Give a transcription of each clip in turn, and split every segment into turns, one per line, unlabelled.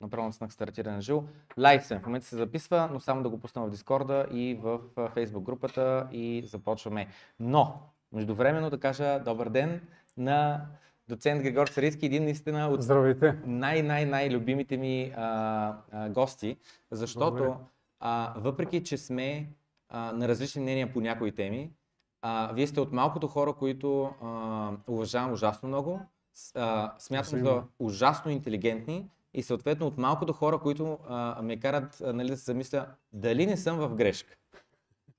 направо на стартира на живо. Лайв съм, в момента се записва, но само да го пусна в Дискорда и в Facebook групата и започваме. Но, междувременно да кажа добър ден на доцент Григор Сариски, един наистина от
Здравейте.
най-най-най любимите ми а, а, гости, защото а, въпреки, че сме а, на различни мнения по някои теми, а, вие сте от малкото хора, които а, уважавам ужасно много, а, смятам за ужасно интелигентни и съответно от малкото хора, които а, ме карат а, нали, да се замисля дали не съм в грешка.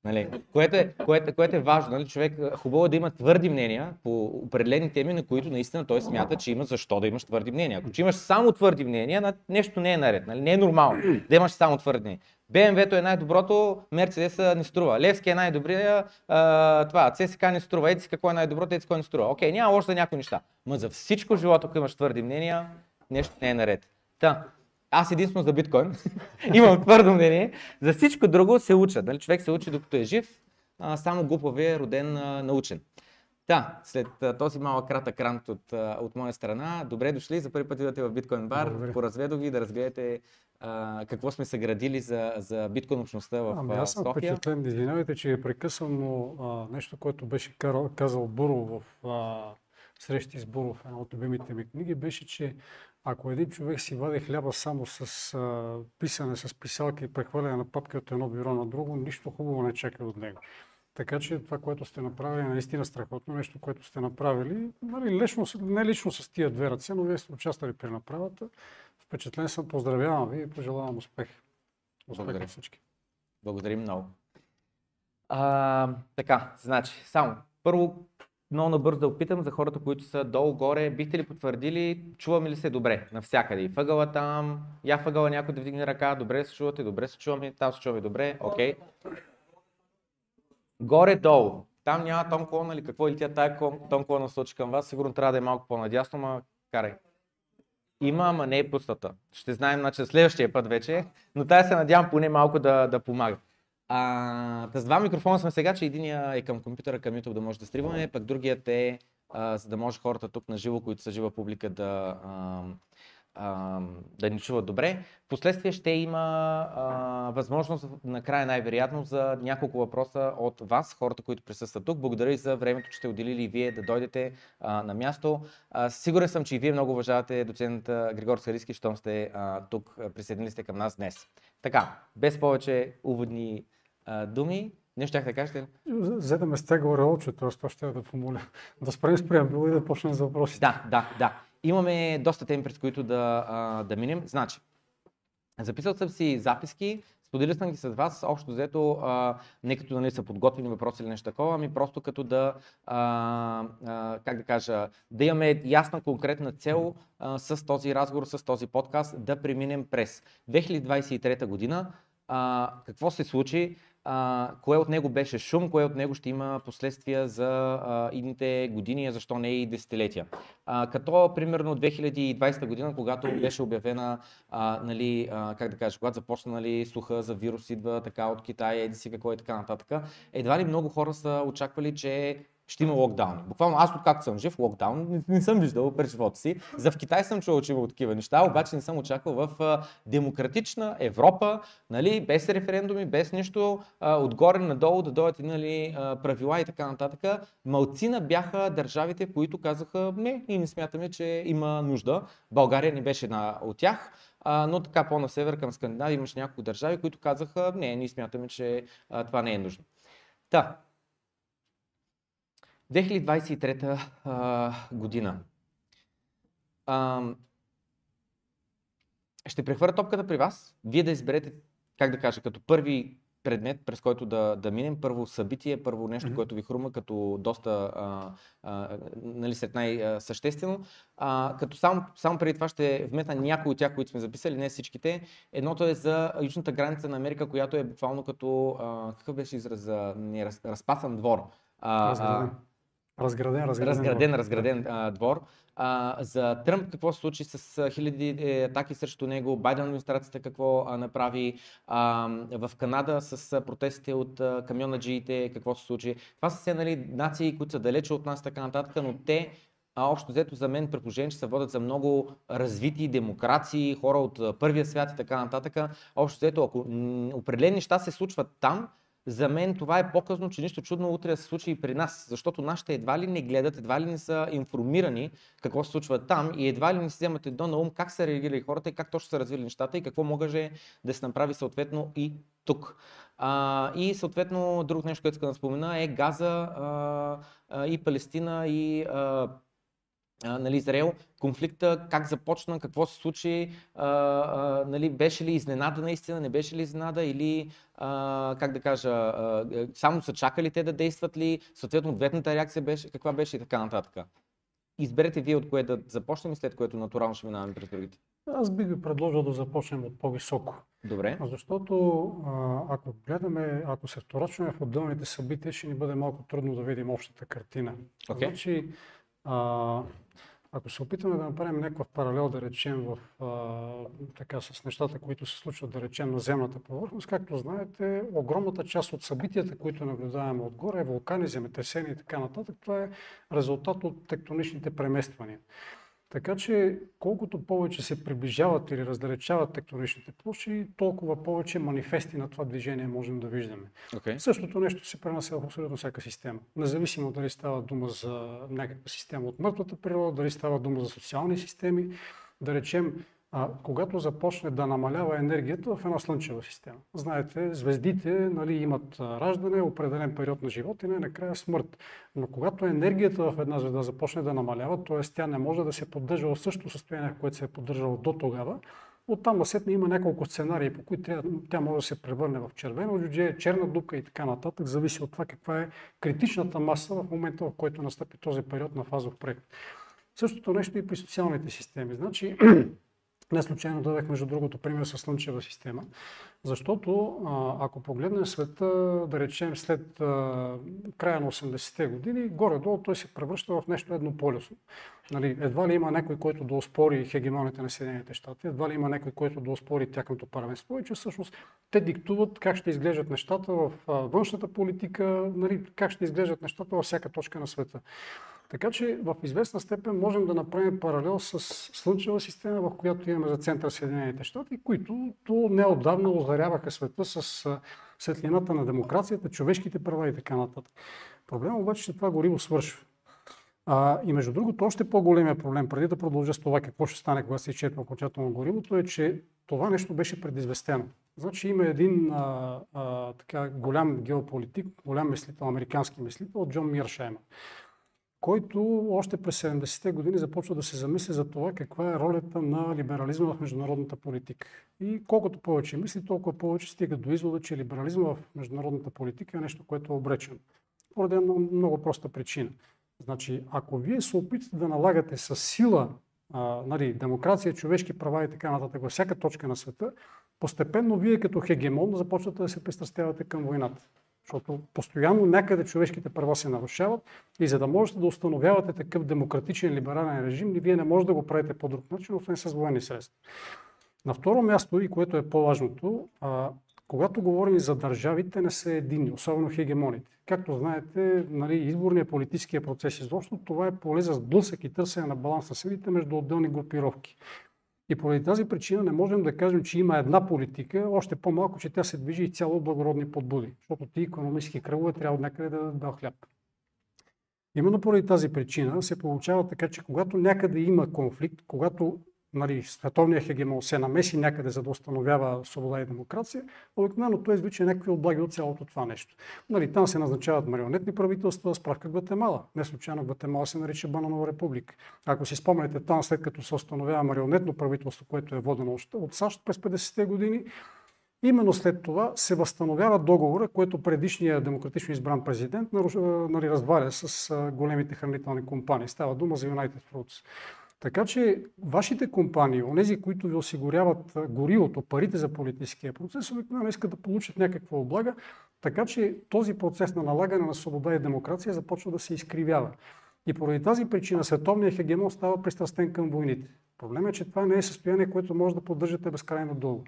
Нали? Което, е, което, което е важно. Нали? Човек хубаво е да има твърди мнения по определени теми, на които наистина той смята, че има защо да имаш твърди мнения. Ако че имаш само твърди мнения, нещо не е наред. Нали? Не е нормално да имаш само твърди мнения. БМВ-то е най-доброто, Мерцедеса не струва. Левски е най-добрия, това, ЦСК не струва. Си какво е най-доброто, си какво не струва. Окей, няма още за някои неща. Но за всичко в живота, ако имаш твърди мнения, нещо не е наред. Та, аз единствено за биткоин имам твърдо мнение. За всичко друго се уча. Дали човек се учи докато е жив, а, само глупави е роден а, научен. Да, след а, този малък кратък рант от, а, от моя страна, добре дошли. За първи път идвате в биткоин бар. Поразведох ви да разгледате а, какво сме съградили за, за биткоин общността в
ами, аз съм
София.
впечатлен, извинявайте, че е прекъсвам, но а, нещо, което беше казал Буров в а, срещи с Буров, една от любимите ми книги, беше, че ако един човек си вади хляба само с а, писане, с писалки и прехвърляне на папки от едно бюро на друго, нищо хубаво не чака от него. Така че това, което сте направили, е наистина страхотно нещо, което сте направили. Нали, лично, не лично с тия две ръце, но вие сте участвали при направата. Впечатлен съм, поздравявам ви и пожелавам успех. Успех
Благодаря.
на всички.
Благодарим много. А, така, значи, само. Първо, много набързо да опитам за хората, които са долу-горе. Бихте ли потвърдили, чуваме ли се добре навсякъде? И въгъла там, я въгъла някой да вдигне ръка, добре се чувате, добре се чуваме, там се чуваме добре, окей. Горе-долу. Там няма тон колон или какво или тя тая тон колона сочи към вас, сигурно трябва да е малко по-надясно, ма карай. Има, ама не е пустата. Ще знаем, значи следващия път вече, но тая се надявам поне малко да, да помага. А, с два микрофона сме сега, че единия е към компютъра, към YouTube да може да стримаме, пък другият е а, за да може хората тук на живо, които са жива публика да, а, а, да ни чуват добре. Впоследствие ще има а, възможност накрая най-вероятно за няколко въпроса от вас, хората, които присъстват тук. Благодаря ви за времето, че сте отделили и вие да дойдете а, на място. А, сигурен съм, че и вие много уважавате доцент Григор Сариски, щом сте а, тук, присъединили сте към нас днес. Така, без повече уводни а, думи, нещо щях да кажете?
За да ме сте горе очи, т.е. това ще да помоля. Да спрем с преамбюла и да почнем за въпросите.
Да, да, да. Имаме доста теми, през които да, а, да минем. Значи, записал съм си записки, споделил съм ги с вас, общо взето, а, не като нали, са подготвени въпроси или нещо такова, ами просто като да, а, а, как да кажа, да имаме ясна конкретна цел а, с този разговор, с този подкаст, да преминем през 2023 година. А, какво се случи? А, кое от него беше шум, кое от него ще има последствия за а, идните години, защо не и десетилетия. А, като примерно 2020 година, когато беше обявена, а, нали, а, как да кажа, когато започна нали, слуха за вирус идва така от Китай, еди си какво и така нататък, едва ли много хора са очаквали, че ще има локдауни. Буквално аз откакто съм жив, локдаун не, не съм виждал през живота си. За в Китай съм чувал, че има такива неща, обаче не съм очаквал в а, демократична Европа, нали, без референдуми, без нищо, а, отгоре надолу да дойдат нали, а, правила и така нататък. Малцина бяха държавите, които казаха, не, ние не смятаме, че има нужда. България не беше една от тях. А, но така по-на север към Скандинавия имаше няколко държави, които казаха, не, ние смятаме, че а, това не е нужно. Та, 2023 а, година. А, ще прехвърля топката при вас. Вие да изберете, как да кажа, като първи предмет, през който да, да минем. Първо събитие, първо нещо, mm-hmm. което ви хрума като доста, а, а, нали, след най-съществено. А, като само, само преди това ще вметна някои от тях, които сме записали, не всичките. Едното е за южната граница на Америка, която е буквално като, а, какъв беше израз за не, раз, разпасан двор.
А, а, Разграден, разграден,
разграден, двор. разграден а, двор. А, за Тръмп какво се случи с хиляди е, атаки срещу него, Байден администрацията какво а, направи, а, в Канада с а, протестите от а, камионаджиите какво се случи. Това са все нали, нации, които са далече от нас така нататък, но те а общо взето за мен предположение, че се водят за много развити демокрации, хора от първия свят и така нататък. Общо взето, ако определени неща се случват там, за мен това е показно, че нищо чудно утре се случи и при нас, защото нашите едва ли не гледат, едва ли не са информирани какво се случва там и едва ли не си вземат едно на ум как са реагирали хората и как точно са развили нещата и какво може да се направи съответно и тук. А, и съответно другото нещо, което искам да спомена е Газа а, а, и Палестина и а, нали, Израел, конфликта, как започна, какво се случи, а, а, нали, беше ли изненада наистина, не беше ли изненада или, а, как да кажа, а, само са чакали те да действат ли, съответно ответната реакция беше, каква беше и така нататък. Изберете вие от кое да започнем и след което натурално ще минаваме през другите.
Аз бих ви предложил да започнем от по-високо.
Добре.
Защото ако гледаме, ако се вторачваме в отделните събития, ще ни бъде малко трудно да видим общата картина.
Okay.
Значи, а, ако се опитаме да направим някакъв паралел, да речем, в, а, така, с нещата, които се случват, да речем, на земната повърхност, както знаете, огромната част от събитията, които наблюдаваме отгоре, вулкани, земетресения и така нататък, това е резултат от тектоничните премествания. Така че колкото повече се приближават или раздалечават тектоничните площи, толкова повече манифести на това движение можем да виждаме.
Okay.
Същото нещо се пренася в абсолютно всяка система. Независимо дали става дума за някаква система от мъртвата природа, дали става дума за социални системи, да речем а, когато започне да намалява енергията в една слънчева система. Знаете, звездите нали, имат раждане, определен период на живот и най-накрая смърт. Но когато енергията в една звезда започне да намалява, т.е. тя не може да се поддържа в същото състояние, в което се е поддържала до тогава, Оттам насетне има няколко сценарии, по които тя може да се превърне в червено джудже, черна дупка и така нататък. Зависи от това каква е критичната маса в момента, в който настъпи този период на фазов проект. Същото нещо и при социалните системи. Значи, не случайно дадах, между другото, пример с Слънчева система, защото ако погледнем света, да речем след края на 80-те години, горе-долу той се превръща в нещо еднополюсно. Нали, едва ли има някой, който да оспори хегемоните на Съединените щати, едва ли има някой, който да оспори тяхното първенство и че всъщност те диктуват как ще изглеждат нещата в външната политика, нали, как ще изглеждат нещата във всяка точка на света. Така че в известна степен можем да направим паралел с Слънчева система, в която имаме за център Съединените щати, които то неотдавна озаряваха света с светлината на демокрацията, човешките права и така нататък. Проблемът обаче, че това гориво свършва. А, и между другото, още по-големия проблем, преди да продължа с това какво ще стане, когато се изчерпа окончателно горивото, е, че това нещо беше предизвестено. Значи има един а, а, така голям геополитик, голям мислител, американски мислител, Джон Миршаймер който още през 70-те години започва да се замисли за това каква е ролята на либерализма в международната политика. И колкото повече мисли, толкова повече стига до извода, че либерализма в международната политика е нещо, което е обречено. Поради една много, проста причина. Значи, ако вие се опитате да налагате с сила а, нали, демокрация, човешки права и така нататък във всяка точка на света, постепенно вие като хегемон започвате да се пристрастявате към войната. Защото постоянно някъде човешките права се нарушават и за да можете да установявате такъв демократичен либерален режим, вие не можете да го правите по друг начин, освен с военни средства. На второ място, и което е по-важното, а, когато говорим за държавите, не са единни, особено хегемоните. Както знаете, нали, изборният политическия процес изобщо, това е поле за сблъсък и търсене на баланс на силите между отделни групировки. И поради тази причина не можем да кажем, че има една политика, още по-малко, че тя се движи и цяло благородни подбуди, защото ти економически кръгове трябва от някъде да дадат хляб. Именно поради тази причина се получава така, че когато някъде има конфликт, когато нали, световният хегемон се намеси някъде, за да установява свобода и демокрация, обикновено той извлича някакви облаги от цялото това нещо. Нали, там се назначават марионетни правителства, справка Гватемала. Не случайно Гватемала се нарича Бананова република. Ако си спомняте, там след като се установява марионетно правителство, което е водено от САЩ през 50-те години, Именно след това се възстановява договора, което предишният демократично избран президент нали, разваля с големите хранителни компании. Става дума за United Fruits. Така че вашите компании, онези, които ви осигуряват горивото, парите за политическия процес, обикновено искат да получат някаква облага, така че този процес на налагане на свобода и демокрация започва да се изкривява. И поради тази причина световният хегемон става пристрастен към войните. Проблемът е, че това не е състояние, което може да поддържате безкрайно дълго.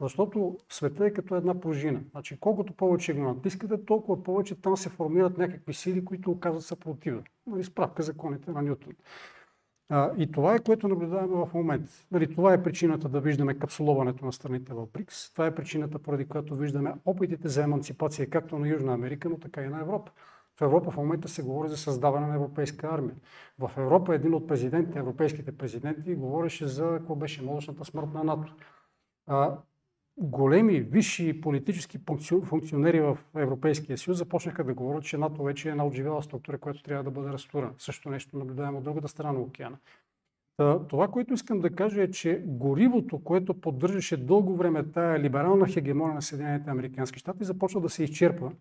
Защото света е като една пружина. Значи, колкото повече го натискате, толкова повече там се формират някакви сили, които оказват съпротива. Нали, справка законите на Ньютон. А, и това е което наблюдаваме в момента. Нали, това е причината да виждаме капсуловането на страните в БРИКС. Това е причината, поради която виждаме опитите за емансипация както на Южна Америка, но така и на Европа. В Европа в момента се говори за създаване на европейска армия. В Европа един от президентите, европейските президенти, говореше за какво беше мозъчната смърт на НАТО. А, големи, висши политически функционери в Европейския съюз започнаха да говорят, че НАТО вече е една отживела структура, която трябва да бъде разтурена. Също нещо наблюдаем от другата страна на океана. Това, което искам да кажа е, че горивото, което поддържаше дълго време тая либерална хегемония на Съединените Американски щати, започва да се изчерпва.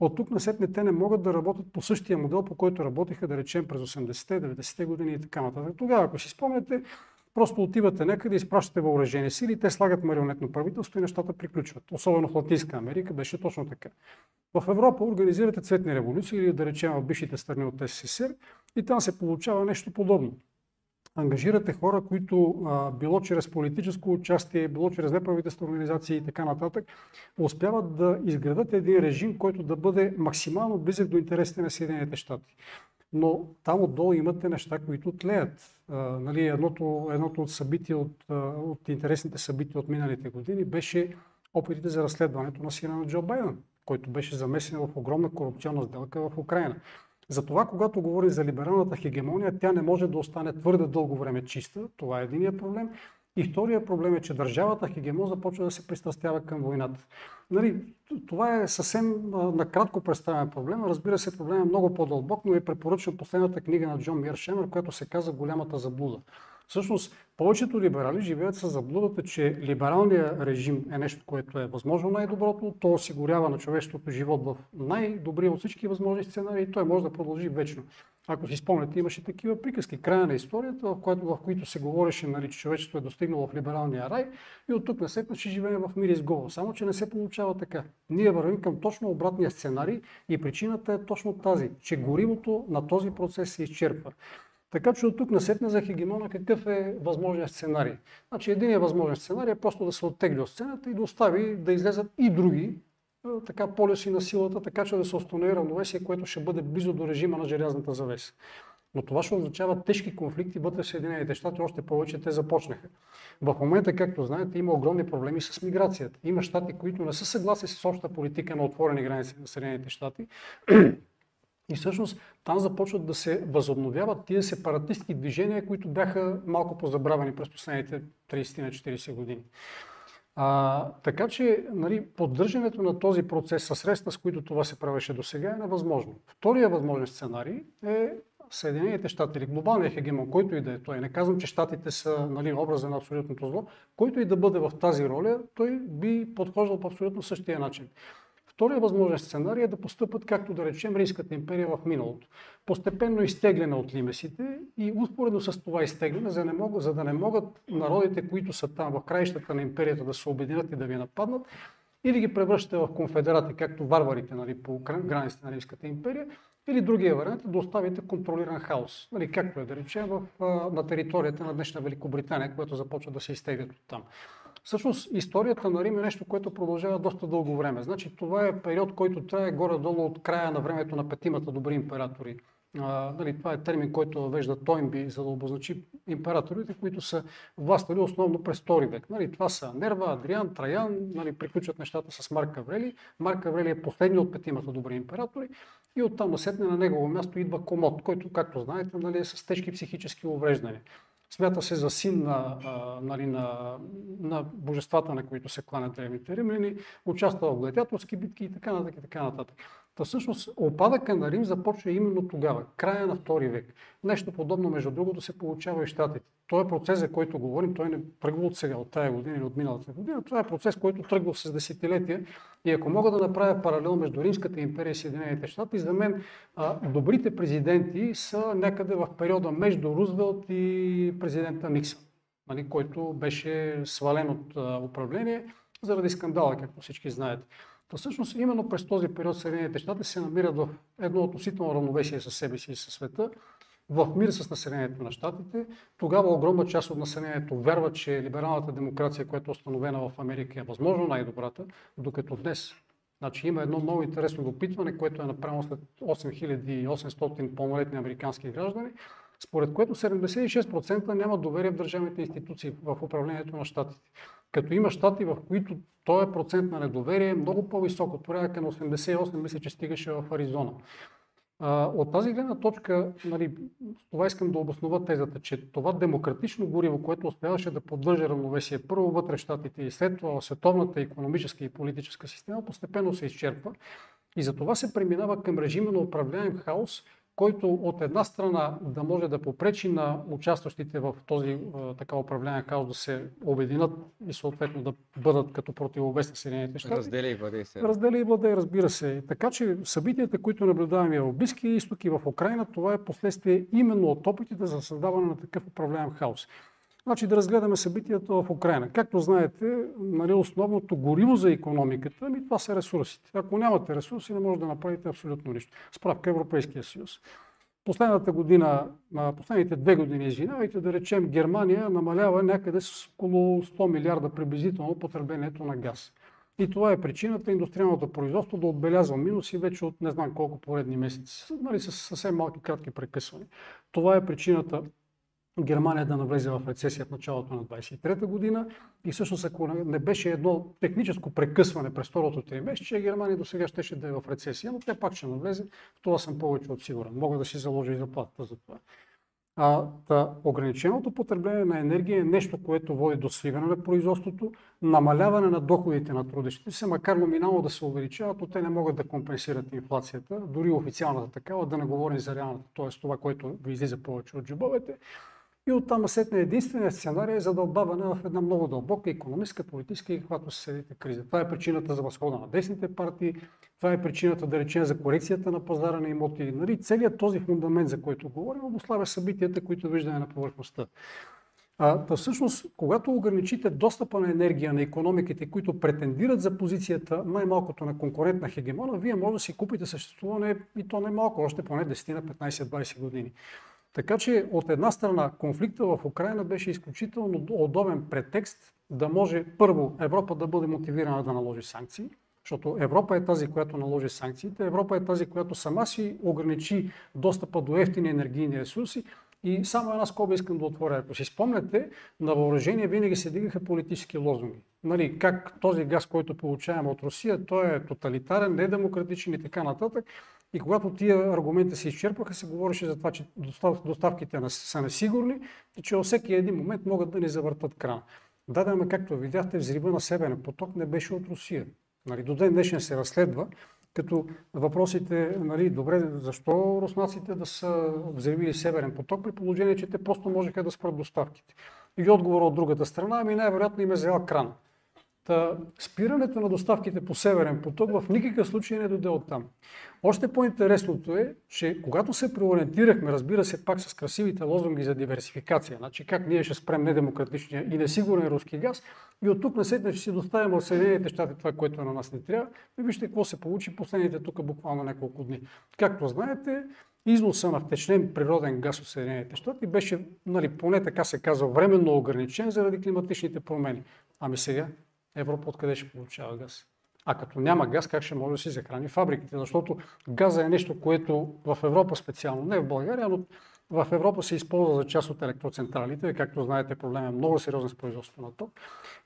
От тук насетне те не могат да работят по същия модел, по който работиха, да речем, през 80-те, 90-те години и така нататък. Тогава, ако си спомняте, Просто отивате някъде, изпращате въоръжени сили, те слагат марионетно правителство и нещата приключват. Особено в Латинска Америка беше точно така. В Европа организирате цветни революции или да речем в бившите страни от СССР и там се получава нещо подобно. Ангажирате хора, които а, било чрез политическо участие, било чрез неправителствени организации и така нататък, успяват да изградат един режим, който да бъде максимално близък до интересите на Съединените щати но там отдолу имате неща, които тлеят. А, нали, едното, едното от, събития, от, от интересните събития от миналите години беше опитите за разследването на сина на Джо Байден, който беше замесен в огромна корупционна сделка в Украина. Затова, когато говорим за либералната хегемония, тя не може да остане твърде дълго време чиста. Това е единия проблем. И втория проблем е, че държавата хегемон започва да се пристрастява към войната. Нали, това е съвсем накратко представен проблем. Разбира се, проблем е много по-дълбок, но ви препоръчвам последната книга на Джон Мир Шемер, която се казва Голямата заблуда. Всъщност, повечето либерали живеят с заблудата, че либералният режим е нещо, което е възможно най-доброто. То осигурява на човечеството живот в най-добрия от всички възможни сценарии и той може да продължи вечно. Ако си спомняте, имаше такива приказки. Края на историята, в, което, в които се говореше, нали, че човечеството е достигнало в либералния рай и от тук насетне ще живеем в мир и сговор. Само, че не се получава така. Ние вървим към точно обратния сценарий и причината е точно тази, че горивото на този процес се изчерпва. Така че от тук насетне за хегемона какъв е възможният сценарий? Значи един възможен сценарий е просто да се оттегли от сцената и да остави да излезат и други така полюси на силата, така че да се установи равновесие, което ще бъде близо до режима на желязната завеса. Но това ще означава тежки конфликти вътре в Съединените щати, още повече те започнаха. В момента, както знаете, има огромни проблеми с миграцията. Има щати, които не са съгласни с общата политика на отворени граници на Съединените щати. И всъщност там започват да се възобновяват тия сепаратистски движения, които бяха малко позабравени през последните 30 на 40 години. А, така че нали, поддържането на този процес със средства, с които това се правеше до сега, е невъзможно. Втория възможен сценарий е Съединените щати или глобалния хегемон, който и да е той. Не казвам, че щатите са нали, образа на абсолютното зло. Който и да бъде в тази роля, той би подхождал по абсолютно същия начин. Втория възможен сценарий е да постъпат, както да речем, Римската империя в миналото. Постепенно изтегляне от лимесите и успоредно с това изтегляне, за, не могат, за да не могат народите, които са там в краищата на империята да се обединят и да ви нападнат, или ги превръщате в конфедерати, както варварите нали, по границите на Римската империя, или другия вариант е да оставите контролиран хаос, нали, както е да речем в, на територията на днешна Великобритания, което започва да се изтеглят от там. Всъщност историята на Рим е нещо, което продължава доста дълго време. Значи това е период, който трае горе-долу от края на времето на петимата добри императори. А, нали, това е термин, който въвежда Тойнби, за да обозначи императорите, които са властвали основно през втори век. Нали, това са Нерва, Адриан, Траян, нали, приключват нещата с Марк Аврели. Марк Аврели е последният от петимата добри императори и оттам насетне на негово място идва Комод, който, както знаете, нали, е с тежки психически увреждания. Смята се за син на, нали, на, на божествата, на които се кланят древните римляни, участва в гладиаторски битки и така нататък. И така нататък. Та всъщност опадъка на Рим започва именно тогава, края на втори век. Нещо подобно, между другото, се получава и в Штатите. Той е процес, за който говорим, той не тръгва от сега, от тая година или от миналата година. Това е процес, който тръгва с десетилетия. И ако мога да направя паралел между Римската империя и Съединените щати, за мен добрите президенти са някъде в периода между Рузвелт и президента Никсън, нали, който беше свален от управление заради скандала, както всички знаете. Та всъщност именно през този период Съединените щати се намират в едно относително равновесие с себе си и със света, в мир с населението на щатите. Тогава огромна част от населението вярва, че либералната демокрация, която е установена в Америка, е възможно най-добрата, докато днес Значи има едно много интересно допитване, което е направено след 8800 пълнолетни американски граждани, според което 76% няма доверие в държавните институции в управлението на щатите. Като има щати, в които този процент на недоверие е много по-висок, от порядъка на 88, мисля, че стигаше в Аризона. От тази гледна точка, нали, това искам да обоснова тезата, че това демократично гориво, което успяваше да поддържа равновесие първо вътре в щатите и след това световната економическа и политическа система, постепенно се изчерпва. И за това се преминава към режима на управляем хаос, който от една страна да може да попречи на участващите в този така управление хаос да се обединят и съответно да бъдат като противовес на Съединените щати.
Разделя и владей
се. Разделя и владей, разбира се. Така че събитията, които наблюдаваме в Близкия изток и в Украина, това е последствие именно от опитите за създаване на такъв управляем хаос. Значи да разгледаме събитията в Украина. Както знаете, нали, основното гориво за економиката, ми това са ресурсите. Ако нямате ресурси, не може да направите абсолютно нищо. Справка Европейския съюз. Последната година, последните две години, извинявайте, да речем, Германия намалява някъде с около 100 милиарда приблизително потреблението на газ. И това е причината индустриалното производство да отбелязва минуси вече от не знам колко поредни месеци, нали, с съвсем малки кратки прекъсвания. Това е причината Германия да навлезе в рецесия в началото на 23-та година и всъщност ако не беше едно техническо прекъсване през второто три месеца, Германия до сега щеше да е в рецесия, но тя пак ще навлезе. В това съм повече от сигурен. Мога да си заложа и заплатата за това. А, та, ограниченото потребление на енергия е нещо, което води до свиване на производството, намаляване на доходите на трудещите се, макар номинално да се увеличават, но те не могат да компенсират инфлацията, дори официалната такава, да не говорим за реалната, т.е. това, което ви излиза повече от джобовете. И оттам сетне единствения сценарий е задълбаване в една много дълбока економическа, политическа и когато се седите криза. Това е причината за възхода на десните партии, това е причината да речем за корекцията на пазара на имоти. Нали, целият този фундамент, за който говорим, обославя събитията, които виждаме на повърхността. А, да всъщност, когато ограничите достъпа на енергия на економиките, които претендират за позицията най-малкото на конкурентна хегемона, вие може да си купите съществуване и то най-малко, още поне 10 на 15-20 години. Така че от една страна конфликта в Украина беше изключително удобен претекст да може първо Европа да бъде мотивирана да наложи санкции, защото Европа е тази, която наложи санкциите, Европа е тази, която сама си ограничи достъпа до ефтини енергийни ресурси и само една скоба искам да отворя. Ако си спомняте, на въоръжение винаги се дигаха политически лозунги. Нали, как този газ, който получаваме от Русия, той е тоталитарен, недемократичен и така нататък. И когато тия аргументи се изчерпаха, се говореше за това, че доставките са несигурни и че във всеки един момент могат да ни завъртат крана. Да, да, както видяхте, взрива на Северен поток не беше от Русия. Нали, до ден днешен се разследва, като въпросите, нали, добре, защо руснаците да са взривили Северен поток, при положение, че те просто можеха да спрат доставките. И отговор от другата страна, ами най-вероятно им е взела крана. Та, спирането на доставките по Северен поток в никакъв случай не доде от там. Още по-интересното е, че когато се преориентирахме, разбира се, пак с красивите лозунги за диверсификация, значи как ние ще спрем недемократичния и несигурен руски газ, и от тук насетне ще си доставим в Съединените щати това, което на нас не трябва, и вижте какво се получи последните тук буквално няколко дни. Както знаете, износа на втечнен природен газ от Съединените щати беше, нали, поне така се казва, временно ограничен заради климатичните промени. Ами сега Европа откъде ще получава газ? А като няма газ, как ще може да си захрани фабриките? Защото газа е нещо, което в Европа специално, не в България, но в Европа се използва за част от електроцентралите. Както знаете, проблем е много сериозен с производството на ток.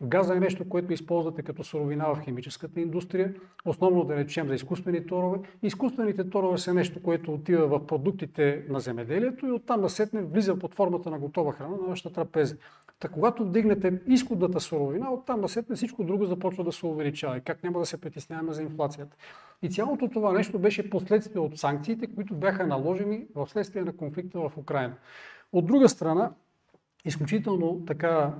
Газа е нещо, което използвате като суровина в химическата индустрия, основно да речем за изкуствени торове. Изкуствените торове са нещо, което отива в продуктите на земеделието и оттам насетне влиза под формата на готова храна на вашата трапеза. Та когато вдигнете изходната суровина, оттам насетне всичко друго започва да се увеличава. И как няма да се притесняваме за инфлацията. И цялото това нещо беше последствие от санкциите, които бяха наложени в следствие на конфликта в Украина. От друга страна, изключително така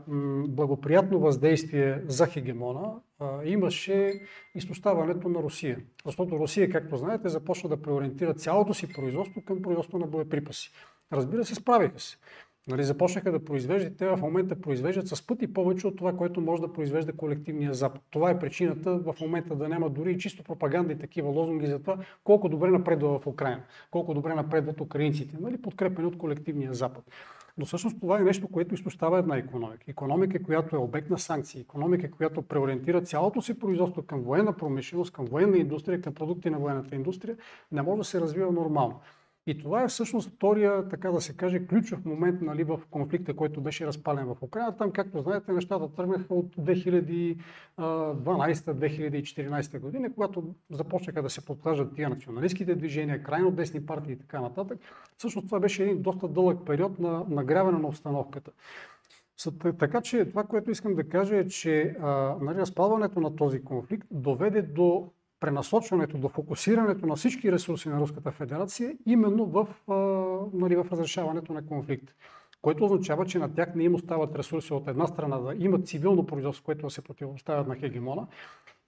благоприятно въздействие за хегемона имаше изтощаването на Русия. Защото Русия, както знаете, започна да преориентира цялото си производство към производство на боеприпаси. Разбира се, справиха се. Нали, започнаха да произвеждат, те в момента произвеждат с пъти повече от това, което може да произвежда колективния Запад. Това е причината в момента да няма дори и чисто пропаганда и такива лозунги за това колко добре напредва в Украина, колко добре напредват украинците, нали, подкрепени от колективния Запад. Но всъщност това е нещо, което изтощава една економика. Економика, която е обект на санкции, економика, която преориентира цялото си производство към военна промишленост, към военна индустрия, към продукти на военната индустрия, не може да се развива нормално. И това е всъщност втория, така да се каже, ключов момент нали, в конфликта, който беше разпален в Украина. Там, както знаете, нещата тръгнаха от 2012-2014 година, когато започнаха да се подклаждат тия националистските движения, крайно десни партии и така нататък. Всъщност това беше един доста дълъг период на нагряване на обстановката. Така че това, което искам да кажа е, че а, нали, разпалването на този конфликт доведе до пренасочването, до фокусирането на всички ресурси на Руската федерация именно в, нали, в разрешаването на конфликт. Което означава, че на тях не им остават ресурси от една страна да имат цивилно производство, което да се противоставят на хегемона,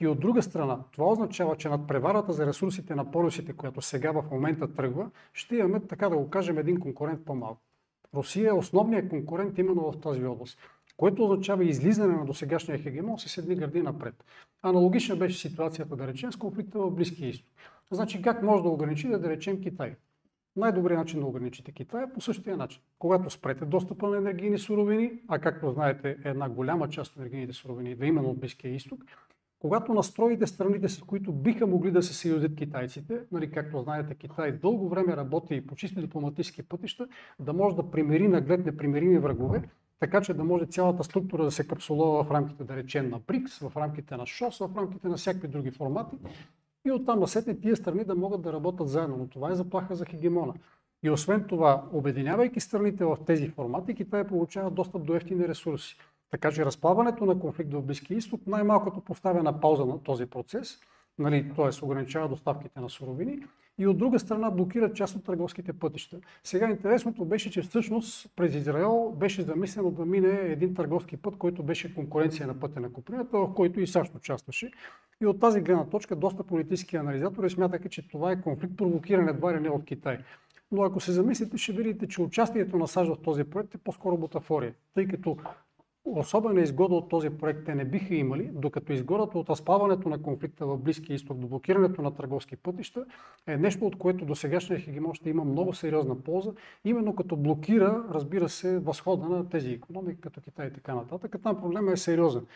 и от друга страна, това означава, че над преварата за ресурсите на полюсите, която сега в момента тръгва, ще имаме, така да го кажем, един конкурент по-малко. Русия е основният конкурент именно в тази област което означава излизане на досегашния хегемон с едни гърди напред. Аналогична беше ситуацията, да речем, с конфликта в Близкия изток. Значи как може да ограничите, да речем, Китай? Най-добрият начин да ограничите Китай е по същия начин. Когато спрете достъпа на енергийни суровини, а както знаете, една голяма част от енергийните суровини да именно от Близкия изток, когато настроите страните, с които биха могли да се съюзят китайците, нали, както знаете, Китай дълго време работи и по чисти дипломатически пътища, да може да примери наглед непримирими врагове, така че да може цялата структура да се капсулова в рамките, да речем, на БРИКС, в рамките на ШОС, в рамките на всякакви други формати и оттам насетне тия страни да могат да работят заедно. Но това е заплаха за хегемона. И освен това, обединявайки страните в тези формати, Китай получава достъп до ефтини ресурси. Така че разплаването на конфликт в Близкия изток най-малкото поставя на пауза на този процес, нали, т.е. ограничава доставките на суровини и от друга страна блокират част от търговските пътища. Сега интересното беше, че всъщност през Израел беше замислено да мине един търговски път, който беше конкуренция на пътя на Куприната, в който и САЩ участваше. И от тази гледна точка доста политически анализатори смятаха, че това е конфликт провокиран едва ли не от Китай. Но ако се замислите, ще видите, че участието на САЩ в този проект е по-скоро бутафория, тъй като особена изгода от този проект те не биха имали, докато изгодата от разпаването на конфликта в Близкия изток до блокирането на търговски пътища е нещо, от което до сегашния хегемон ще има много сериозна полза, именно като блокира, разбира се, възхода на тези економики, като Китай и така нататък. Там проблема е сериозен.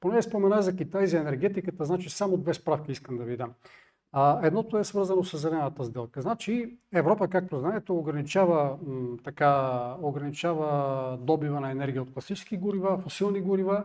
Поне спомена за Китай, за енергетиката, значи само две справки искам да ви дам. Едното е свързано с зелената сделка. Значи Европа, както знаете, ограничава, така, ограничава добива на енергия от класически горива, фосилни горива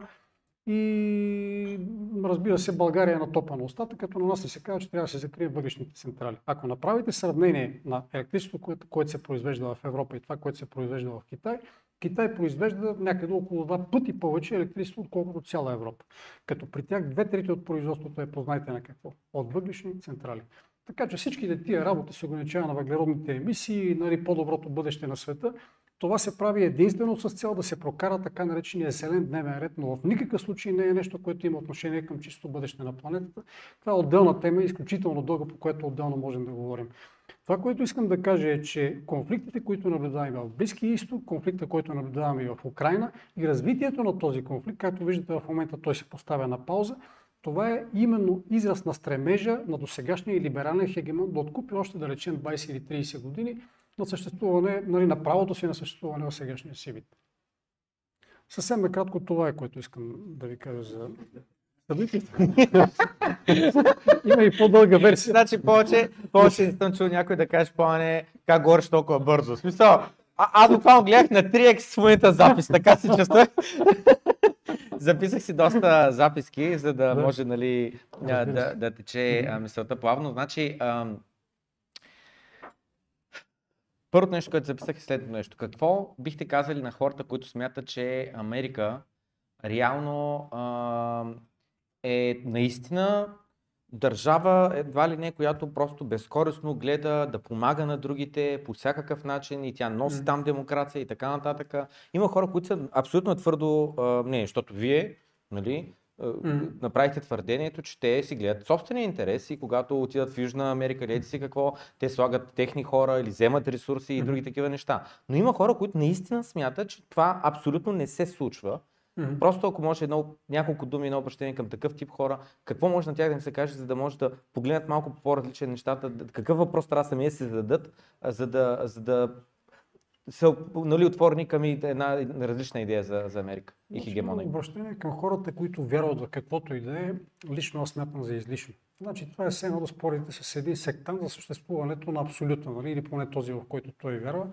и разбира се, България е на топа на устата, като на нас се казва, че трябва да се закрие въглишните централи. Ако направите сравнение на електричеството, което, което се произвежда в Европа и това, което се произвежда в Китай, Китай произвежда някъде около два пъти повече електричество, отколкото цяла Европа. Като при тях две трети от производството е познайте на какво? От въглишни централи. Така че всичките тия работи се ограничава на въглеродните емисии и нали, по-доброто бъдеще на света. Това се прави единствено с цел да се прокара така наречения зелен дневен ред, но в никакъв случай не е нещо, което има отношение към чисто бъдеще на планетата. Това е отделна тема, изключително дълга, по която отделно можем да говорим. Това, което искам да кажа е, че конфликтите, които наблюдаваме в Близкия изток, конфликта, който наблюдаваме и в Украина и развитието на този конфликт, както виждате в момента той се поставя на пауза, това е именно израз на стремежа на досегашния либерален хегемон да откупи още да речем 20 или 30 години на съществуване, нали, на правото си на съществуване в сегашния си вид. Съвсем накратко това е, което искам да ви кажа за Има и по-дълга версия.
Значи повече, повече съм чул някой да каже плане как гориш толкова бързо. В смисъл, а, аз буквално гледах на 3x с моята запис, така си чувствах. Записах си доста записки, за да може нали, да, да, да тече а, мисълта плавно. Значи, ам, първото нещо, което записах е следното нещо. Какво бихте казали на хората, които смятат, че Америка реално ам, е наистина държава едва ли не, която просто безкорисно гледа да помага на другите по всякакъв начин и тя носи там демокрация и така нататък. Има хора, които са абсолютно твърдо мнение, защото вие, нали, направихте твърдението, че те си гледат собствения интерес и когато отидат в Южна Америка, или си какво, те слагат техни хора или вземат ресурси и други такива неща. Но има хора, които наистина смятат, че това абсолютно не се случва. Mm-hmm. Просто ако може едно, няколко думи, едно обращение към такъв тип хора, какво може на тях да им се каже, за да може да погледнат малко по-различен нещата, какъв въпрос трябва да самия се зададат, за да, за да са нали, отворени към една различна идея за, за Америка и
значи,
хегемония.
Обращение към хората, които вярват в каквото и да е, лично аз смятам за излишно. Значи това е все едно да спорите с един сектант за съществуването на абсолютно, нали, или поне този, в който той вярва.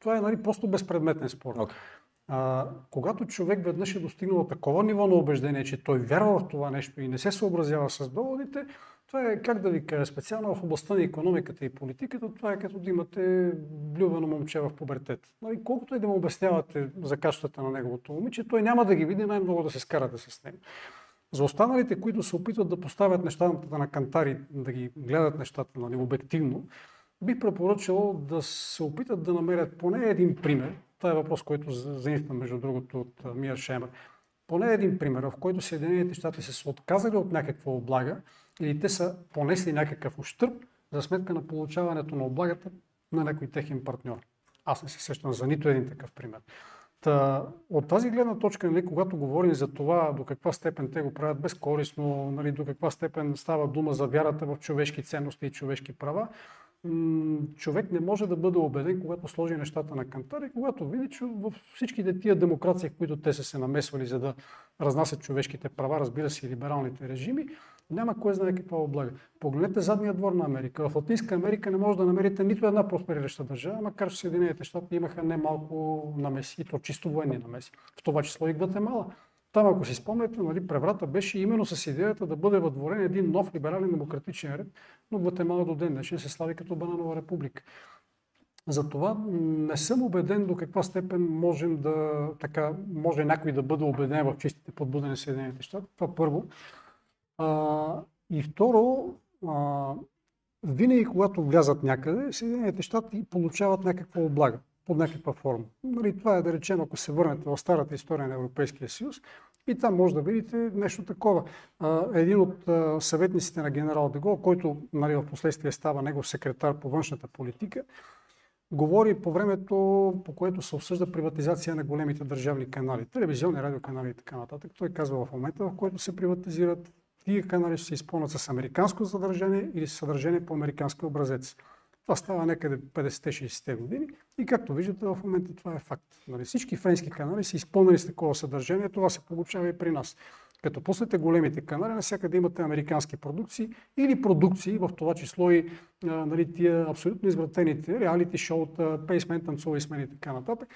Това е нали, просто безпредметен спор. Okay. А, когато човек веднъж е достигнал такова ниво на убеждение, че той вярва в това нещо и не се съобразява с доводите, това е, как да ви кажа, специално в областта на економиката и политиката, това е като да имате влюбено момче в пубертет. Нали, колкото и да му обяснявате за качествата на неговото момиче, той няма да ги види, най-много да се скарате с него. За останалите, които се опитват да поставят нещата на кантари, да ги гледат нещата нали, обективно, бих препоръчал да се опитат да намерят поне един пример. Това е въпрос, който заимствам, между другото, от Мия Шемер. Поне един пример, в който Съединените щати са се отказали от някаква облага, или те са понесли някакъв ущърп за сметка на получаването на облагата на някой техен партньор. Аз не се сещам за нито един такъв пример. Та, от тази гледна точка, нали, когато говорим за това до каква степен те го правят безкорисно, нали, до каква степен става дума за вярата в човешки ценности и човешки права, човек не може да бъде убеден, когато сложи нещата на кантар и когато види, че във всичките тия демокрации, в които те са се намесвали за да разнасят човешките права, разбира се и либералните режими, няма кой знае каква облага. Погледнете задния двор на Америка. В Латинска Америка не може да намерите нито една просперираща държава, макар че Съединените щати имаха немалко намеси, и то чисто военни намеси. В това число и Гватемала. Там, ако си спомняте, нали, преврата беше именно с идеята да бъде въдворен един нов либерален демократичен ред, но Гватемала до ден днешен се слави като бананова република. Затова не съм убеден до каква степен можем да, така, може някой да бъде убеден в чистите подбудени Съединените щати. Това първо. А, и второ, а, винаги когато влязат някъде, Съединените щати получават някаква облага под някаква форма. Нали, това е да речем, ако се върнете в старата история на Европейския съюз, и там може да видите нещо такова. Един от съветниците на генерал Дегол, който нали, в последствие става негов секретар по външната политика, говори по времето, по което се обсъжда приватизация на големите държавни канали, телевизионни, радиоканали и така нататък. Той казва в момента, в който се приватизират Тия канали ще се изпълнят с американско съдържание или с съдържание по американски образец. Това става някъде 50-60-те години и както виждате в момента това е факт. Нали, всички френски канали са изпълнени с такова съдържание, това се получава и при нас. Като пуснете големите канали, навсякъде имате американски продукции или продукции, в това число и нали, тия абсолютно извратените реалити шоута, пейсмен, танцови смени и така нататък,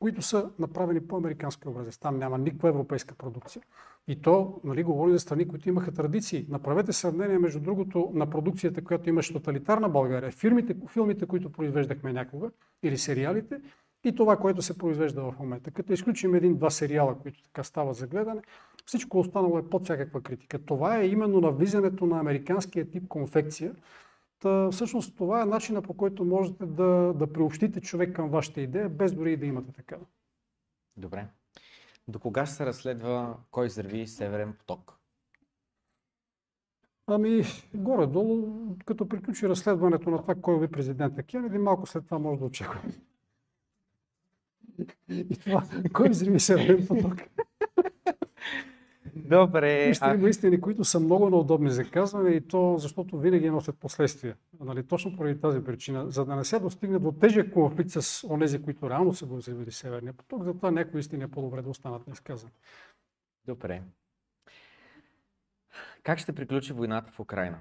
които са направени по американски образец. Там няма никаква европейска продукция. И то, нали, говори за страни, които имаха традиции. Направете сравнение, между другото, на продукцията, която имаше тоталитарна България, фирмите, филмите, които произвеждахме някога, или сериалите, и това, което се произвежда в момента. Като изключим един-два сериала, които така стават за гледане, всичко останало е под всякаква критика. Това е именно навлизането на американския тип конфекция. Та, всъщност това е начина по който можете да, да приобщите човек към вашата идея, без дори и да имате такава.
Добре. До кога ще се разследва кой взриви Северен поток?
Ами, горе-долу, като приключи разследването на това, кой е президента Кенеди, малко след това може да очакваме. И това, кой взриви Северен поток?
Добре.
Ще има истини, които са много неудобни за казване и то защото винаги носят последствия. Нали, точно поради тази причина, за да не се достигне до тежък конфликт с онези, които реално са го заявили Северния поток, затова някои истини е по-добре да останат неизказани.
Добре. Как ще приключи войната в Украина?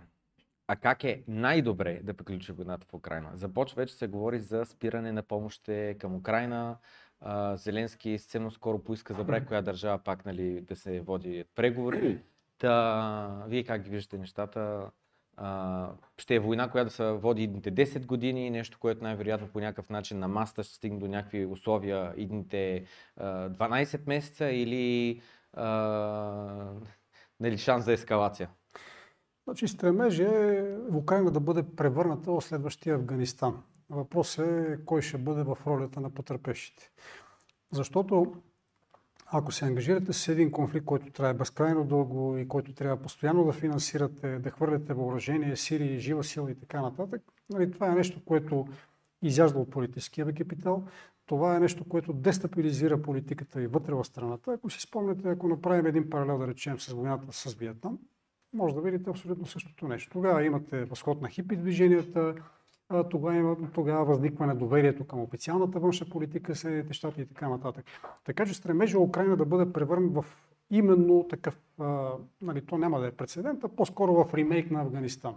А как е най-добре да приключи войната в Украина? Започва вече се говори за спиране на помощите към Украина, Зеленски съвсем скоро поиска, забрави коя държава пак нали, да се води преговори. Та, вие как ги виждате нещата? А, ще е война, която да се води идните 10 години, нещо, което най-вероятно по някакъв начин на маста ще стигне до някакви условия идните а, 12 месеца или а, нали, шанс за ескалация?
Значи стремеж е Украина да бъде превърната в следващия Афганистан. Въпрос е кой ще бъде в ролята на потърпевшите. Защото ако се ангажирате с един конфликт, който трябва безкрайно дълго и който трябва постоянно да финансирате, да хвърляте въоръжение, сили, жива сила и така нататък, нали, това е нещо, което изяжда от политическия капитал. Това е нещо, което дестабилизира политиката и вътре в страната. Ако си спомняте, ако направим един паралел, да речем, с войната с Виетнам, може да видите абсолютно същото нещо. Тогава имате възход на хипи движенията, тогава, тогава възниква недоверието към официалната външна политика, Съединените щати и така нататък. Така че стремежа Украина да бъде превърнат в именно такъв, а, нали, то няма да е прецедент, а по-скоро в ремейк на Афганистан.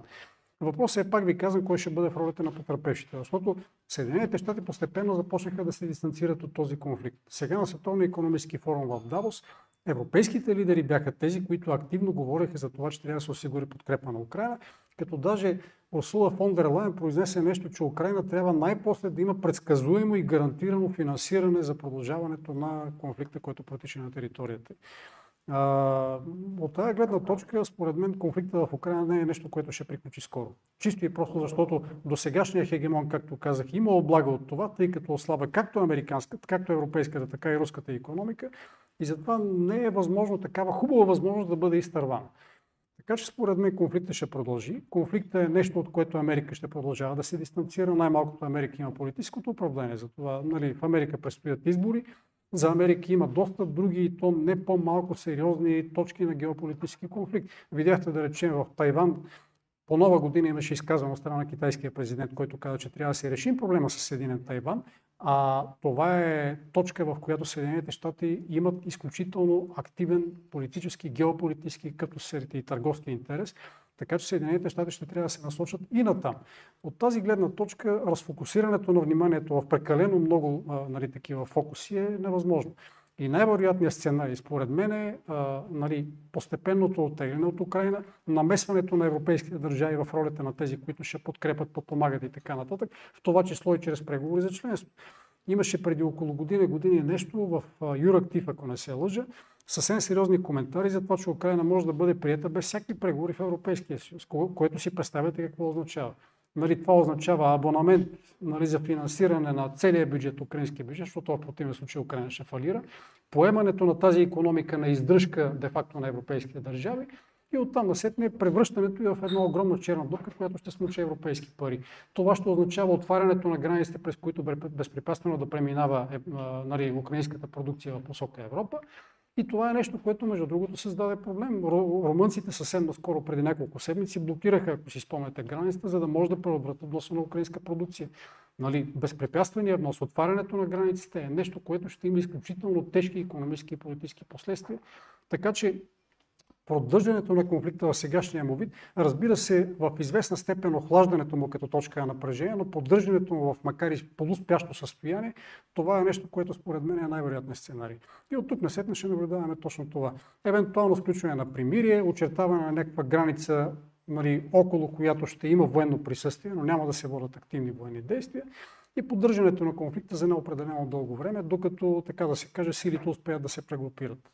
Въпросът е, пак ви казвам, кой ще бъде в ролята на потърпевшите. Защото Съединените щати постепенно започнаха да се дистанцират от този конфликт. Сега на Световния економически форум в Давос европейските лидери бяха тези, които активно говореха за това, че трябва да се осигури подкрепа на Украина, като даже Урсула фон дер Лайен произнесе нещо, че Украина трябва най-после да има предсказуемо и гарантирано финансиране за продължаването на конфликта, който протича на територията. А, от тази гледна точка, според мен, конфликта в Украина не е нещо, което ще приключи скоро. Чисто и просто защото до сегашния хегемон, както казах, има облага от това, тъй като ослабя както американската, както европейската, така и руската економика и затова не е възможно такава хубава възможност да бъде изтървана. Така че според мен конфликтът ще продължи. Конфликтът е нещо, от което Америка ще продължава да се дистанцира. Най-малкото Америка има политическото управление. Затова нали, в Америка предстоят избори. За Америка има доста други и то не по-малко сериозни точки на геополитически конфликт. Видяхте да речем в Тайван по нова година имаше изказване от страна на китайския президент, който каза, че трябва да се решим проблема с Съединен Тайван. А това е точка, в която Съединените щати имат изключително активен политически, геополитически, като серите и търговски интерес. Така че Съединените щати ще трябва да се насочат и на там. От тази гледна точка, разфокусирането на вниманието в прекалено много нали, такива фокуси е невъзможно. И най-вероятният сценарий, според мен, е а, нали, постепенното оттегляне от Украина, намесването на европейските държави в ролята на тези, които ще подкрепят, подпомагат и така нататък, в това число и чрез преговори за членство. Имаше преди около година, години нещо в Юрактив, ако не се лъжа, съвсем сериозни коментари за това, че Украина може да бъде прията без всякакви преговори в Европейския съюз, което си представяте какво означава. Нали, това означава абонамент нали, за финансиране на целия бюджет, украински бюджет, защото в противен случай Украина ще фалира. Поемането на тази економика на издръжка де-факто на европейските държави и оттам насетне превръщането и в една огромна черна дупка, която ще смуча европейски пари. Това ще означава отварянето на границите, през които безпрепятствено да преминава е, нали, украинската продукция в посока Европа. И това е нещо, което между другото създаде проблем. Румънците съвсем наскоро, преди няколко седмици, блокираха, ако си спомняте, границата, за да може да преобратят вноса на украинска продукция. Нали, безпрепятствения внос, отварянето на границите е нещо, което ще има изключително тежки економически и политически последствия. Така че продължането на конфликта в сегашния му вид, разбира се, в известна степен охлаждането му като точка на напрежение, но поддържането му в макар и полуспящо състояние, това е нещо, което според мен е най-вероятният сценарий. И от тук насетне ще наблюдаваме точно това. Евентуално включване на примирие, очертаване на някаква граница нали, около която ще има военно присъствие, но няма да се водят активни военни действия и поддържането на конфликта за неопределено дълго време, докато, така да се каже, силите успеят да се преглупират.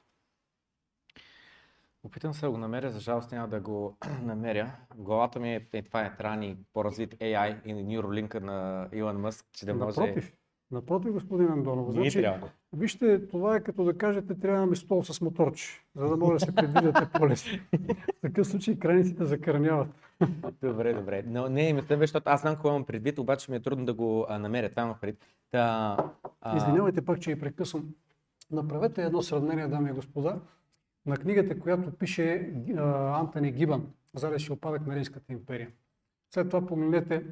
Опитам се да го намеря, за жалост няма да го намеря. В главата ми е, е това е, трябва ни по-развит AI и Neuralink на Илон Мъск, че да може...
Напротив, напротив, господин Андонов. Значи, трябва. Вижте, това е като да кажете, трябва да ми стол с моторче, за да може да се предвидите по-лесно. В такъв случай крайниците закърняват.
добре, добре. Но не, мисля, защото аз знам какво имам предвид, обаче ми е трудно да го а, намеря. Това имам предвид. Та,
а... Извинявайте пак, че и прекъсвам. Направете едно сравнение, дами и господа на книгата, която пише Антони Гибън, Залез и опадък на Римската империя. След това поминете,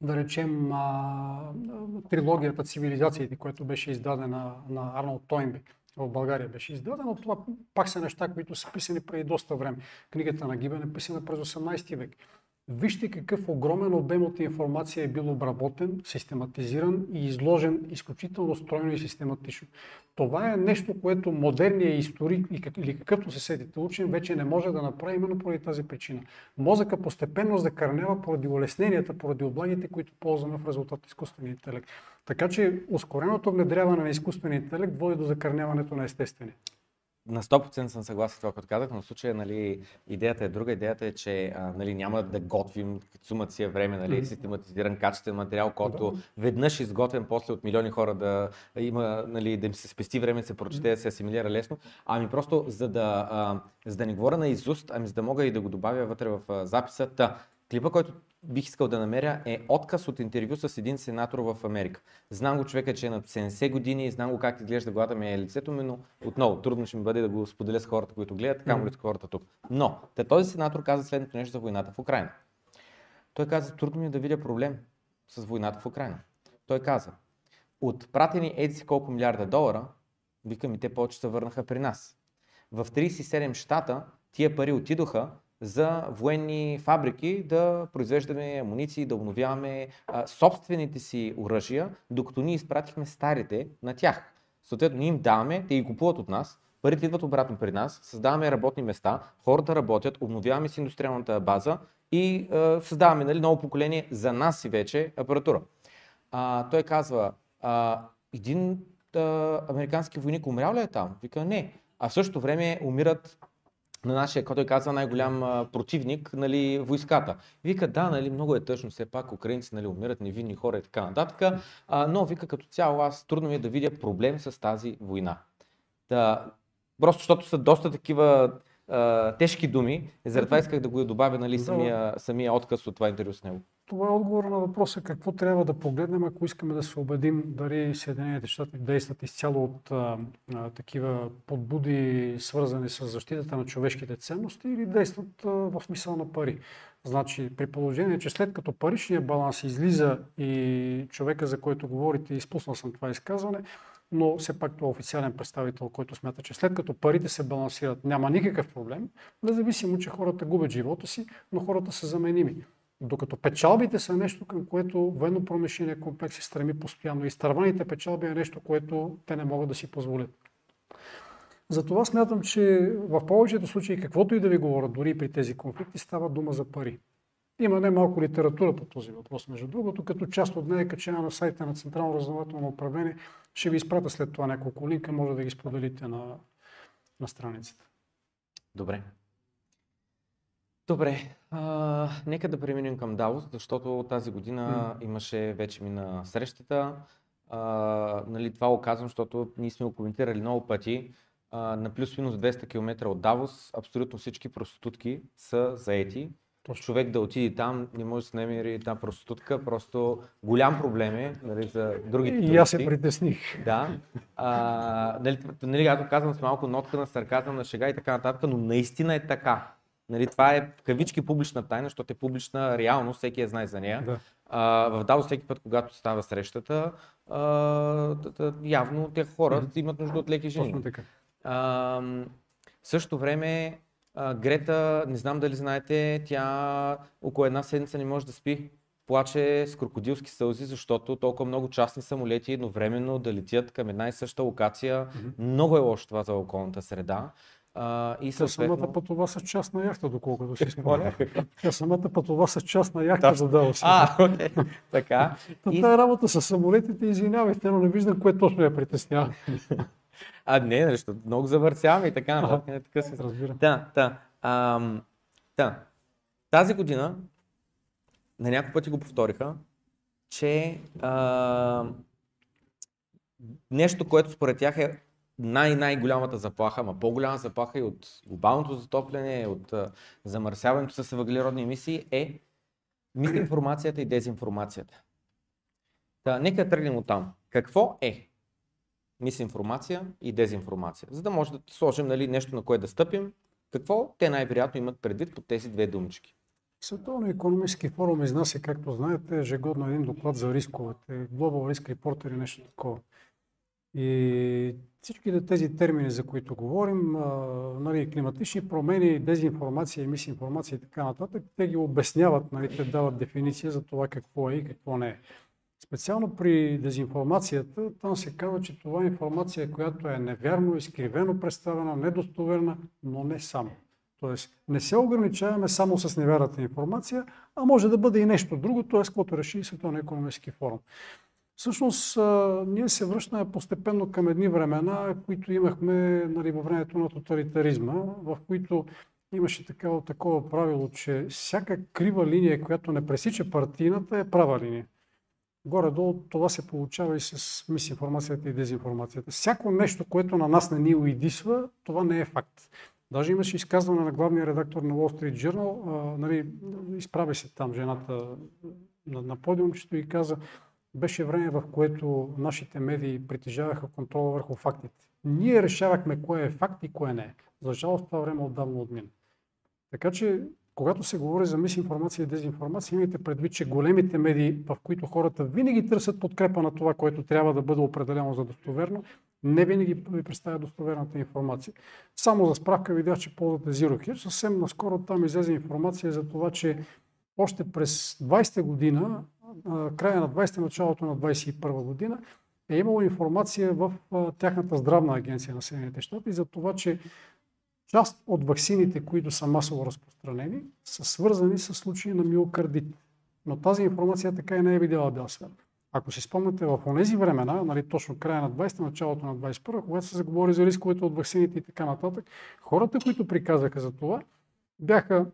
да речем, а, трилогията Цивилизациите, която беше издадена на Арнолд Тойнби в България беше издадена. Това пак са неща, които са писани преди доста време. Книгата на Гибен е писана през 18 век. Вижте какъв огромен обем от информация е бил обработен, систематизиран и изложен изключително стройно и систематично. Това е нещо, което модерният историк или какъвто се седите учен вече не може да направи именно поради тази причина. Мозъка постепенно закърнява поради улесненията, поради облагите, които ползваме в резултат на изкуствения интелект. Така че ускореното внедряване на изкуствения интелект води до закърняването на естествения.
На 100% съм съгласен с това, което казах, но в случая нали, идеята е друга. Идеята е, че а, нали, няма да готвим сумата си е време, нали, систематизиран качествен материал, който веднъж изготвен после от милиони хора да има, нали, да им се спести време, да се прочете, да се асимилира лесно. Ами просто за да, а, за да не говоря на изуст, ами за да мога и да го добавя вътре в а, записа. Та, клипа, който бих искал да намеря е отказ от интервю с един сенатор в Америка. Знам го човека, че е на 70 години, знам го как изглежда главата ми е лицето ми, но отново трудно ще ми бъде да го споделя с хората, които гледат, така му с хората тук. Но те, този сенатор каза следното нещо за войната в Украина. Той каза, трудно ми е да видя проблем с войната в Украина. Той каза, от пратени еди си колко милиарда долара, викам и те повече се върнаха при нас. В 37 щата тия пари отидоха за военни фабрики да произвеждаме амуниции, да обновяваме а, собствените си оръжия, докато ние изпратихме старите на тях. Съответно, ние им даваме, те ги купуват от нас, парите идват обратно при нас, създаваме работни места, хората работят, обновяваме си индустриалната база и а, създаваме нали, ново поколение за нас и вече апаратура. А, той казва, а, един а, американски войник умрял ли е там? Вика, не. А в същото време умират на нашия, който казва най-голям а, противник, нали, войската. Вика, да, нали, много е тъжно, все пак украинци нали, умират невинни хора и така нататък, а, но вика като цяло аз трудно ми е да видя проблем с тази война. Да, просто защото са доста такива а, тежки думи, заради това исках да го добавя нали, самия, самия отказ от това интервю с него.
Това е отговор на въпроса какво трябва да погледнем, ако искаме да се убедим дали Съединените щати действат изцяло от а, а, такива подбуди, свързани с защитата на човешките ценности или действат а, в смисъл на пари. Значи, при положение, че след като паричният баланс излиза и човека, за който говорите, изпуснал съм това изказване, но все пак това е официален представител, който смята, че след като парите се балансират, няма никакъв проблем, независимо, че хората губят живота си, но хората са заменими. Докато печалбите са нещо, към което военно-промишления комплекс се стреми постоянно. Изтърваните печалби е нещо, което те не могат да си позволят. Затова смятам, че в повечето случаи, каквото и да ви говорят, дори при тези конфликти, става дума за пари. Има немалко литература по този въпрос, между другото, като част от нея е качена на сайта на Централно разнователно управление. Ще ви изпратя след това няколко линка, може да ги споделите на, на страницата.
Добре. Добре, а, нека да преминем към Давос, защото тази година mm. имаше вече мина срещата. А, нали, това го казвам, защото ние сме го коментирали много пъти. А, на плюс-минус 200 км от Давос абсолютно всички проститутки са заети. Точно. Човек да отиде там, не може да се намери една проститутка, просто голям проблем е нали, за другите
И аз се притесних.
Да. А, нали, нали, аз го казвам с малко нотка на сарказъм, на шега и така нататък, но наистина е така. Нали, това е кавички публична тайна, защото е публична реално, всеки е знае за нея. Да. А, в Давос всеки път, когато става срещата, а, явно те хора mm-hmm. имат нужда от леки жени.
Точно така. А,
в същото време а, Грета, не знам дали знаете, тя около една седмица не може да спи. Плаче с крокодилски сълзи, защото толкова много частни самолети едновременно да летят към една и съща локация. Mm-hmm. Много е лошо това за околната среда.
А, и съответно... самата пътова с частна яхта, доколкото си спомня. Тя самата пътова с частна яхта задава си.
А, okay. така.
и... Тая работа с самолетите, извинявайте, но не виждам кое точно я притеснява.
а, не, нещо, много завърсяваме и така.
Ага, не, така се... Разбира.
Да, да. Ам, да. Тази година, на няколко пъти го повториха, че а, нещо, което според тях е най-най-голямата заплаха, ама по-голяма заплаха и от глобалното затопляне, от а, замърсяването с въглеродни емисии е мисинформацията и дезинформацията. Та, нека тръгнем от там. Какво е мисинформация и дезинформация? За да може да сложим нали, нещо на кое да стъпим, какво те най-вероятно имат предвид под тези две думички?
Световно економически форум изнася, както знаете, ежегодно един доклад за рисковете. Global Risk Report или нещо такова. И всичките тези термини, за които говорим, нали, климатични промени, дезинформация, мисинформация и така нататък, те ги обясняват, нали, те дават дефиниция за това какво е и какво не е. Специално при дезинформацията, там се казва, че това е информация, която е невярно, изкривено представена, недостоверна, но не само. Тоест, не се ограничаваме само с невярната информация, а може да бъде и нещо друго, т.е. каквото реши Световния економически форум. Всъщност, ние се връщаме постепенно към едни времена, които имахме нали, във времето на тоталитаризма, в които имаше такова, такова правило, че всяка крива линия, която не пресича партийната, е права линия. Горе-долу това се получава и с мисинформацията и дезинформацията. Всяко нещо, което на нас не ни уидисва, това не е факт. Даже имаше изказване на главния редактор на Wall Street Journal, нали, изправи се там жената на, на подиумчето и каза, беше време, в което нашите медии притежаваха контрола върху фактите. Ние решавахме кое е факт и кое не е. За жалост това време отдавна отмина. Така че, когато се говори за мисинформация и дезинформация, имайте предвид, че големите медии, в които хората винаги търсят подкрепа на това, което трябва да бъде определено за достоверно, не винаги ви представя достоверната информация. Само за справка видях, че ползвате ZeroHear. Съвсем наскоро там излезе информация за това, че още през 20-та година, края на 20-та, началото на 21 година, е имало информация в тяхната здравна агенция на Съединените щати за това, че част от ваксините, които са масово разпространени, са свързани с случаи на миокардит. Но тази информация така и не е видяла бял свят. Ако си спомняте в тези времена, нали, точно края на 20-та, началото на 21-та, когато се заговори за рисковете от ваксините и така нататък, хората, които приказаха за това, бяха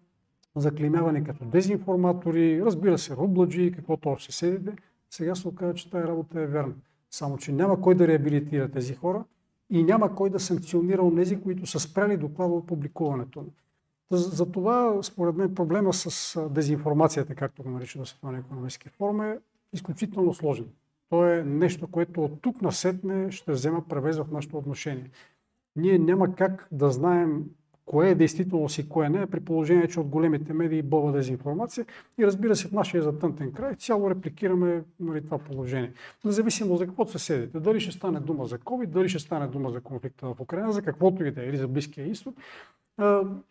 заклеймявани като дезинформатори, разбира се, рубладжи и каквото още седите. Сега се оказва, че тази работа е верна. Само, че няма кой да реабилитира тези хора и няма кой да санкционира онези, които са спряли доклада от публикуването Затова, според мен, проблема с дезинформацията, както го нарича на Световния економически форум, е изключително сложен. То е нещо, което от тук насетне ще взема превез в нашето отношение. Ние няма как да знаем кое е действително си, кое не, при положение, че от големите медии бълва дезинформация и разбира се в нашия затънтен край цяло репликираме нали, това положение. Независимо за каквото се седите, дали ще стане дума за COVID, дали ще стане дума за конфликта в Украина, за каквото и да е, или за Близкия изток,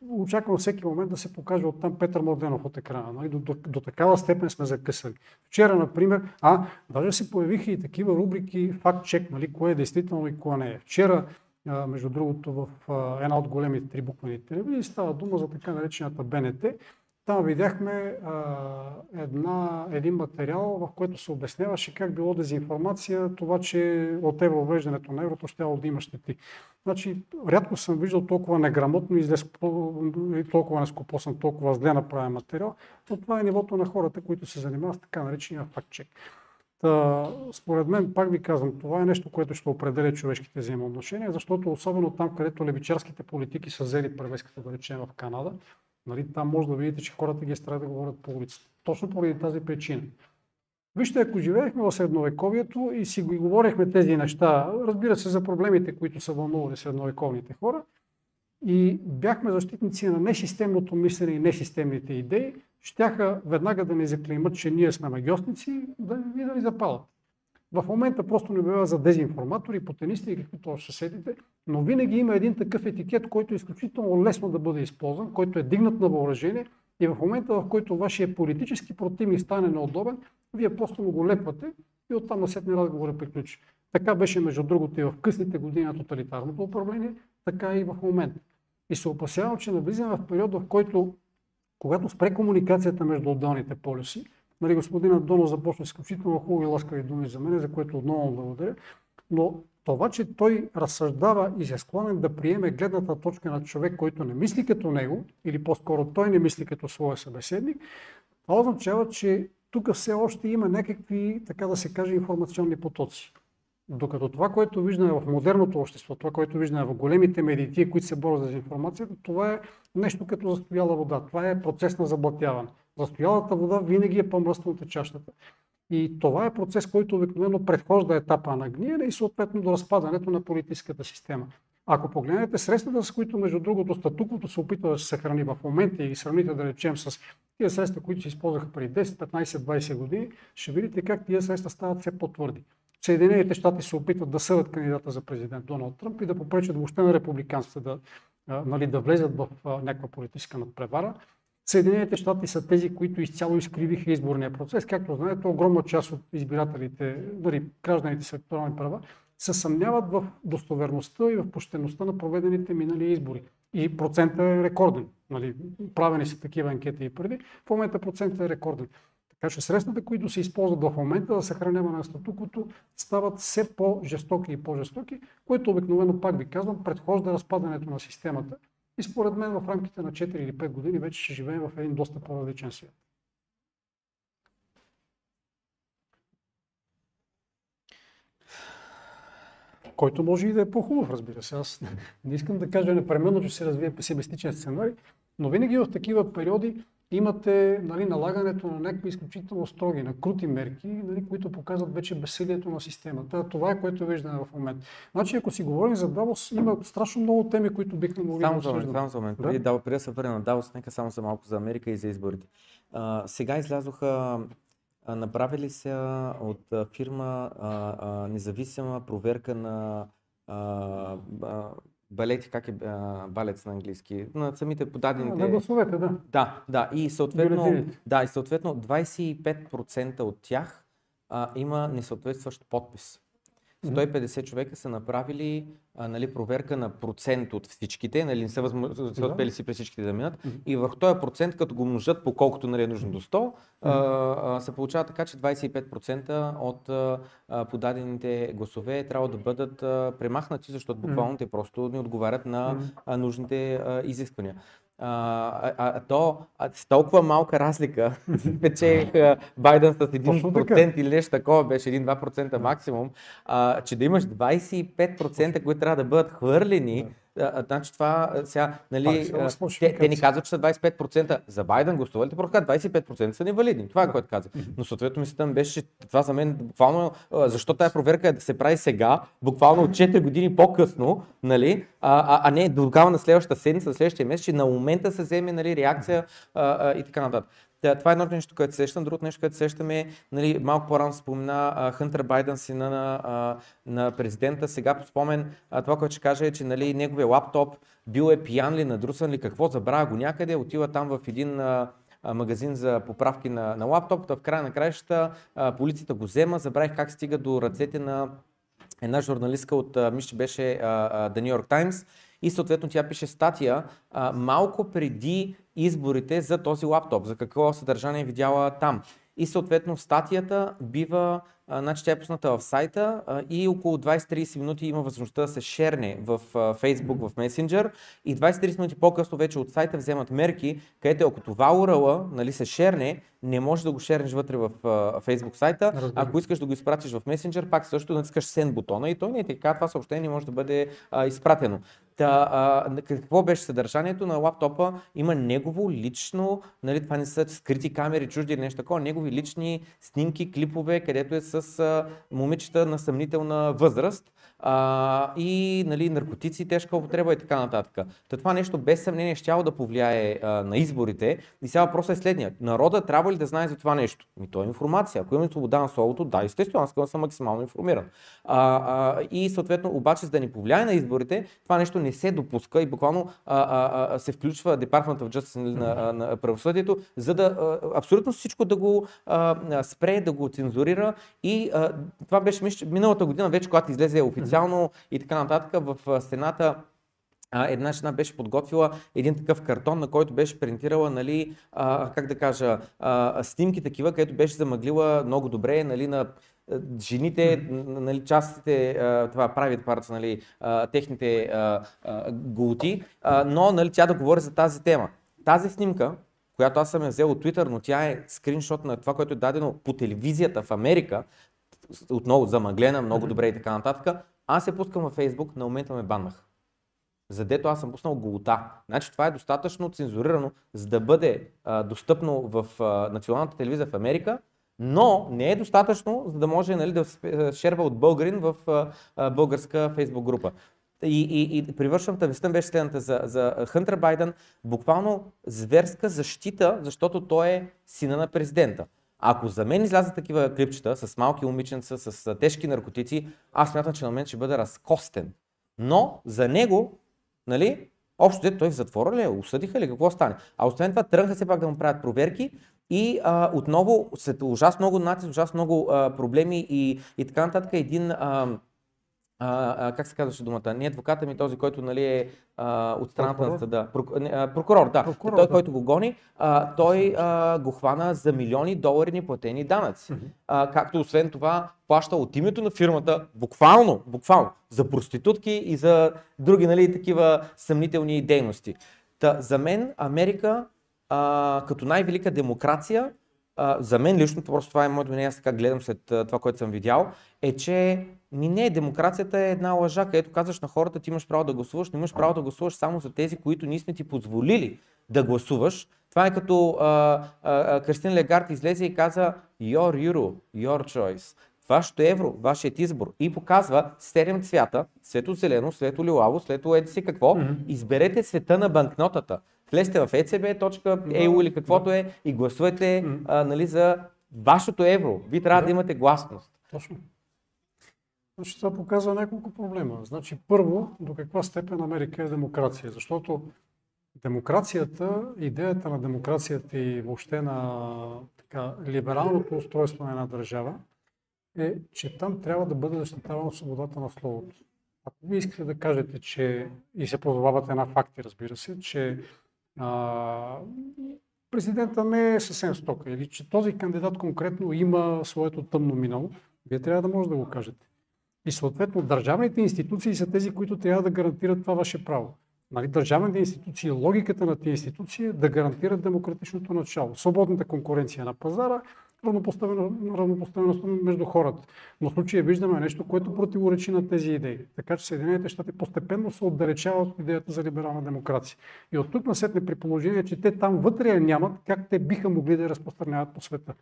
очаквам всеки момент да се покаже оттам Петър Младенов от екрана. Нали? До, до, до такава степен сме закъсали. Вчера, например, а, даже се появиха и такива рубрики факт-чек, нали, кое е действително и кое не е. Вчера, между другото, в една от големите три буквени телевизии става дума за така наречената БНТ, там видяхме една, един материал, в който се обясняваше как било дезинформация това, че от евровеждането на еврото ще да има щети. Значи, рядко съм виждал толкова неграмотно и толкова нескопосан, толкова зле направен материал, но това е нивото на хората, които се занимават с така наречения факт-чек. Та, според мен, пак ви казвам, това е нещо, което ще определя човешките взаимоотношения, защото особено там, където левичарските политики са взели превеската, да речем в Канада, Нали, там може да видите, че хората ги страх да говорят по улицата. Точно поради тази причина. Вижте, ако живеехме в средновековието и си ги говорихме тези неща, разбира се, за проблемите, които са вълнували средновековните хора, и бяхме защитници на несистемното мислене и несистемните идеи, щяха веднага да ни заклеймат, че ние сме магиосници да, и да ни запалят. В момента просто не бива за дезинформатори, потенисти и каквито още съседите, но винаги има един такъв етикет, който е изключително лесно да бъде използван, който е дигнат на въоръжение и в момента, в който вашия политически противник стане неудобен, вие просто му го лепвате и оттам на сетни разговор приключи. Така беше, между другото, и в късните години на тоталитарното управление, така и в момента. И се опасявам, че навлизаме в период, в който, когато спре комуникацията между отделните полюси, Нали, господинът Доно започна изключително хубави ласкави думи за мен, за което отново благодаря. Но това, че той разсъждава и се склонен да приеме гледната точка на човек, който не мисли като него, или по-скоро той не мисли като своя събеседник, това означава, че тук все още има някакви, така да се каже, информационни потоци. Докато това, което виждаме в модерното общество, това, което виждаме в големите медии, които се борят за информацията, това е нещо като застояла вода. Това е процес на заблатяване. Застоялата вода винаги е по-мръсна от течащата. И това е процес, който обикновено предхожда етапа на гниене и съответно до разпадането на политическата система. Ако погледнете средствата, с които между другото статуквото се опитва да се съхрани в момента и ги сравните да речем с тия средства, които се използваха преди 10, 15, 20 години, ще видите как тия средства стават все по-твърди. Съединените щати се опитват да съдат кандидата за президент Доналд Тръмп и да попречат въобще на републиканците да, нали, да влезат в някаква политическа надпревара. Съединените щати са тези, които изцяло изкривиха изборния процес. Както знаете, огромна част от избирателите, дори гражданите с електорални права, се съмняват в достоверността и в почтеността на проведените минали избори. И процентът е рекорден. Нали, правени са такива анкети и преди. В момента процентът е рекорден. Така че средствата, които се използват в момента за съхраняване на статуквото, стават все по-жестоки и по-жестоки, което обикновено, пак ви казвам, предхожда разпадането на системата. И според мен в рамките на 4 или 5 години вече ще живеем в един доста по-различен свят. Който може и да е по-хубав, разбира се. Аз не искам да кажа непременно, че се развие песимистичен сценарий, но винаги в такива периоди имате нали, налагането на някакви изключително строги, на крути мерки, нали, които показват вече безсилието на системата. Това е което виждаме в момента. Значи, ако си говорим за Давос, има страшно много теми, които бихме могли
само
да
обсъждаме. Само за момент. Преди да се върна на Давос, нека само за малко за Америка и за изборите. А, сега излязоха направили се от фирма а, а, независима проверка на а, балети, как е а, балец на английски, на самите подадените...
На гласовете, да.
Да, да. И съответно, да, и съответно 25% от тях а, има несъответстващ подпис. 150 човека са направили а, нали, проверка на процент от всичките, нали, не са, възможно, са успели си през всичките да минат. Mm-hmm. И върху този процент, като го множат по колкото нали, е нужно до 100, mm-hmm. а, а, се получава така, че 25% от а, подадените гласове трябва да бъдат а, премахнати, защото буквално mm-hmm. те просто не отговарят на а, нужните а, изисквания а, а, то а, с толкова малка разлика печех Байден с 1% или нещо такова, беше 1-2% максимум, а, че да имаш 25%, които трябва да бъдат хвърлени, а, значи това сега, нали, а, те, те ни казват, че са 25%. За Байден гласувалите просто 25% са невалидни. Това е което каза. Но съответно мислята ми беше, че това за мен буквално, защо тази проверка е да се прави сега, буквално от 4 години по-късно, нали, а, а, а не до на следващата седмица, на следващия месец, че на момента се вземе нали, реакция а, а, и така нататък. Да, това е едно нещо, което сещам. Другото нещо, което сещаме, е, нали, малко по-рано спомена Хънтер Байден, сина на, на, президента. Сега по спомен, а, това, което ще кажа е, че нали, неговия лаптоп бил е пиян ли, надрусан ли, какво, забравя го някъде, отива там в един а, магазин за поправки на, на лаптоп. В края на краищата полицията го взема, забравих как стига до ръцете на една журналистка от, мисля, беше The New York Times и съответно тя пише статия а, малко преди изборите за този лаптоп, за какво съдържание е видяла там. И съответно статията бива а, значи тя е пусната в сайта а, и около 20-30 минути има възможността да се шерне в а, Facebook, в Messenger и 20-30 минути по-късно вече от сайта вземат мерки, където ако това URL нали, се шерне, не можеш да го шернеш вътре в а, Facebook сайта. Разбира. Ако искаш да го изпратиш в Messenger, пак също натискаш Send бутона и той не е така, това съобщение може да бъде а, изпратено. Та, а, какво беше съдържанието на лаптопа? Има негово лично, нали, това не са скрити камери, чужди нещо такова, негови лични снимки, клипове, където е с а, момичета на съмнителна възраст а, и нали, наркотици, тежка употреба и така нататък. Та това нещо без съмнение ще да повлияе а, на изборите. И сега въпросът е следния. Народа трябва ли да знае за това нещо? Ми то е информация. Ако имаме свобода на словото, да, естествено, аз искам да съм максимално информиран. А, а, и съответно, обаче, за да ни повлияе на изборите, това нещо не се допуска и буквално а, а, а, се включва Department of Justice на, на правосъдието, за да а, абсолютно всичко да го а, спре, да го цензурира. И а, това беше миналата година, вече когато излезе официално и така нататък. В стената една жена беше подготвила един такъв картон, на който беше принтирала, нали, а, как да кажа, а, снимки такива, където беше замъглила много добре нали, на жените, нали, частите, това правят парца, нали, техните гулти, но нали, тя да говори за тази тема. Тази снимка, която аз съм я взел от Twitter, но тя е скриншот на това, което е дадено по телевизията в Америка, отново замъглена, много добре и така нататък, аз се пускам във Facebook, на момента ме баннах. Задето аз съм пуснал голота. Значи това е достатъчно цензурирано, за да бъде а, достъпно в а, националната телевизия в Америка, но не е достатъчно, за да може нали, да шерва от българин в а, българска фейсбук група. И, и, и привършвам тъвестта беше следната за, за Хънтер Байден, буквално зверска защита, защото той е сина на президента. Ако за мен излязат такива клипчета с малки момиченца, с тежки наркотици, аз смятам, че на мен ще бъде разкостен. Но за него, нали, общо дето той в затвора ли е, осъдиха ли, какво стане? А освен това тръгнаха се пак да му правят проверки и а, отново след ужасно много натиск, ужасно много а, проблеми и, и така нататък един а, а, как се казваше думата? Не адвоката ми, този, който нали, е а, от страната
Прокурор?
на съда. Прокурор, да.
Прокурор,
той,
да.
който го гони, а, той а, го хвана за милиони долари неплатени данъци. А, както освен това плаща от името на фирмата, буквално, буквално, за проститутки и за други нали, такива съмнителни дейности. Та, за мен Америка а, като най-велика демокрация, а, за мен лично, просто това е моето мнение, аз така гледам след а, това, което съм видял, е, че ми не, демокрацията е една лъжа, където казваш на хората, ти имаш право да гласуваш, но имаш право да гласуваш само за тези, които ние сме ти позволили да гласуваш. Това е като а, а, Кристин Легард излезе и каза Your Euro, your choice. Вашето евро, вашият избор. И показва 7 цвята, светло зелено, светло лилаво, светло еди си какво. Изберете света на банкнотата. Влезте в ecb.eu или каквото е и гласувайте а, нали, за вашето евро. Вие трябва да,
Да.
имате гласност.
Точно. Значи това показва няколко проблема. Значи първо, до каква степен Америка е демокрация. Защото демокрацията, идеята на демокрацията и въобще на така, либералното устройство на една държава е, че там трябва да бъде защитавана свободата на словото. Ако вие искате да кажете, че и се позовавате на факти, разбира се, че а, президента не е съвсем стока или че този кандидат конкретно има своето тъмно минало, вие трябва да може да го кажете. И съответно държавните институции са тези, които трябва да гарантират това ваше право. Нали, държавните институции, логиката на тези институции е да гарантират демократичното начало, свободната конкуренция на пазара, равнопоставено- равнопоставеността между хората. Но в случая виждаме нещо, което противоречи на тези идеи. Така че Съединените щати постепенно се отдалечават от идеята за либерална демокрация. И от тук насетне при положение, че те там вътре я нямат, как те биха могли да я разпространяват по света.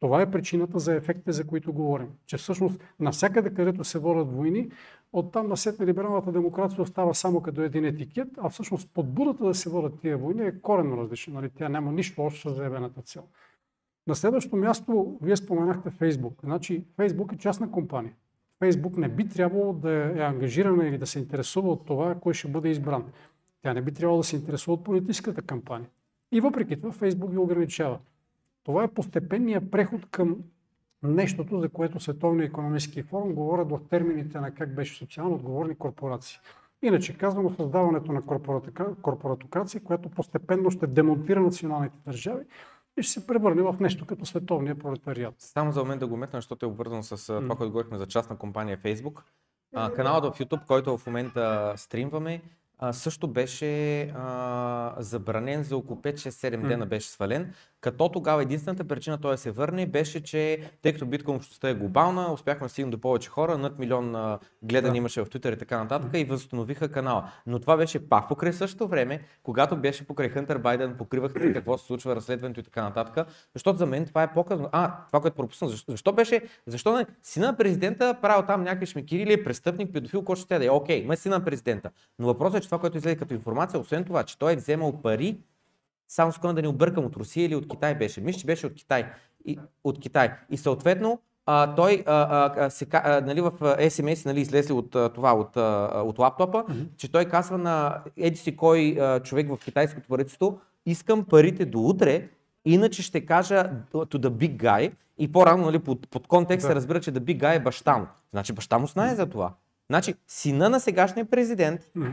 Това е причината за ефектите, за които говорим. Че всъщност навсякъде, където се водят войни, оттам насетне либералната демокрация остава само като един етикет, а всъщност подбудата да се водят тия войни е коренно различна. Нали? Тя няма нищо общо с заявената цел. На следващото място, вие споменахте Фейсбук. Значи, Фейсбук е частна компания. Фейсбук не би трябвало да е ангажирана или да се интересува от това, кой ще бъде избран. Тя не би трябвало да се интересува от политическата кампания. И въпреки това Фейсбук ги ограничава. Това е постепенният преход към нещото, за което Световния економически форум говорят в термините на как беше социално отговорни корпорации. Иначе казвamo създаването на корпоратокрация, която постепенно ще демонтира националните държави и ще се превърне в нещо като световния пролетариат.
Само за момент да го метна, защото е обвързано с това, което говорихме за частна компания Facebook. А, каналът в YouTube, който в момента стримваме, а, също беше а, забранен за около 5-6-7 дена беше свален, като тогава единствената причина той да се върне беше, че тъй като биткоин общността е глобална, успяхме да стигнем до повече хора, над милион гледани
Да.
имаше в Twitter и така нататък и възстановиха канала. Но това беше пак покрай същото време, когато беше покрай Хънтер Байден, покривахте какво се случва, разследването и така нататък, защото за мен това е показано. А, това, което пропусна, защо, защо беше, защо не, сина на президента правил там някакви шмекири или е престъпник, педофил, който ще да е, окей, ма е сина на президента. Но въпросът е, че това, което излезе като информация, освен това, че той е вземал пари, само секунда да не объркам от Русия или от Китай беше. Мисля, че беше от Китай. И, от Китай. И съответно, а, той а, а, се, а, нали, в SMS нали, излезе от а, това, от, а, от лаптопа, че той казва на еди си кой а, човек в китайското правителство, искам парите до утре, иначе ще кажа to the big guy и по-рано нали, под, под контекст се
Да.
разбира, че the big guy е баща му. Значи баща му знае за това. Значи сина на сегашния президент
Мгм.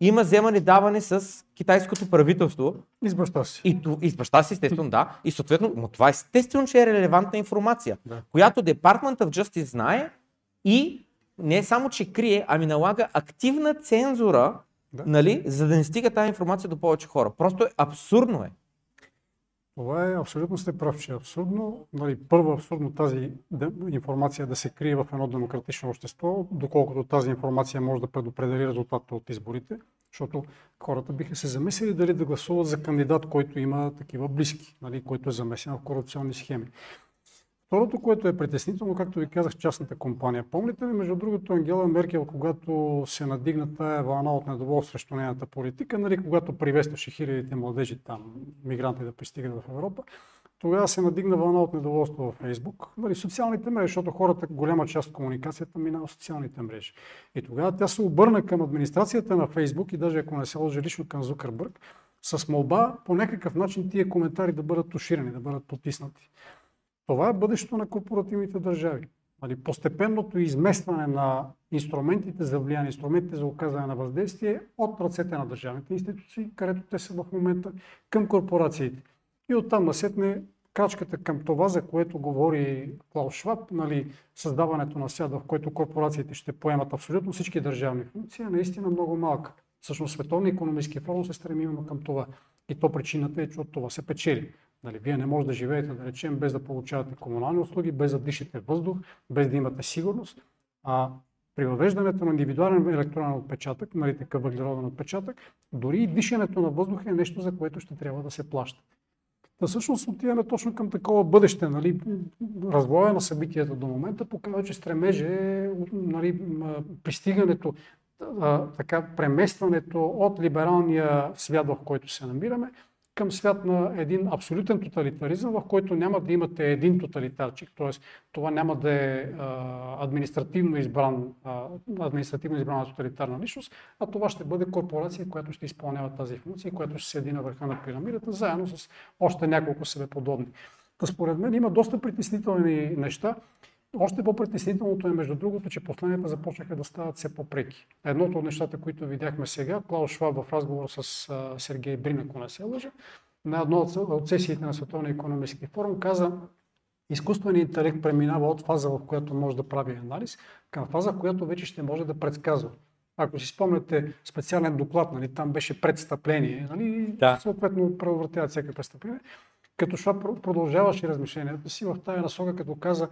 Има вземане даване с китайското правителство
И с баща си.
и, ту- и с баща си, естествено, да. И съответно, но това естествено, че е релевантна информация,
Да.
която Department of Justice знае и не само, че крие, ами налага активна цензура,
Да.
нали, за да не стига тази информация до повече хора. Просто е абсурдно е.
Това е абсолютно сте прав, че е абсурдно. Нали, първо абсурдно тази информация да се крие в едно демократично общество, доколкото тази информация може да предопредели резултата от изборите, защото хората биха се замислили дали да гласуват за кандидат, който има такива близки, нали, който е замесен в корупционни схеми. Второто, което е притеснително, както ви казах, частната компания. Помните ли, между другото, Ангела Меркел, когато се надигна тая вълна от недоволство срещу нейната политика, нали, когато приветстваше хилядите младежи там, мигранти да пристигат в Европа, тогава се надигна вълна от недоволство във Фейсбук. Нали, социалните мрежи, защото хората, голяма част от комуникацията минава в социалните мрежи. И тогава тя се обърна към администрацията на Фейсбук и даже ако не се лъжи лично към Зукърбърг, с молба по някакъв начин тия коментари да бъдат туширани, да бъдат потиснати. Това е бъдещето на корпоративните държави. Нали, постепенното изместване на инструментите за влияние, инструментите за оказване на въздействие от ръцете на държавните институции, където те са в момента, към корпорациите. И оттам насетне крачката към това, за което говори Клаус Шваб, нали, създаването на свят, в който корпорациите ще поемат абсолютно всички държавни функции, е наистина много малка. Всъщност Световния економически форум се стреми именно към това. И то причината е, че от това се печели. Нали, вие не можете да живеете, да речем, без да получавате комунални услуги, без да дишате въздух, без да имате сигурност. А при въвеждането на индивидуален електронен отпечатък, нали, такъв въглероден отпечатък, дори и дишането на въздух е нещо, за което ще трябва да се плаща. Та всъщност отиваме точно към такова бъдеще. Нали? Развоя на събитията до момента показва, че стремеже нали, пристигането, така, преместването от либералния свят, в който се намираме, към свят на един абсолютен тоталитаризъм, в който няма да имате един тоталитарчик, т.е. това няма да е административно, избран, административно избрана тоталитарна личност, а това ще бъде корпорация, която ще изпълнява тази функция, която ще седи на върха на пирамидата, заедно с още няколко себе подобни. Та според мен има доста притеснителни неща. Още по-притеснителното е, между другото, че посланията започнаха да стават все по-преки. Едното от нещата, които видяхме сега, Клаус Шваб в разговор с Сергей Брин, ако не се лъжа, на едно от сесиите на Световния економически форум, каза, изкуственият интелект преминава от фаза, в която може да прави анализ, към фаза, в която вече ще може да предсказва. Ако си спомняте специален доклад, нали, там беше представление, нали, да. съответно предотвратява всяка престъпление. Като Шваб продължаваше размишлението си в тази насока, като каза,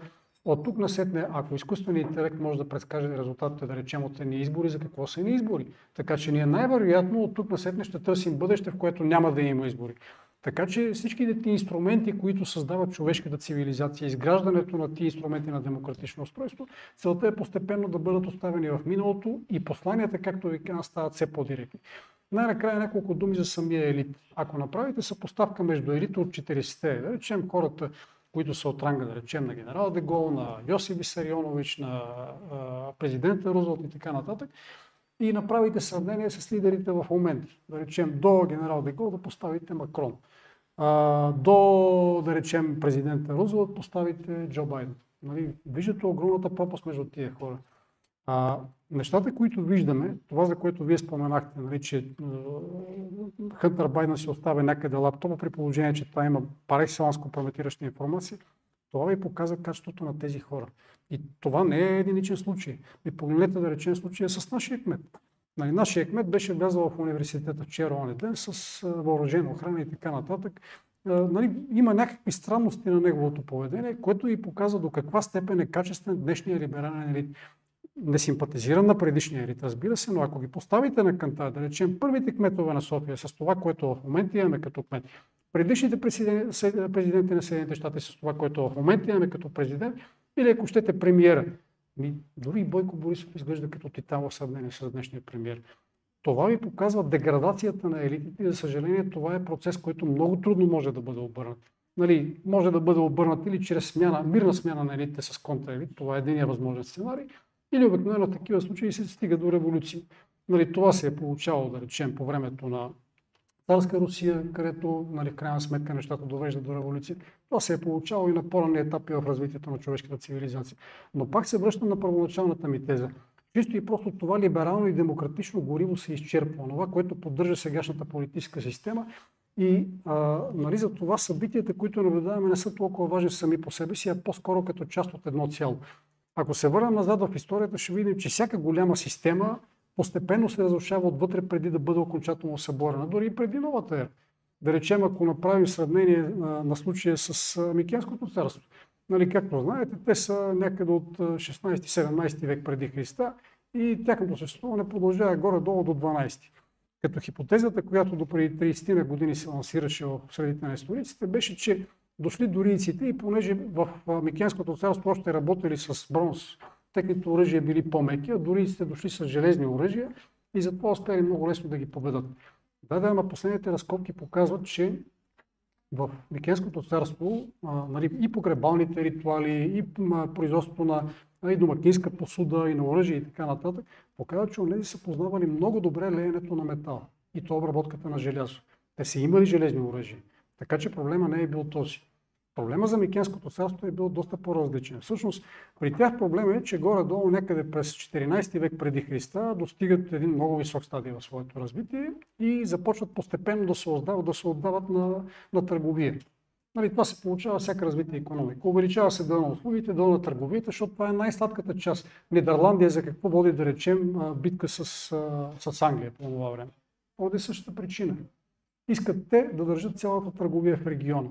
от тук насетне, ако изкуственият интелект може да предскаже резултатите, да речем, от едни избори, за какво са ни избори. Така че ние най-вероятно от тук насетне ще търсим бъдеще, в което няма да има избори. Така че всички тези инструменти, които създават човешката цивилизация, изграждането на тези инструменти на демократично устройство, целта е постепенно да бъдат оставени в миналото и посланията, както ви казвам, стават все по-директни. Най-накрая няколко думи за самия елит. Ако направите съпоставка между елита от 40-те, да речем хората, които са от ранга, да речем, на генерал Дегол, на Йосиф Висарионович, на президента Рузвелт и така нататък, и направите сравнение с лидерите в момента. Да речем, до генерал Дегол да поставите Макрон. до, да речем, президента Рузвелт поставите Джо Байден. Нали, виждате огромната пропаст между тия хора. А, нещата, които виждаме, това за което вие споменахте, нали, че Хънтър Байден си оставя някъде лаптопа при положение, че това има excellence компрометираща информация, това ви показва качеството на тези хора. И това не е единичен случай. И погледнете да речем случая с нашия кмет. Нали, нашия кмет беше влязъл в университета вчера он ден с въоръжена охрана и така нататък. Нали, има някакви странности на неговото поведение, което и показва до каква степен е качествен днешния либерален елит не симпатизирам на предишния елит, разбира се, но ако ги поставите на канта, да речем първите кметове на София с това, което в момента имаме като кмет, предишните президенти на Съединените щати с това, което в момента имаме като президент, или ако щете премиера, ми, дори Бойко Борисов изглежда като титан в сравнение с днешния премиер. Това ви показва деградацията на елитите и за съжаление това е процес, който много трудно може да бъде обърнат. Нали, може да бъде обърнат или чрез смяна, мирна смяна на елитите с контраелит, това е един възможен сценарий, или обикновено в такива случаи се стига до революция. Нали, това се е получавало, да речем, по времето на царска Русия, където нали, в крайна сметка нещата довеждат до революция. Това се е получавало и на по-ранни етапи в развитието на човешката цивилизация. Но пак се връщам на първоначалната ми теза. Чисто и просто това либерално и демократично гориво се изчерпва. Това, което поддържа сегашната политическа система. И а, нали, за това събитията, които наблюдаваме, не са толкова важни сами по себе си, а по-скоро като част от едно цяло. Ако се върнем назад в историята, ще видим, че всяка голяма система постепенно се разрушава отвътре преди да бъде окончателно съборена, дори и преди новата ера. Да речем, ако направим сравнение на, на случая с Микенското царство. Нали, както знаете, те са някъде от 16-17 век преди Христа и тяхното съществуване продължава горе-долу до 12. Като хипотезата, която до преди 30 на години се лансираше в средите на историците, беше, че дошли дорийците и понеже в Микенското царство още работили с бронз, техните оръжия били по-меки, а дорийците дошли с железни оръжия и затова успели много лесно да ги победат. Да, да, ама последните разкопки показват, че в Микенското царство а, нали, и погребалните ритуали, и производството на и домакинска посуда, и на оръжие и така нататък, показват, че онези са познавали много добре леенето на метал и то обработката на желязо. Те са имали железни оръжия. Така че проблема не е бил този. Проблема за Микенското царство е бил доста по-различен. Всъщност, при тях проблема е, че горе-долу някъде през 14 век преди Христа достигат един много висок стадий в своето развитие и започват постепенно да се отдават, да се отдават на, на търговия. Нали, това се получава всяка развитие економика. Увеличава се дъл на услугите, дъл на търговията, защото това е най-сладката част. Нидерландия за какво води, да речем, битка с, с Англия по това време? Води същата причина. Искат те да държат цялата търговия в региона.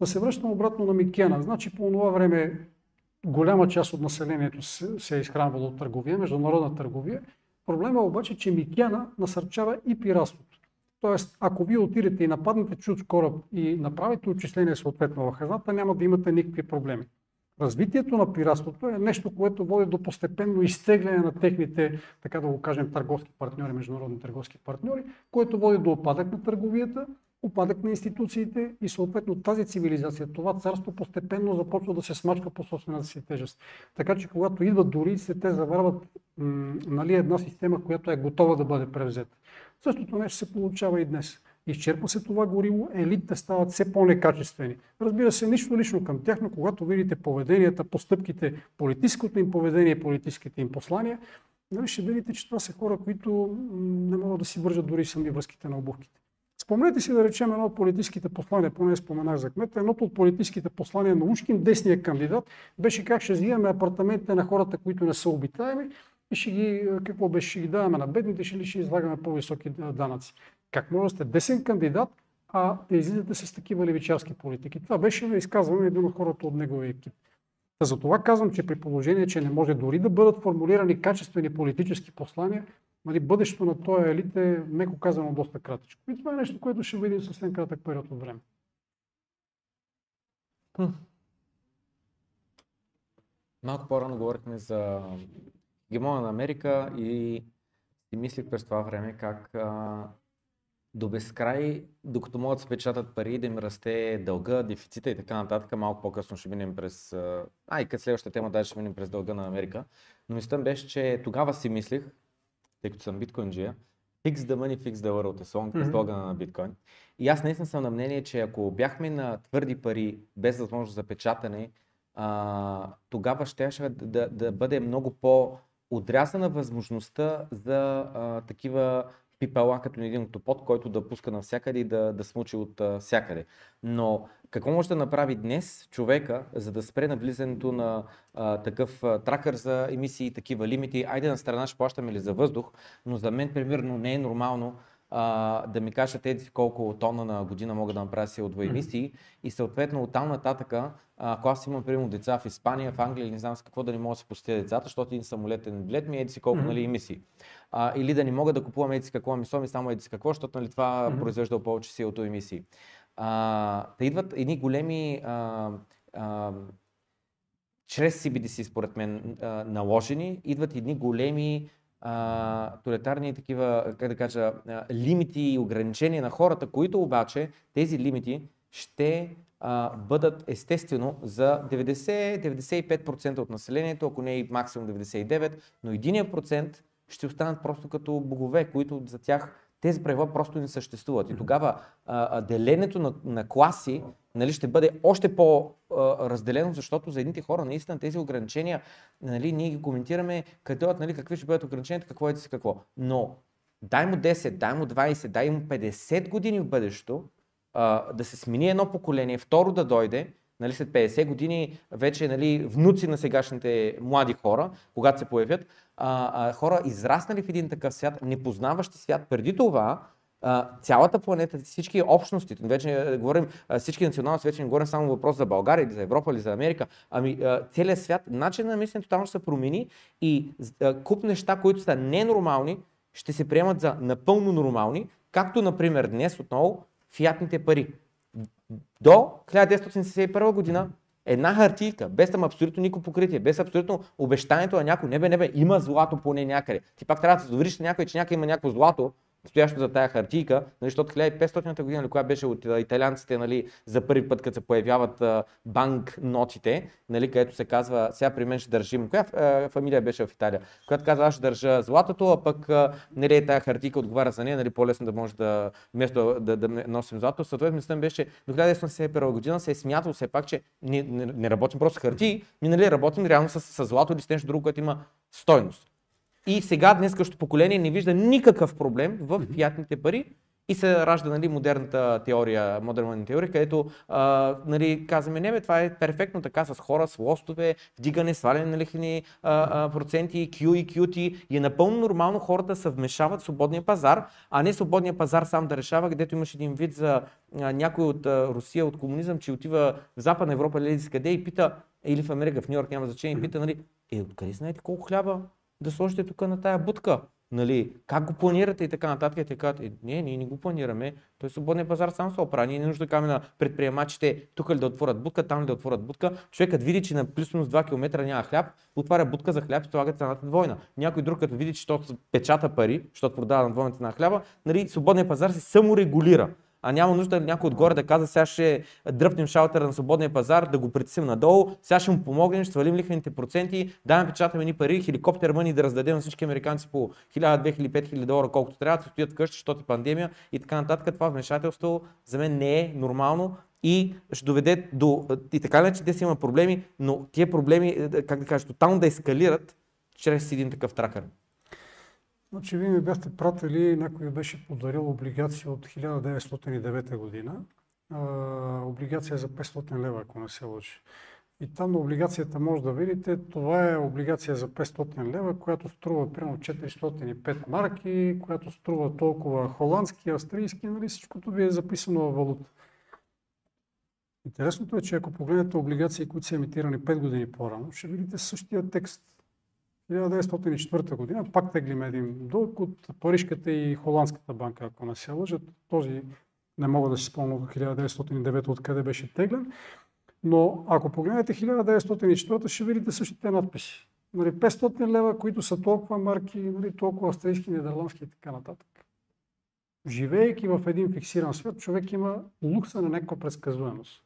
Да се връщам обратно на Микена. Значи по това време голяма част от населението се, е изхранвало от търговия, международна търговия. Проблема е обаче, че Микена насърчава и пиратството. Тоест, ако вие отидете и нападнете чуд кораб и направите отчисление съответно в хазната, няма да имате никакви проблеми. Развитието на пиратството е нещо, което води до постепенно изтегляне на техните, така да го кажем, търговски партньори, международни търговски партньори, което води до опадък на търговията, опадък на институциите и съответно тази цивилизация, това царство постепенно започва да се смачка по собствената си тежест. Така че когато идват дори се, те заварват м- нали, една система, която е готова да бъде превзета. Същото нещо се получава и днес. Изчерпва се това гориво, елитите стават все по-некачествени. Разбира се, нищо лично към тях, но когато видите поведенията, постъпките, политическото им поведение, политическите им послания, нали ще видите, че това са хора, които не могат да си вържат дори сами връзките на обувките. Спомнете си да речем едно от политическите послания, поне споменах за кмета, едното от политическите послания на Ушкин, десния кандидат, беше как ще взимаме апартаментите на хората, които не са обитаеми и ще ги, какво беше, ще ги даваме на бедните, ще ли ще излагаме по-високи данъци. Как може да сте десен кандидат, а да излизате с такива левичарски политики? Това беше изказване на един от хората от неговия екип. За това казвам, че при положение, че не може дори да бъдат формулирани качествени политически послания, нали, бъдещето на този елит е, меко казано, доста кратичко. И това е нещо, което ще видим съвсем кратък период от време.
Малко по-рано говорихме за гемона на Америка и си мислих през това време как а, до безкрай, докато могат да се печатат пари, да им расте дълга, дефицита и така нататък, малко по-късно ще минем през... А, и като следващата тема, даже ще минем през дълга на Америка. Но мислята беше, че тогава си мислих, тъй като съм биткоинджия, fix the money, fix the world е слогана mm-hmm. на биткоин. И аз наистина съм на мнение, че ако бяхме на твърди пари, без възможност за печатане, а, тогава ще да, да, да бъде много по- отрязана възможността за а, такива пипала като един октопод, който да пуска навсякъде и да, да смучи от а, всякъде. Но какво може да направи днес човека, за да спре навлизането на а, такъв а, тракър за емисии, такива лимити? Айде на страна ще плащаме ли за въздух, но за мен примерно не е нормално а, да ми кажат еди колко тона на година мога да направя CO2 емисии и съответно от там нататъка, ако аз имам примерно деца в Испания, в Англия не знам с какво да не мога да се посетя децата, защото един самолетен билет ми е еди си колко нали, емисии. А, или да не мога да купувам еди какво, ами ми само еди какво, защото нали, това mm-hmm. произвежда повече CO2 емисии. А, да идват едни големи а, а, чрез CBDC, според мен, а, наложени, идват едни големи а, тоталитарни такива, как да кажа, а, лимити и ограничения на хората, които обаче тези лимити ще а, бъдат естествено за 90-95% от населението, ако не и максимум 99%, но 1% ще останат просто като богове, които за тях тези правила просто не съществуват. И тогава а, деленето на, на класи нали, ще бъде още по-разделено, защото за едните хора наистина тези ограничения, нали, ние ги коментираме, къде нали, какви ще бъдат ограниченията, какво е си какво. Но дай му 10, дай му 20, дай му 50 години в бъдещето, а, да се смени едно поколение, второ да дойде, нали, след 50 години вече нали, внуци на сегашните млади хора, когато се появят, а, а, хора израснали в един такъв свят, непознаващи свят преди това, а, цялата планета, всички общности, вече говорим, всички националности, вече не говорим само въпрос за България или за Европа или за Америка, ами целият свят, начин на мисленето тотално ще се промени и а, куп неща, които са ненормални, ще се приемат за напълно нормални, както например днес отново фиатните пари. До 1971 година една хартийка, без там абсолютно никакво покритие, без абсолютно обещанието на някой, не бе, не има злато поне някъде. Ти пак трябва да се довериш на някой, че някъде има някакво злато, стоящо за тая хартийка, нали, защото 1500-та година, кога беше от италианците, нали, за първи път, като се появяват банк нотите, нали, където се казва, сега при мен ще държим, коя фамилия беше в Италия, която казва, аз ще държа златото, а пък нали, тая хартийка отговаря за нея, нали, по-лесно да може да, вместо да, да, да носим злато. Съответно, мислям беше, до 1971 година се е смятало все пак, че не, не, не работим просто с хартии, ми нали, работим реално с, с злато или с нещо друго, което има стойност. И сега днескащото поколение не вижда никакъв проблем в фиатните пари. И се ражда нали, модерната теория, модерна теория, където а, нали, казваме, не бе, това е перфектно така с хора, с лостове, вдигане, сваляне на лихвени проценти, Q и QT и е напълно нормално хората се вмешават свободния пазар, а не свободния пазар сам да решава, където имаш един вид за а, някой от а, Русия, от комунизъм, че отива в Западна Европа или къде и пита, или в Америка, в Нью Йорк, няма значение, и пита, нали, е, откъде знаете колко хляба да сложите тук на тая будка? Нали, как го планирате и така нататък. И те казват, е, не, ние не го планираме. Той свободния пазар сам се оправи. Ние не нужда да на предприемачите тук ли да отворят будка, там ли да отворят будка. Човекът види, че на плюс-минус 2 км няма хляб, отваря будка за хляб и слага цената двойна. Някой друг, като види, че печата пари, защото продава на двойната на хляба, нали, свободния пазар се саморегулира а няма нужда някой отгоре да казва, сега ще дръпнем шалтера на свободния пазар, да го притисим надолу, сега ще му помогнем, ще свалим лихвените проценти, да печатаме ни пари, хеликоптер мъни да раздадем на всички американци по 1000, 2000, 5000 долара, колкото трябва, да стоят вкъщи, защото е пандемия и така нататък. Това вмешателство за мен не е нормално и ще доведе до... И така не, че те си има проблеми, но тия проблеми, как да кажа, тотално да ескалират чрез един такъв тракър.
Значи вие ми бяхте пратили, някой беше подарил облигация от 1909 година. А, облигация за 500 лева, ако не се лъжи. И там на облигацията може да видите, това е облигация за 500 лева, която струва примерно 405 марки, която струва толкова холандски, австрийски, нали всичкото ви е записано в валута. Интересното е, че ако погледнете облигации, които са емитирани 5 години по-рано, ще видите същия текст. 1904 година пак теглим един дълг от Парижката и Холандската банка, ако не се лъжат. Този не мога да си спомня от 1909 откъде беше теглен. Но ако погледнете 1904 ще видите същите надписи. Нали, 500 лева, които са толкова марки, нали, толкова австрийски, нидерландски и така нататък. Живеейки в един фиксиран свят, човек има лукса на някаква предсказуемост.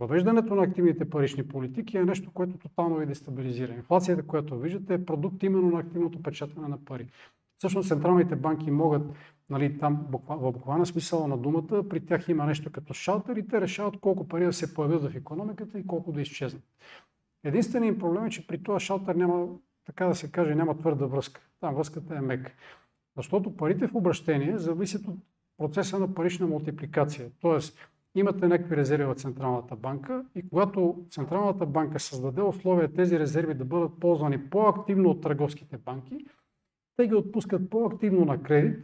Въвеждането на активните парични политики е нещо, което тотално ви дестабилизира. Инфлацията, която виждате, е продукт именно на активното печатане на пари. Всъщност централните банки могат, нали, там в буквална смисъл на думата, при тях има нещо като шалтер и те решават колко пари да се появят в економиката и колко да изчезнат. Единственият проблем е, че при това шалтер няма, така да се каже, няма твърда връзка. Там връзката е мека. Защото парите в обращение зависят от процеса на парична мултипликация. Тоест, имате някакви резерви в Централната банка и когато Централната банка създаде условия тези резерви да бъдат ползвани по-активно от търговските банки, те ги отпускат по-активно на кредит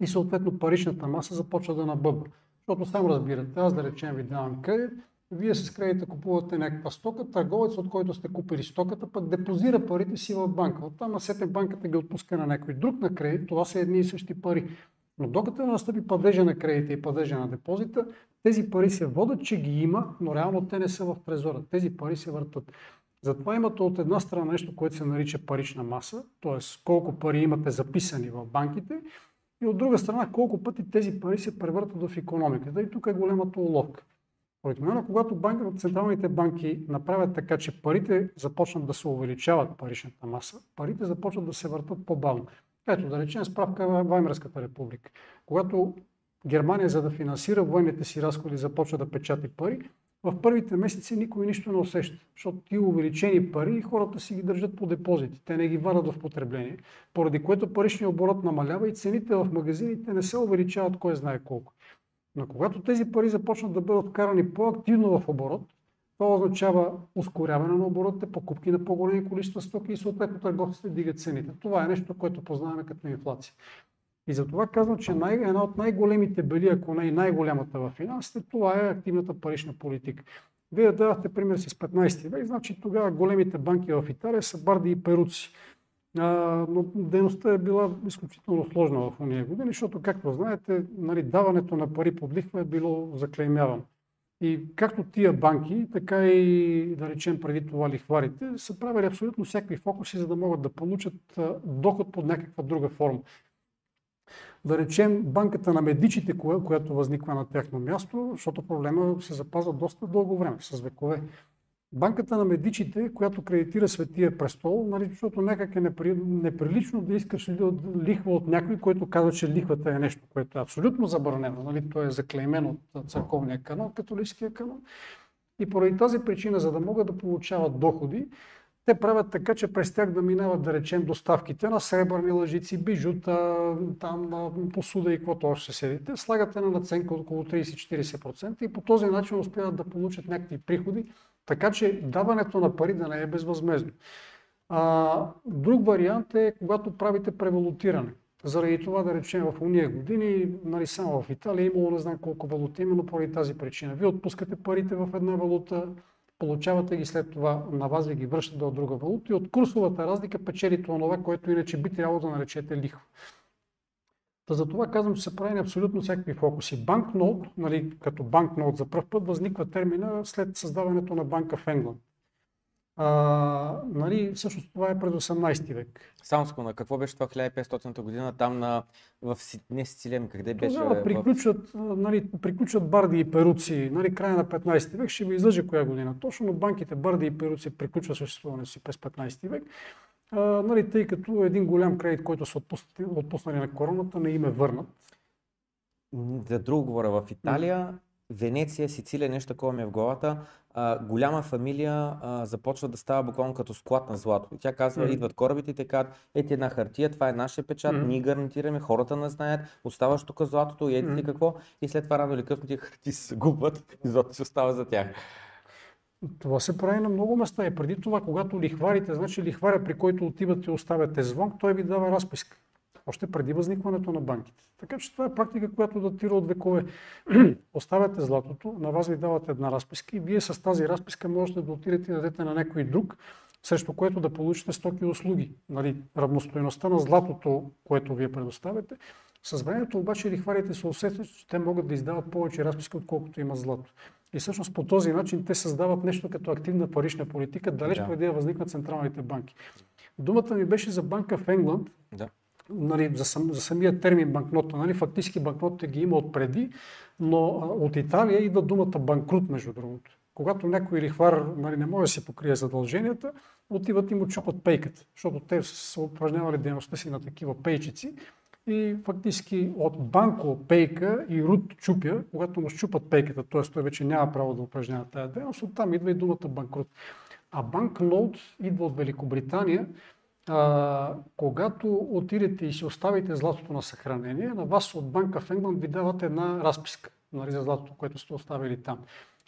и съответно паричната маса започва да набъбва. Защото сам разбирате, аз да речем ви давам кредит, вие с кредита купувате някаква стока, търговец, от който сте купили стоката, пък депозира парите си в банка. Оттам на сетне банката ги отпуска на някой друг на кредит, това са едни и същи пари. Но докато настъпи падежа на кредита и падежа на депозита, тези пари се водят, че ги има, но реално те не са в трезора. Тези пари се въртат. Затова имате от една страна нещо, което се нарича парична маса, т.е. колко пари имате записани в банките, и от друга страна колко пъти тези пари се превъртат в економиката. И тук е голямата уловка. Обикновено, когато банки, централните банки направят така, че парите започнат да се увеличават паричната маса, парите започват да се въртат по-бавно. Ето да речем справка в Ваймерската република. Когато Германия, за да финансира военните си разходи, започва да печати пари, в първите месеци никой нищо не усеща, защото ти увеличени пари хората си ги държат по депозити, те не ги варят в потребление, поради което паричният оборот намалява и цените в магазините не се увеличават кой знае колко. Но когато тези пари започнат да бъдат вкарани по-активно в оборот, това означава ускоряване на оборотите, покупки на по-големи количества стоки и съответно търговците дигат цените. Това е нещо, което познаваме като инфлация. И затова казвам, че най- една от най-големите бели, ако не и най-голямата в финансите, това е активната парична политика. Вие давахте пример с 15 век, значи тогава големите банки в Италия са барди и перуци. А, но дейността е била изключително сложна в уния години, защото, както знаете, нали, даването на пари под лихва е било заклеймявано. И както тия банки, така и, да речем, преди това лихварите, са правили абсолютно всякакви фокуси, за да могат да получат доход под някаква друга форма. Да речем банката на медичите, която възниква на тяхно място, защото проблема се запазва доста дълго време, с векове. Банката на медичите, която кредитира Светия престол, нали, защото някак е непри, неприлично да искаш лихва от някой, който казва, че лихвата е нещо, което е абсолютно забранено. Нали, то е заклеймено от църковния канон, католическия канон. И поради тази причина, за да могат да получават доходи, те правят така, че през тях да минават, да речем, доставките на сребърни лъжици, бижута, там, посуда и каквото още се седите. Слагат една наценка от около 30-40% и по този начин успяват да получат някакви приходи, така че даването на пари да не е безвъзмезно. А, друг вариант е, когато правите превалутиране. Заради това, да речем, в уния години, нали, само в Италия е имало не знам колко валути, именно поради тази причина. Вие отпускате парите в една валута, получавате ги след това, на вас ви ги връщате от друга валута и от курсовата разлика печелите това, което иначе би трябвало да наречете лихва. Та за това казвам, че са правени абсолютно всякакви фокуси. Банкнот, нали, като банкнот за първ път възниква термина след създаването на банка в Енгланд. А, нали, всъщност това е през 18 век.
Само секунда, какво беше това 1500 година там на, в не Сицилия, къде беше?
Тогава приключват, в... нали, приключват барди и перуци, нали, края на 15 век, ще ви излъжа коя година. Точно, но банките барди и перуци приключват съществуването си през 15 век. А, нали, тъй като един голям кредит, който са отпуснали, отпуснали на короната, не им е върнат.
За друго говоря, в Италия Венеция, Сицилия, нещо такова ми е в главата, а, голяма фамилия а, започва да става буквално като склад на злато. И тя казва, mm-hmm. идват корабите и те казват, ето една хартия, това е нашия печат, mm-hmm. ние гарантираме, хората не знаят, оставаш тук златото и ети mm-hmm. какво. И след това рано или късно тия хартии се губват и златото се остава за тях.
Това се прави на много места и преди това, когато лихварите, значи лихваря, при който отивате и оставяте звон, той ви дава разписка още преди възникването на банките. Така че това е практика, която датира от векове. Оставяте златото, на вас ви дават една разписка и вие с тази разписка можете да отидете и дадете на някой друг, срещу което да получите стоки и услуги. Нали, равностоеността на златото, което вие предоставяте. С времето обаче лихварите се усещат, че те могат да издават повече разписки, отколкото има злато. И всъщност по този начин те създават нещо като активна парична политика, далеч да. преди да възникнат централните банки. Думата ми беше за банка в Енгланд, да нали, за, сам, за самия термин банкнота. Нали, фактически банкнотите ги има отпреди, но от Италия идва думата банкрут, между другото. Когато някой лихвар нали, не може да си покрие задълженията, отиват и му чупат пейката, защото те са упражнявали дейността си на такива пейчици и фактически от банко пейка и рут чупя, когато му щупат пейката, т.е. той вече няма право да упражнява тази дейност, оттам идва и думата банкрут. А банкноут идва от Великобритания, а, когато отидете и си оставите златото на съхранение, на вас от банка в Енгланд ви дават една разписка нали, за златото, което сте оставили там.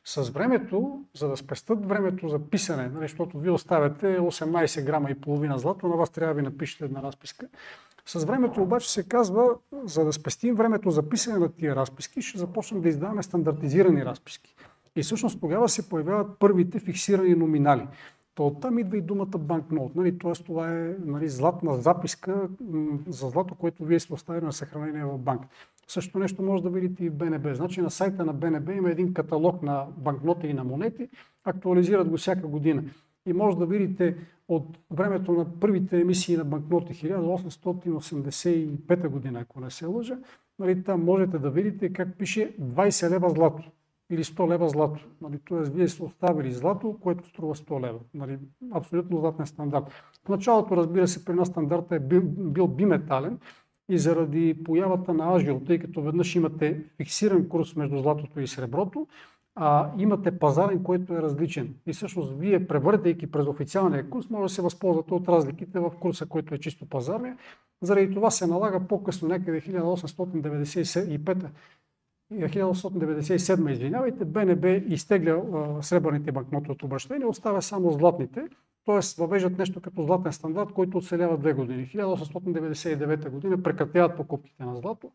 С времето, за да спестат времето за писане, нали, защото вие оставяте 18 грама и половина злато, на вас трябва да ви напишете една разписка. С времето обаче се казва, за да спестим времето за писане на тия разписки, ще започнем да издаваме стандартизирани разписки. И всъщност тогава се появяват първите фиксирани номинали. То оттам идва и думата банкнот. Нали? Тоест това е нали, златна записка за злато, което вие сте оставили на съхранение в банк. Също нещо може да видите и в БНБ. Значи на сайта на БНБ има един каталог на банкноти и на монети, актуализират го всяка година. И може да видите от времето на първите емисии на банкноти 1885 година, ако не се лъжа, нали, там можете да видите как пише 20 лева злато или 100 лева злато. Нали, Тоест, вие сте оставили злато, което струва 100 лева. Нали, абсолютно златен стандарт. В началото, разбира се, при нас стандарта е бил, бил биметален и заради появата на ажио, тъй като веднъж имате фиксиран курс между златото и среброто, а, имате пазарен, който е различен. И всъщност вие, превъртайки през официалния курс, може да се възползвате от разликите в курса, който е чисто пазарния. Заради това се налага по-късно, някъде 1895 1897, извинявайте, БНБ изтегля сребърните банкноти от обращение, оставя само златните, т.е. въвеждат нещо като златен стандарт, който оцелява две години. 1899 година прекратяват покупките на злато,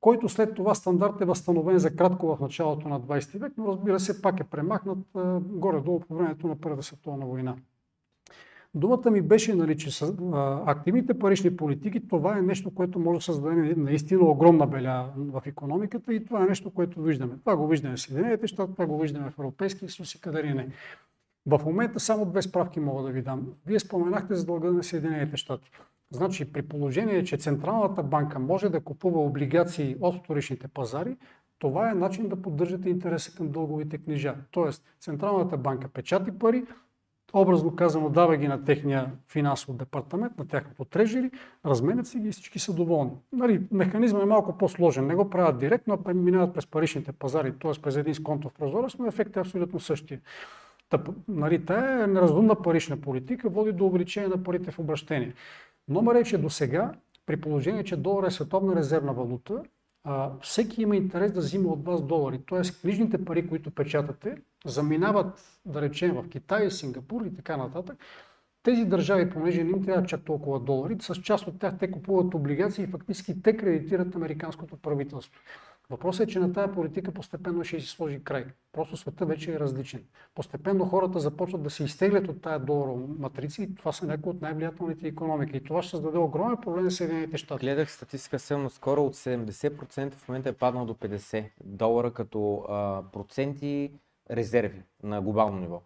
който след това стандарт е възстановен за кратко в началото на 20 век, но разбира се пак е премахнат горе-долу по времето на Първата световна война. Думата ми беше, нали, че с, активните парични политики, това е нещо, което може да създаде наистина огромна беля в економиката и това е нещо, което виждаме. Това го виждаме в Съединените щати, това го виждаме в Европейския съюз и къде ли не. В момента само две справки мога да ви дам. Вие споменахте за дълга на Съединените щати. Значи при положение, че Централната банка може да купува облигации от вторичните пазари, това е начин да поддържате интереса към дълговите книжа. Тоест, Централната банка печати пари, образно казано, дава ги на техния финансов департамент, на тяхното трежери, разменят си ги и всички са доволни. Нали, механизмът е малко по-сложен. Не го правят директно, а минават през паричните пазари, т.е. през един сконтов прозорец, но ефектът е абсолютно същия. Та, нали, тая неразумна парична политика води до увеличение на парите в обращение. Номер е, че до сега, при положение, че долар е световна резервна валута, а, всеки има интерес да взима от вас долари. Тоест, книжните пари, които печатате, заминават, да речем, в Китай, Сингапур и така нататък. Тези държави, понеже не им трябва чак толкова долари, с част от тях те купуват облигации и фактически те кредитират американското правителство. Въпросът е, че на тази политика постепенно ще си сложи край. Просто света вече е различен. Постепенно хората започват да се изтеглят от тая доларова матрица и това са някои от най-влиятелните економики. И това ще създаде огромен проблем на Съединените щати.
Гледах статистика съвно скоро от 70% в момента е паднал до 50 долара като а, проценти резерви на глобално ниво.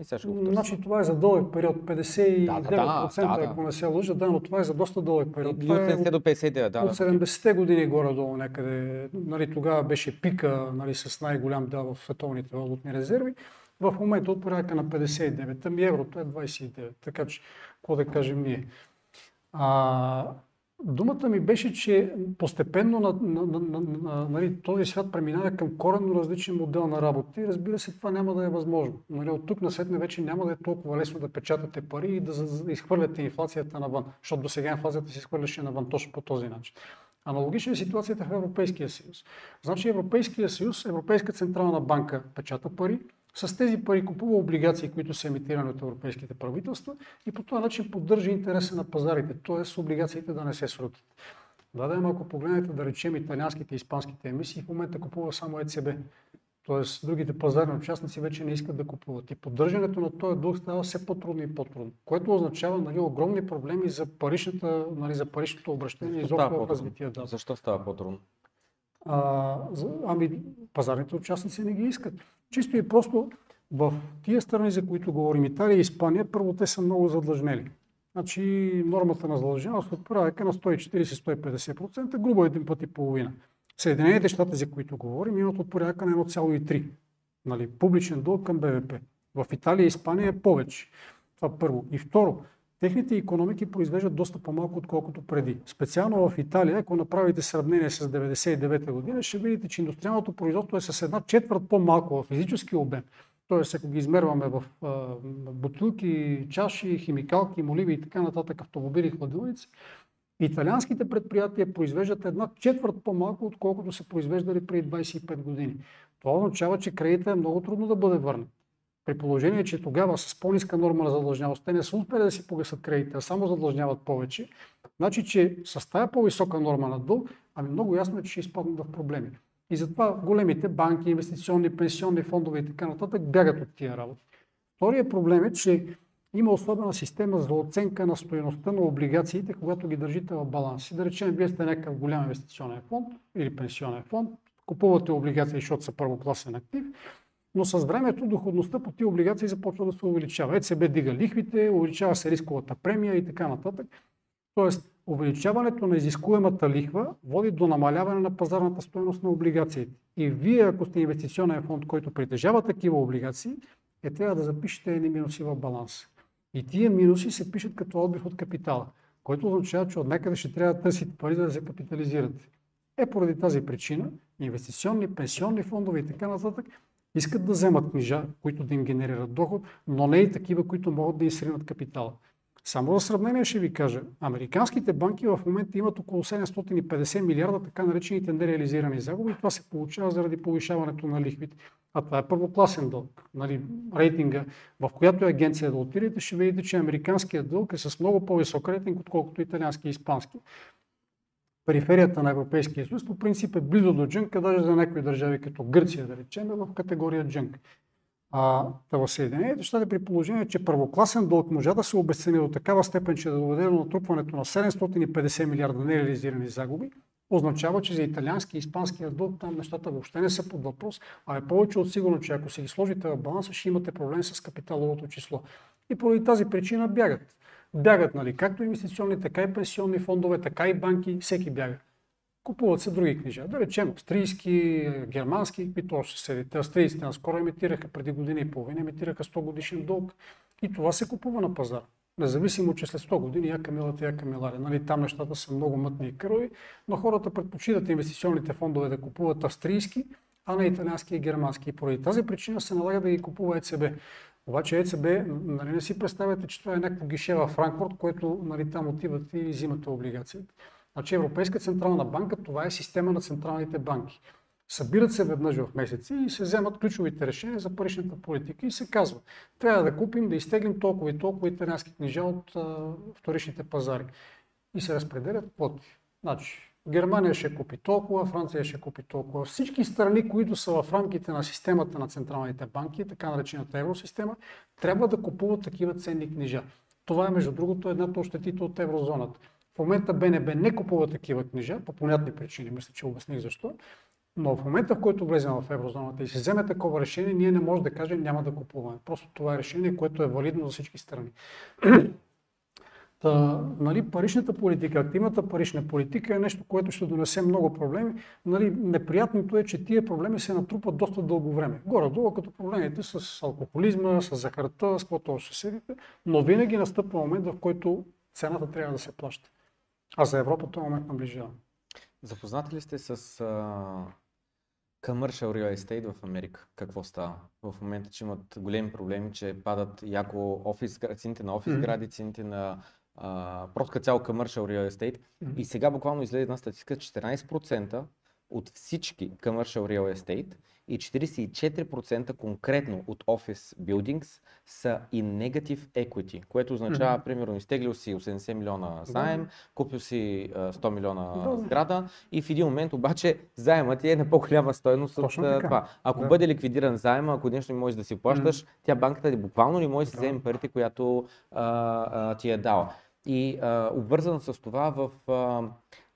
И сега ще го значи това е за дълъг период, 59% да, да, да, ако не се лъжа, да, но това е за доста дълъг период.
Това е от, до 59, да.
От 70-те години горе-долу някъде. Нали, тогава беше пика нали, с най-голям дял в световните валутни резерви. В момента от порядка на 59, ами еврото е 29, така че какво да кажем ние. А, Думата ми беше, че постепенно на, на, на, на, на, нали, този свят преминава към коренно различен модел на работа и разбира се, това няма да е възможно. Нали, от тук на сетне вече няма да е толкова лесно да печатате пари и да, да изхвърляте инфлацията навън, защото до сега инфлацията се изхвърляше навън точно по този начин. Аналогична е ситуацията в Европейския съюз. Значи Европейския съюз, Европейска централна банка печата пари, с тези пари купува облигации, които са емитирани от европейските правителства и по този начин поддържа интереса на пазарите, т.е. облигациите да не се срутят. Да, да, ако погледнете да речем италианските и испанските емисии, в момента купува само ЕЦБ. Тоест, другите пазарни участници вече не искат да купуват. И поддържането на този дълг става все по-трудно и по-трудно, което означава нали, огромни проблеми за, паричната, нали, за паричното обращение и в развитие.
Да. Защо става по-трудно?
А, ами, пазарните участници не ги искат. Чисто и просто в тия страни, за които говорим, Италия и Испания, първо те са много задлъжнели. Значи нормата на задълженост от порядъка на 140-150%, грубо един път и половина. Съединените щати, за които говорим, имат от порядъка на 1,3. Нали, публичен дълг към БВП. В Италия и Испания е повече. Това първо. И второ, техните економики произвеждат доста по-малко, отколкото преди. Специално в Италия, ако направите сравнение с 99-та година, ще видите, че индустриалното производство е с една четвърт по-малко в физически обем. Тоест, ако ги измерваме в а, бутилки, чаши, химикалки, моливи и така нататък, автомобили, хладилници, италианските предприятия произвеждат една четвърт по-малко, отколкото са произвеждали преди 25 години. Това означава, че кредита е много трудно да бъде върнат. При положение, че тогава с по-ниска норма на задлъжнявост, те не са успели да си погасат кредита, а само задлъжняват повече, значи, че с тази по-висока норма на дълг, ами много ясно е, че ще изпаднат в проблеми. И затова големите банки, инвестиционни, пенсионни фондове и така нататък бягат от тия работи. Втория проблем е, че има особена система за оценка на стоеността на облигациите, когато ги държите в баланс. Да речем, вие сте някакъв голям инвестиционен фонд или пенсионен фонд, купувате облигации, защото са първокласен актив, но с времето доходността по тези облигации започва да се увеличава. ЕЦБ дига лихвите, увеличава се рисковата премия и така нататък. Тоест, увеличаването на изискуемата лихва води до намаляване на пазарната стоеност на облигациите. И вие, ако сте инвестиционен фонд, който притежава такива облигации, е трябва да запишете едни минуси в баланс. И тия минуси се пишат като отбив от капитала, който означава, че от някъде ще трябва да търсите пари, за да се капитализирате. Е поради тази причина инвестиционни, пенсионни фондове и така нататък искат да вземат книжа, които да им генерират доход, но не и такива, които могат да изсринат капитала. Само за сравнение ще ви кажа, американските банки в момента имат около 750 милиарда така наречените нереализирани загуби това се получава заради повишаването на лихвите. А това е първокласен дълг. Нали, рейтинга, в която е агенция да отидете, ще видите, че американският дълг е с много по-висок рейтинг, отколкото италиански и испански. Периферията на Европейския съюз по принцип е близо до джънка, даже за някои държави, като Гърция, да речем, е в категория джънк. А, да в Съединените щати при положение, че първокласен дълг може да се обесцени до такава степен, че да доведе до натрупването на 750 милиарда нереализирани загуби, означава, че за италиански и испанския дълг там нещата въобще не са под въпрос, а е повече от сигурно, че ако си ги сложите в баланса, ще имате проблем с капиталовото число. И поради тази причина бягат. Бягат, нали, както инвестиционни, така и пенсионни фондове, така и банки, всеки бяга. Купуват се други книжа. Да речем, австрийски, германски, и то ще седите. Австрийците наскоро емитираха преди година и половина, емитираха 100 годишен дълг. И това се купува на пазара. Независимо, че след 100 години я камилата, я камиларя. Нали, там нещата са много мътни и кърви, но хората предпочитат инвестиционните фондове да купуват австрийски, а не италиански и германски. И поради тази причина се налага да ги купува ЕЦБ. Обаче ЕЦБ, нали не си представяте, че това е някакво гише във Франкфурт, което нали, там отиват и взимат облигациите. Значи Европейска централна банка, това е система на централните банки. Събират се веднъж в месеци и се вземат ключовите решения за паричната политика и се казва, трябва да купим, да изтеглим толкова и толкова италиански книжа от а, вторичните пазари. И се разпределят квоти. Значи, Германия ще купи толкова, Франция ще купи толкова. Всички страни, които са в рамките на системата на централните банки, така наречената евросистема, трябва да купуват такива ценни книжа. Това е, между другото, една от щетите от еврозоната. В момента БНБ не купува такива книжа, по понятни причини, мисля, че обясних защо. Но в момента, в който влезем в еврозоната и се вземе такова решение, ние не можем да кажем няма да купуваме. Просто това е решение, което е валидно за всички страни. Та, нали, паричната политика, активната парична политика е нещо, което ще донесе много проблеми. Нали, неприятното е, че тия проблеми се натрупат доста дълго време. Горе-долу, като проблемите с алкохолизма, с захарта, с каквото ще седите, но винаги настъпва момент, в който цената трябва да се плаща. А за Европа този момент наближава.
Запознати ли сте с uh, commercial real estate в Америка? Какво става? В момента, че имат големи проблеми, че падат яко офис, цените на офис гради, цените на просто цяло commercial real estate. Mm-hmm. И сега буквално излезе една статистика, 14% от всички commercial real estate и 44% конкретно от Office Buildings са и negative equity, което означава, mm-hmm. примерно, изтеглил си 80 милиона заем, купил си 100 милиона да. сграда и в един момент обаче заемът е на по-голяма стоеност Точно от така. това. Ако да. бъде ликвидиран заема, ако нещо не можеш да си плащаш, mm-hmm. тя банката буквално не може да си вземе парите, която а, а, ти е дала. И а, обвързано с това в а,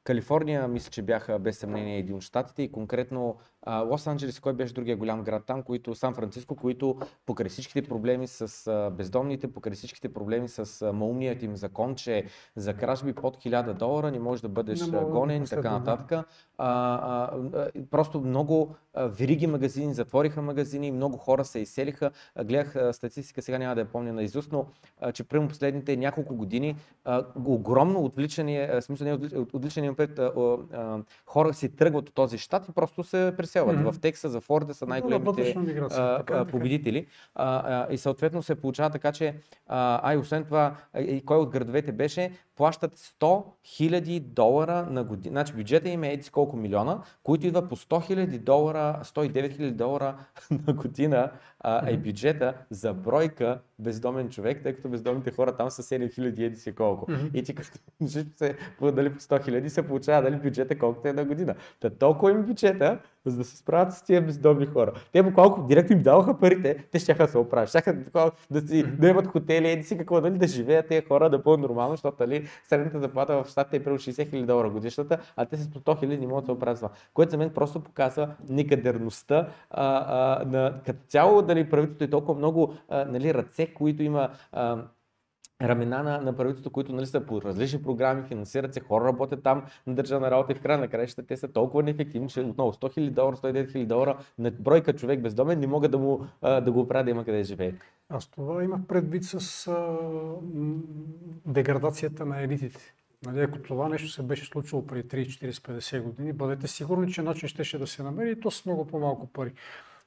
Калифорния, мисля, че бяха без съмнение един от щатите и конкретно Лос Анджелес, кой беше другия голям град там, които, Сан Франциско, които покрай всичките проблеми с бездомните, покрай всичките проблеми с маумният им закон, че за кражби под 1000 долара не можеш да бъдеш не гонен и така нататък. А, а, а, просто много а, вериги магазини затвориха магазини, много хора се изселиха. Гледах статистика, сега няма да я помня на изуст, но че прямо последните няколко години огромно отвличане, смисъл не отвличане, а, хора си тръгват от този щат и просто се преселват. Mm-hmm. В Текса, за Флорида са най-големите а, а, победители. А, а, и съответно се получава така, че а, а и освен това, и кой от градовете беше, плащат 100 000 долара на година. Значи бюджета им е еди колко милиона, които идва по 100 000 долара, 109 000 долара на година а, е бюджета за бройка бездомен човек, тъй като бездомните хора там са 7 000 еди си колко. Mm-hmm. И ти като се дали по 100 000 се получава дали бюджета колкото е на година. Та толкова им бюджета, за да се справят с тия бездомни хора. Те буквално директно им даваха парите, те ще да се оправят. Щяха да си да имат хотели, еди си какво, дали да живеят тези хора да бъдат нормално, защото нали, средната заплата в щатите е примерно 60 000 долара годишната, а те с по 100 000 не могат да това. Което за мен просто показва некадерността а, а, на като цяло дали правителството е толкова много а, нали, ръце, които има а, рамена на, на правителството, които нали, са по различни програми, финансират се, хора работят там на държавна работа и в края на краищата те са толкова неефективни, че отново 100 000 долара, 109 000 долара на бройка човек бездомен не могат да, му, да го оправят да има къде живее.
Аз това имах предвид с а, деградацията на елитите. Нали, ако това нещо се беше случило преди 30, 40, 50 години, бъдете сигурни, че начин ще, ще да се намери и то с много по-малко пари.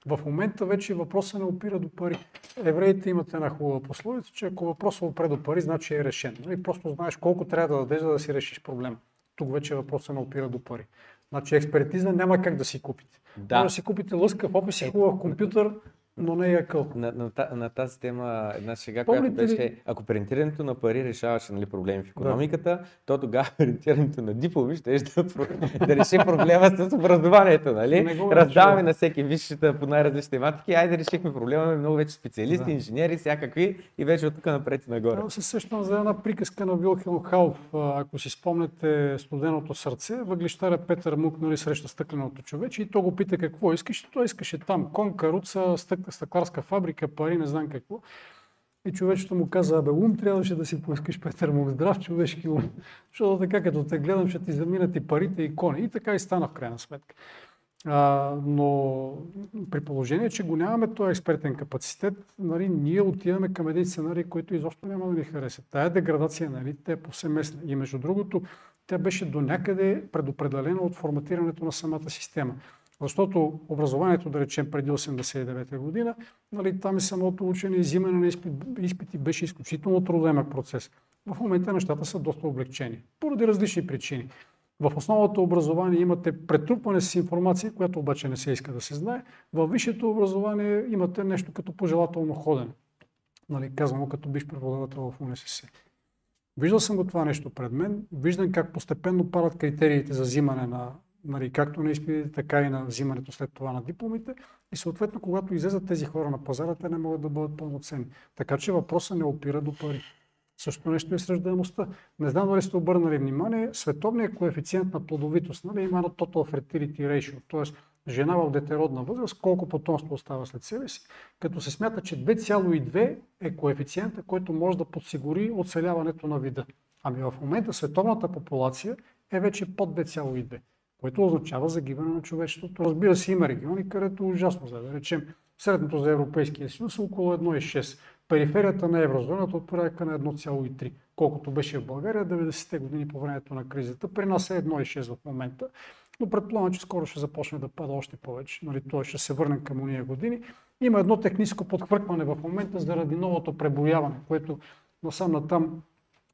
В момента вече въпросът не опира до пари. Евреите имат една хубава пословица, че ако въпросът опре до пари, значи е решен. Нали? Просто знаеш колко трябва да дадеш, за да си решиш проблема. Тук вече въпросът не опира до пари. Значи експертиза няма как да си купите. Да. Може да си купите лъскав опис и хубав компютър, но не е къл.
На, на, на тази тема една шега, Помните която беше, ли? ако принтирането на пари решаваше нали, проблеми в економиката, да. то тогава принтирането на дипломи ще да, да реши проблема с образованието. Нали? Раздаваме на всеки висшата по най-различни тематики, айде решихме проблема, имаме много вече специалисти, да. инженери, всякакви и вече от тук напред и нагоре.
Да, се сещам за една приказка на Вилхелм Халф, ако си спомнете студеното сърце, въглищаря Петър Мук нали, среща стъкленото човече и то го пита какво искаш, той искаше там кон, каруца, стък стъкларска фабрика, пари, не знам какво. И човечето му каза, абе ум трябваше да си поискаш Петър му здрав човешки ум. Защото така като те гледам, ще ти заминат и парите и кони. И така и стана в крайна сметка. А, но при положение, че го нямаме този експертен капацитет, нали, ние отиваме към един сценарий, който изобщо няма да ни хареса. Тая деградация, нали, е повсеместна. И между другото, тя беше до някъде предопределена от форматирането на самата система. Защото образованието, да речем, преди 89 година, нали, там и самото учене взимане на изпити беше изключително трудоемък процес. В момента нещата са доста облегчени, поради различни причини. В основното образование имате претрупване с информация, която обаче не се иска да се знае. В висшето образование имате нещо като пожелателно ходене. Нали, казвам като биш преподавател в УНСС. Виждал съм го това нещо пред мен. Виждам как постепенно падат критериите за взимане на, нали, както на изпитите, така и на взимането след това на дипломите. И съответно, когато излезат тези хора на пазара, те не могат да бъдат пълноценни. Така че въпросът не опира до пари. Също нещо е с ръждаемостта. Не знам дали сте обърнали внимание, световният коефициент на плодовитост нали, има едно total fertility ratio, т.е. жена в детеродна възраст, колко потомство остава след себе си, като се смята, че 2,2 е коефициента, който може да подсигури оцеляването на вида. Ами в момента световната популация е вече под 2,2, което означава загиване на човечеството. Разбира се, има региони, където ужасно, за да речем, средното за Европейския съюз е около 1,6 периферията на еврозоната от порядка на 1,3, колкото беше в България 90-те години по времето на кризата. При нас е 1,6 в момента, но предполагам, че скоро ще започне да пада още повече. Нали, той ще се върнем към уния години. Има едно техническо подхвъркване в момента заради новото преброяване, което насам натам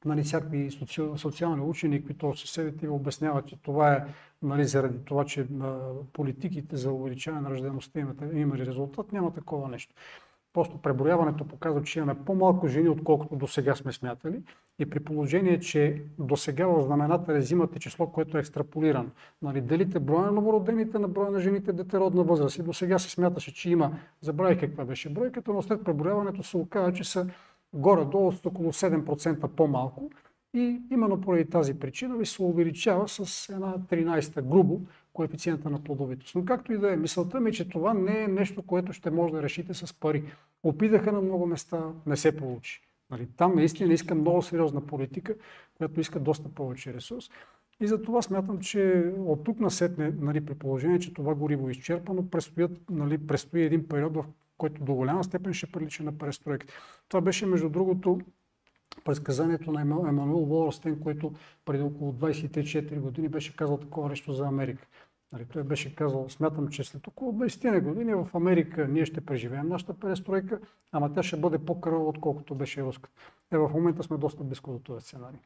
нали, всякакви соци... социални учени, които съседите ви обясняват, че това е нали, заради това, че политиките за увеличаване на ръждеността имат, имали резултат, няма такова нещо. Просто преброяването показва, че имаме по-малко жени, отколкото до сега сме смятали. И при положение, че до сега в знамената взимате число, което е екстраполирано. Нали, делите броя на новородените на броя на жените детеродна възраст. И до сега се смяташе, че има, забравих каква беше бройката, но след преброяването се оказа, че са горе-долу с около 7% по-малко. И именно поради тази причина ви се увеличава с една 13 грубо коефициента на плодовитост. Но както и да е, мисълта ми, е, че това не е нещо, което ще може да решите с пари. Опитаха на много места, не се получи. Нали, там наистина иска много сериозна политика, която иска доста повече ресурс. И за това смятам, че от тук насетне, нали, при положение, че това гориво е изчерпано, предстоят, нали, предстои един период, в който до голяма степен ще прилича на престройките. Това беше, между другото, предсказанието на Емануел Волърстен, който преди около 24 години беше казал такова нещо за Америка. Нали, той беше казал, смятам, че след около 20 години в Америка ние ще преживеем нашата престройка, ама тя ще бъде по-кръва, отколкото беше руската. Е, в момента сме доста близко до този сценарий.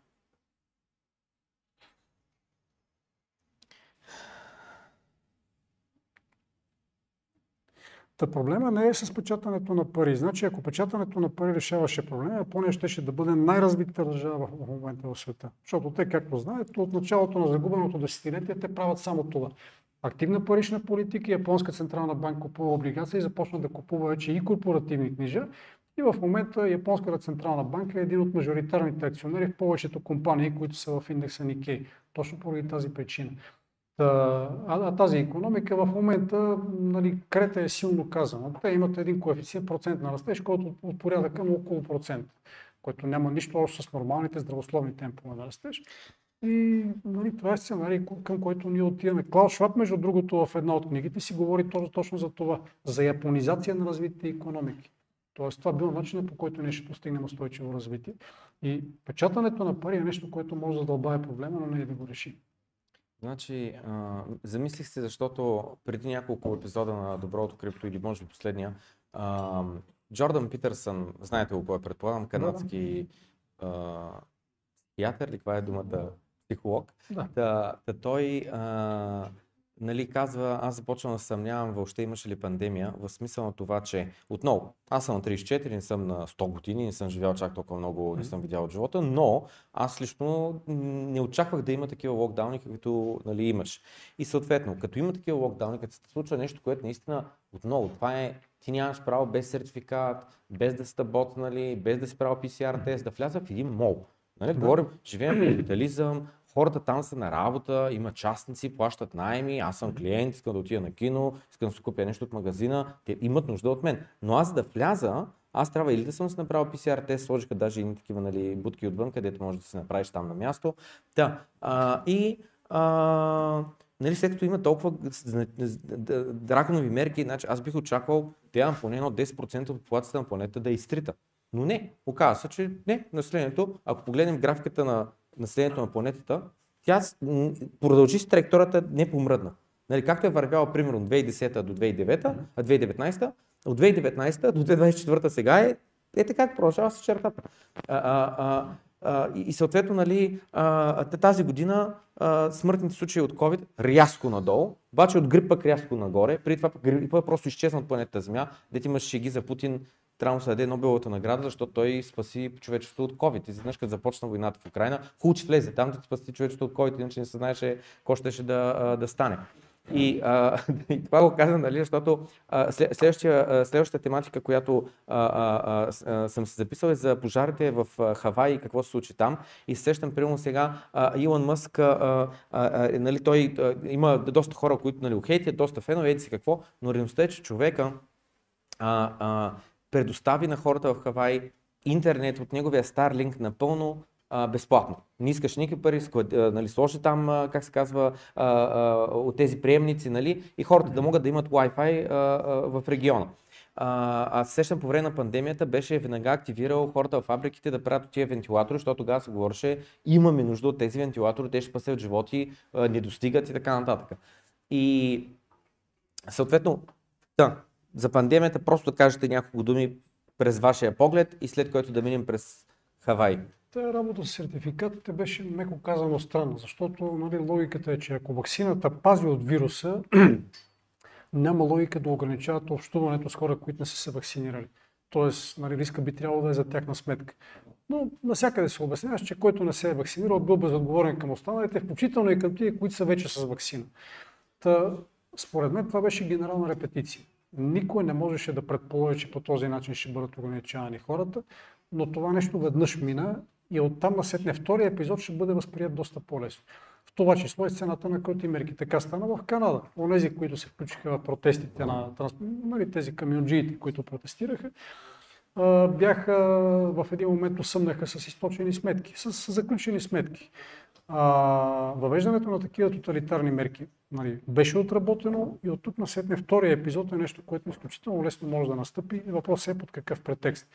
Та проблема не е с печатането на пари. Значи, ако печатането на пари решаваше проблема, Япония ще, ще да бъде най-развитата държава в момента в света. Защото те, както знаете, от началото на загубеното десетилетие те правят само това. Активна парична политика, Японска централна банка купува облигации и започна да купува вече и корпоративни книжа. И в момента Японската централна банка е един от мажоритарните акционери в повечето компании, които са в индекса Никей. Точно поради тази причина. А, тази економика в момента, нали, Крета е силно казана. Те имат един коефициент процент на растеж, който от порядъка на около процент, който няма нищо общо с нормалните здравословни темпове на растеж. И нали, това е сценарий, към който ние отиваме. Клаус Шваб, между другото, в една от книгите си говори точно, за това, за японизация на развитите економики. Тоест, това бил начинът по който ние ще постигнем устойчиво развитие. И печатането на пари е нещо, което може да дълбае проблема, но не е да го реши.
Значи, а, замислих се, защото преди няколко епизода на Доброто крипто или може би последния, а, Джордан Питърсън, знаете го кой е, предполагам, канадски а, психиатър ли, каква е думата, психолог,
да.
да, да той а, нали, казва, аз започвам да съмнявам въобще имаше ли пандемия, в смисъл на това, че отново, аз съм на 34, не съм на 100 години, не съм живял чак толкова много, не съм видял от живота, но аз лично не очаквах да има такива локдауни, каквито нали, имаш. И съответно, като има такива локдауни, като се случва нещо, което наистина отново, това е ти нямаш право без сертификат, без да сте ботнали, без да си правил PCR тест, да вляза в един мол. Нали? Говорим, живеем в капитализъм, хората там са на работа, има частници, плащат найми, аз съм клиент, искам да отида на кино, искам да си купя нещо от магазина, те имат нужда от мен. Но аз да вляза аз трябва или да съм си направил PCR тест, сложиха даже и такива нали, будки отвън, където можеш да си направиш там на място. Да. А, и а, нали, след като има толкова драконови мерки, значи аз бих очаквал да поне едно 10% от популацията на планета да е изтрита. Но не, оказва се, че не, населението, ако погледнем графиката на населението на планетата, тя продължи с траекторията не помръдна. Нали, както е вървяла примерно 2010 до 2009, а 2019, от 2019 до 2024 сега е, е така, продължава с чертата. И, съответно, нали, тази година смъртните случаи от COVID рязко надолу, обаче от грип пък рязко нагоре. Преди това грипа просто изчезна от планетата Земя, дете имаш шеги за Путин, трябва да се даде Нобеловата награда, защото той спаси човечеството от COVID. Изведнъж като започна войната в Украина, че влезе там да спаси човечеството от COVID, иначе не се знаеше какво ще да, да стане. И, а, и това го казвам, нали, защото а, следващия, следващата тематика, която а, а, а, съм се записал е за пожарите в Хавай и какво се случи там. И сещам, примерно сега, а, Илон Мъск, а, а, а, нали, той а, има доста хора, които нали, ухейтят, доста фенове, еди си какво, но реалността е, че човека а, а, предостави на хората в Хавай интернет от неговия Starlink напълно а, безплатно. Не искаш никакви пари, склад, а, нали, сложи там, а, как се казва, а, а, от тези приемници, нали, и хората да могат да имат Wi-Fi а, а, в региона. А, аз сещам по време на пандемията беше веднага активирал хората в фабриките да правят тия вентилатори, защото тогава се говореше, имаме нужда от тези вентилатори, те ще спасят животи, а, не достигат и така нататък. И съответно, да, за пандемията просто да кажете няколко думи през вашия поглед и след което да минем през Хавай.
Та работа с сертификатите беше меко казано странно, защото нали, логиката е, че ако вакцината пази от вируса, няма логика да ограничават общуването с хора, които не са се вакцинирали. Тоест, нали, риска би трябвало да е за тяхна сметка. Но насякъде се обясняваш, че който не се е вакцинирал, бил безотговорен към останалите, включително и към тия, които са вече с вакцина. Та, според мен това беше генерална репетиция. Никой не можеше да предположи, че по този начин ще бъдат ограничавани хората, но това нещо веднъж мина и оттам насетне втория епизод ще бъде възприят доста по-лесно. В това число и сцената на който мерки. Така стана в Канада. Онези, които се включиха в протестите на нали, тези камионджиите, които протестираха, бяха в един момент осъмнаха с източени сметки, с заключени сметки. А, въвеждането на такива тоталитарни мерки нали, беше отработено и от тук насетне втория епизод е нещо, което изключително лесно може да настъпи. Въпросът е под какъв претекст.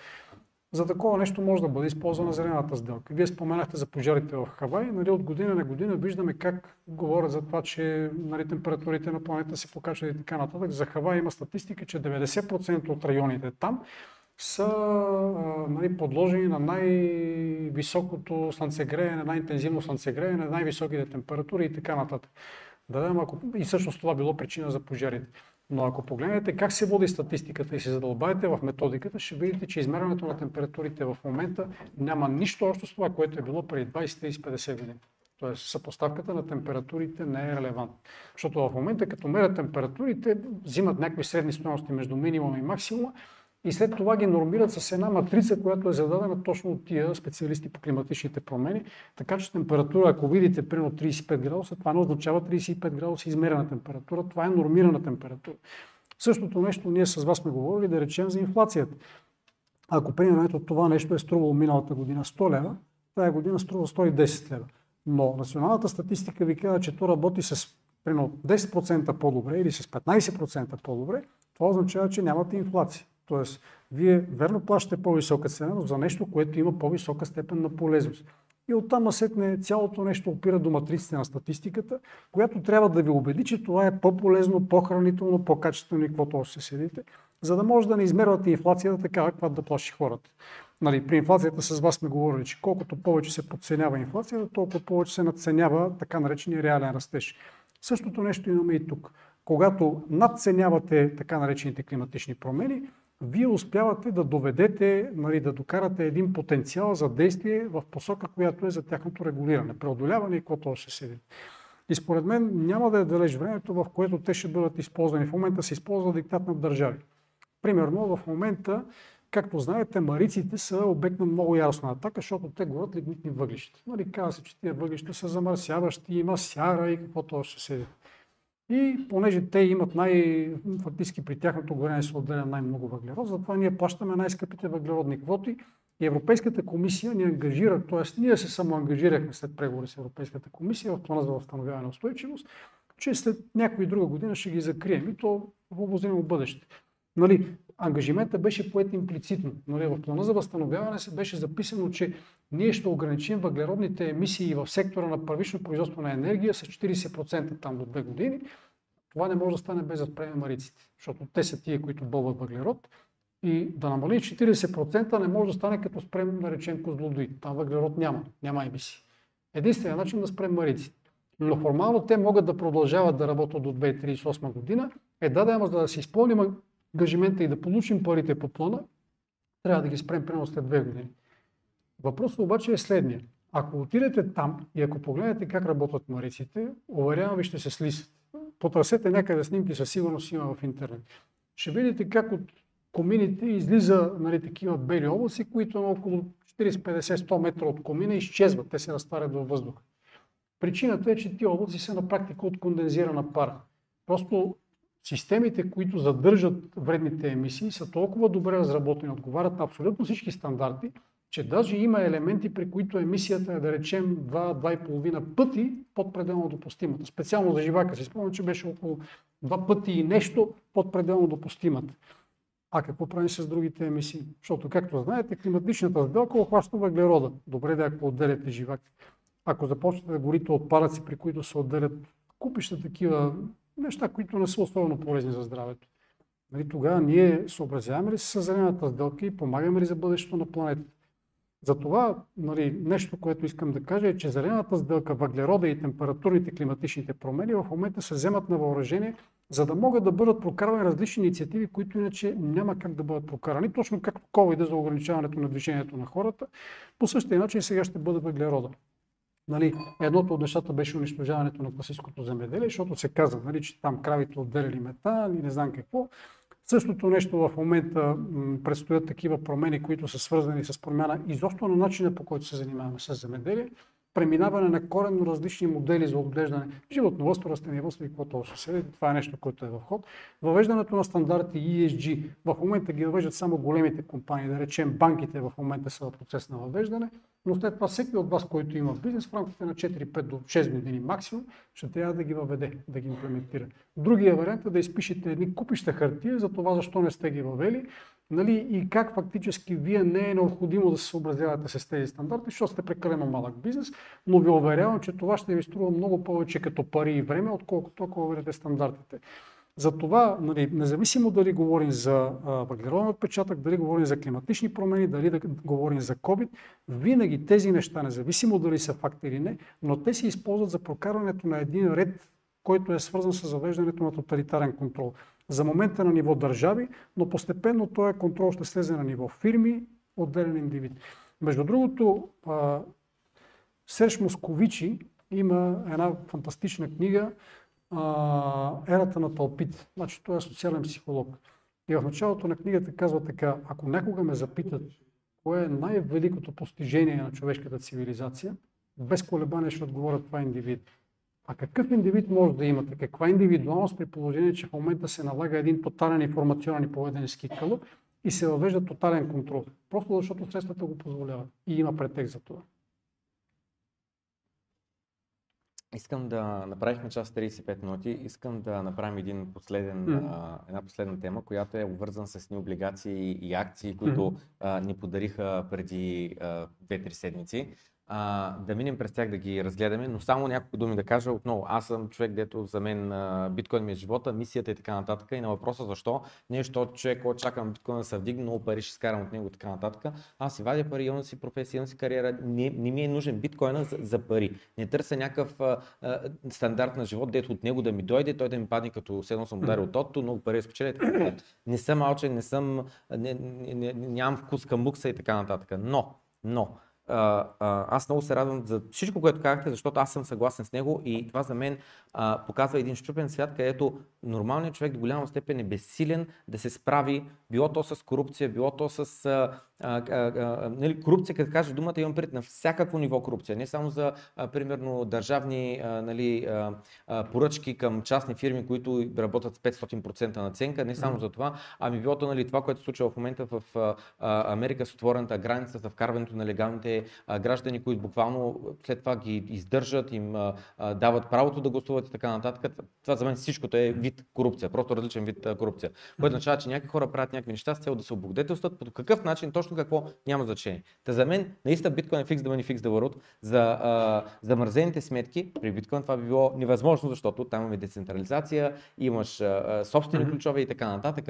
За такова нещо може да бъде използвана зелената сделка. Вие споменахте за пожарите в Хавай. Нали, от година на година виждаме как говорят за това, че нали, температурите на планета се покачват и така нататък. За Хавай има статистика, че 90% от районите там са нали, подложени на най-високото слънцегреене, най-интензивно слънцегреене, най-високите температури и така нататък. Да, ако... И всъщност това било причина за пожарите. Но ако погледнете как се води статистиката и се задълбаете в методиката, ще видите, че измерването на температурите в момента няма нищо общо с това, което е било преди 20, 30, 50 години. Тоест съпоставката на температурите не е релевантна. Защото в момента, като мерят температурите, взимат някакви средни стоености между минимум и максимума и след това ги нормират с една матрица, която е зададена точно от тия специалисти по климатичните промени. Така че температура, ако видите примерно 35 градуса, това не означава 35 градуса измерена температура, това е нормирана температура. Същото нещо ние с вас сме говорили да речем за инфлацията. Ако примерно ето това нещо е струвало миналата година 100 лева, тази година струва 110 лева. Но националната статистика ви казва, че то работи с примерно 10% по-добре или с 15% по-добре, това означава, че нямате инфлация. Тоест, вие верно плащате по-висока цена, но за нещо, което има по-висока степен на полезност. И оттам насетне цялото нещо опира до матриците на статистиката, която трябва да ви убеди, че това е по-полезно, по-хранително, по-качествено и каквото още седите, за да може да не измервате инфлацията така, каквато да плаши хората. Нали, при инфлацията с вас сме говорили, че колкото повече се подценява инфлацията, толкова повече се надценява така наречения реален растеж. Същото нещо имаме и тук. Когато надценявате така наречените климатични промени, вие успявате да доведете, нали, да докарате един потенциал за действие в посока, която е за тяхното регулиране, преодоляване и каквото ще седи. И според мен няма да е далеч времето, в което те ще бъдат използвани. В момента се използва диктат на държави. Примерно в момента, както знаете, мариците са обект на много яростна атака, защото те горят лигнитни въглища. Нали, казва се, че тези въглища са замърсяващи, има сяра и каквото още се И понеже те имат най... фактически при тяхното горене се отделя най-много въглерод, затова ние плащаме най-скъпите въглеродни квоти и Европейската комисия ни ангажира, т.е. ние се самоангажирахме след преговори с Европейската комисия в плана за възстановяване на устойчивост, че след някоя друга година ще ги закрием и то в обозримо бъдеще. Нали, ангажимента беше поет имплицитно. Нали, в плана за възстановяване се беше записано, че ние ще ограничим въглеродните емисии в сектора на първично производство на енергия с 40% там до две години. Това не може да стане без да спреме мариците, защото те са тия, които бълват въглерод. И да намали 40% не може да стане като спрем, да речем. Там въглерод няма, няма емисии. Единственият начин да спрем мариците. Но формално те могат да продължават да работят до 2038 година. Е да, да, за да си изпълним ангажимента и да получим парите по плана, трябва да ги спрем примерно след две години. Въпросът обаче е следния. Ако отидете там и ако погледнете как работят мариците, уверявам ви ще се слисат. Потърсете някъде снимки, със сигурност има в интернет. Ще видите как от комините излиза нали, такива бели облаци, които на около 40-50-100 метра от комина изчезват. Те се разтварят във въздуха. Причината е, че тия облаци са на практика от кондензирана пара. Просто системите, които задържат вредните емисии, са толкова добре разработени, отговарят на абсолютно всички стандарти, че даже има елементи, при които емисията е, да речем, 2-2,5 пъти под пределно допустимата. Специално за живака си спомням, че беше около 2 пъти и нещо под пределно допустимата. А какво правим с другите емисии? Защото, както знаете, климатичната сделка охваща въглерода. Добре да ако отделяте живак. Ако започнете да горите отпадъци, при които се отделят купища такива неща, които не са особено полезни за здравето. Нали, тогава ние съобразяваме ли се с зелената сделка и помагаме ли за бъдещето на планетата? Затова нали, нещо, което искам да кажа е, че зелената сделка, въглерода и температурните климатичните промени в момента се вземат на въоръжение, за да могат да бъдат прокарвани различни инициативи, които иначе няма как да бъдат прокарани, точно както COVID за ограничаването на движението на хората. По същия начин сега ще бъде въглерода. Нали, едното от нещата беше унищожаването на класическото земеделие, защото се каза, нали, че там кравите отделяли метан и не знам какво. Същото нещо в момента предстоят такива промени, които са свързани с промяна изобщо на начина по който се занимаваме с земеделие, преминаване на коренно различни модели за отглеждане, животновъдство, растениевъдство и каквото още Това е нещо, което е в ход. Въвеждането на стандарти ESG. В момента ги въвеждат само големите компании, да речем банките в момента са в процес на въвеждане но след това всеки от вас, който има бизнес, в рамките на 4-5 до 6 години максимум, ще трябва да ги въведе, да ги имплементира. Другия вариант е да изпишете едни купища хартия за това защо не сте ги въвели нали, и как фактически вие не е необходимо да се съобразявате с тези стандарти, защото сте прекалено малък бизнес, но ви уверявам, че това ще ви струва много повече като пари и време, отколкото ако въведете стандартите. Затова, нали, независимо дали говорим за въглероден отпечатък, дали говорим за климатични промени, дали да говорим за COVID, винаги тези неща, независимо дали са факт или не, но те се използват за прокарването на един ред, който е свързан с завеждането на тоталитарен контрол. За момента на ниво държави, но постепенно този контрол ще слезе на ниво фирми, отделен индивид. Между другото, Серж Московичи има една фантастична книга, ерата на тълпите. Значи той е социален психолог. И в началото на книгата казва така, ако някога ме запитат кое е най-великото постижение на човешката цивилизация, без колебание ще отговоря това индивид. А какъв индивид може да имате? Каква индивидуалност при положение, че в момента се налага един тотален информационен и поведенски кълъп и се въвежда тотален контрол? Просто защото средствата го позволяват и има претекст за това.
Искам да направихме час 35 минути. Искам да направим един последен, mm. а, една последна тема, която е обвързана с ни облигации и акции, които mm. а, ни подариха преди 2-3 седмици а, да минем през тях да ги разгледаме, но само няколко думи да кажа отново. Аз съм човек, дето за мен а, биткоин ми е живота, мисията и така нататък. И на въпроса защо, не защото човек, който чакам биткоин да се вдигне, много пари ще скарам от него и така нататък. Аз си вадя пари, имам си професия, имам си кариера. Не, не ми е нужен биткоина за, за пари. Не търся някакъв а, а, стандарт на живот, дето от него да ми дойде, той да ми падне като седно съм ударил от тото, много пари спечеля. Не съм алчен, не съм, не, не, не, нямам вкус към букса и така нататък. Но, но, аз много се радвам за всичко, което казахте, защото аз съм съгласен с него и това за мен а, показва един щупен свят, където нормалният човек до голяма степен е безсилен да се справи, било то с корупция, било то с а, а, а, а, нали, корупция, като кажа думата, имам пред на всякакво ниво корупция. Не само за, а, примерно, държавни а, нали, а, а, поръчки към частни фирми, които работят с 500% наценка, не само за това, ами било то нали, това, което се случва в момента в а, Америка с отворената граница, за вкарването на легалните а, граждани, които буквално след това ги издържат, им а, а, дават правото да гласуват и така нататък. Това за мен всичкото е вид корупция, просто различен вид а, корупция. Което означава, че някакви хора правят някакви неща с цел да се облагодетелстват. По какъв начин, точно какво, няма значение. Та за мен, наистина биткоин е фикс да бъде фикс да върват. За а, замързените сметки при биткоин това би било невъзможно, защото там имаме децентрализация, имаш а, собствени ключове и така нататък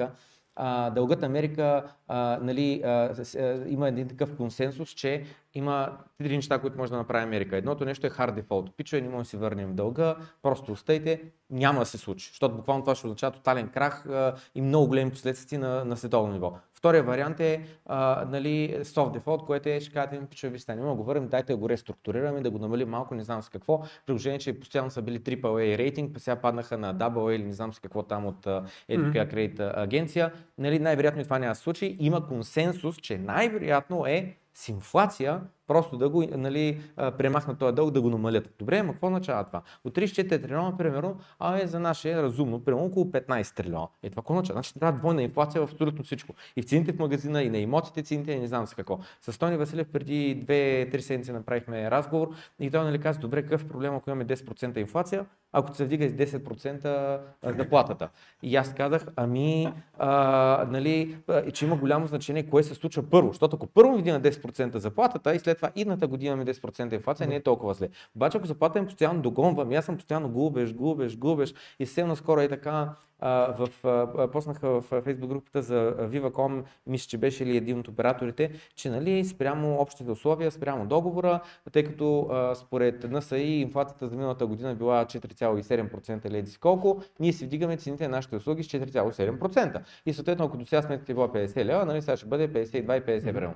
а, дългът Америка а, нали, а, с, а, има един такъв консенсус, че има три неща, които може да направи Америка. Едното нещо е hard default. Пичове, не можем да си върнем дълга, просто остайте, няма да се случи. Защото буквално това ще означава тотален крах а, и много големи последствия на, на световно ниво. Втория вариант е а, нали, soft default, което е, ще кажете, пичове, ви стане, го върнем, дайте да го реструктурираме, да го намалим малко, не знам с какво. Приложение, че постоянно са били AAA рейтинг, сега паднаха на AA или не знам с какво там от mm-hmm. кредит агенция. Нали, най-вероятно и това няма да се случи. Има консенсус, че най-вероятно е с инфлация просто да го нали, премахнат този дълг, да го намалят. Добре, но какво означава това? От 34 трилиона, примерно, а е за наше е разумно, примерно около 15 трилиона. Е това какво означава? Значи трябва двойна инфлация в абсолютно всичко. И в цените в магазина, и на имотите цените, не знам с какво. С Тони Василев преди 2-3 седмици направихме разговор и той нали каза, добре, какъв проблем, ако имаме 10% инфлация, ако се вдига с 10% заплатата. И аз казах, ами, а, нали, че има голямо значение кое се случва първо. Защото ако първо вдигна 10% заплатата и след това. Идната година имаме 10% инфлация, не е толкова зле. Обаче ако заплата им постоянно догонвам, аз съм постоянно губеш, губеш, губеш и съвсем наскоро е така в, поснаха в Facebook групата за Viva.com, мисля, че беше ли един от операторите, че нали, спрямо общите условия, спрямо договора, тъй като според НСАИ инфлацията за миналата година била 4,7% или еди колко, ние си вдигаме цените на нашите услуги с 4,7%. И съответно, ако до сега сметката е била 50 лева, нали, сега ще бъде 52 и 50 евро.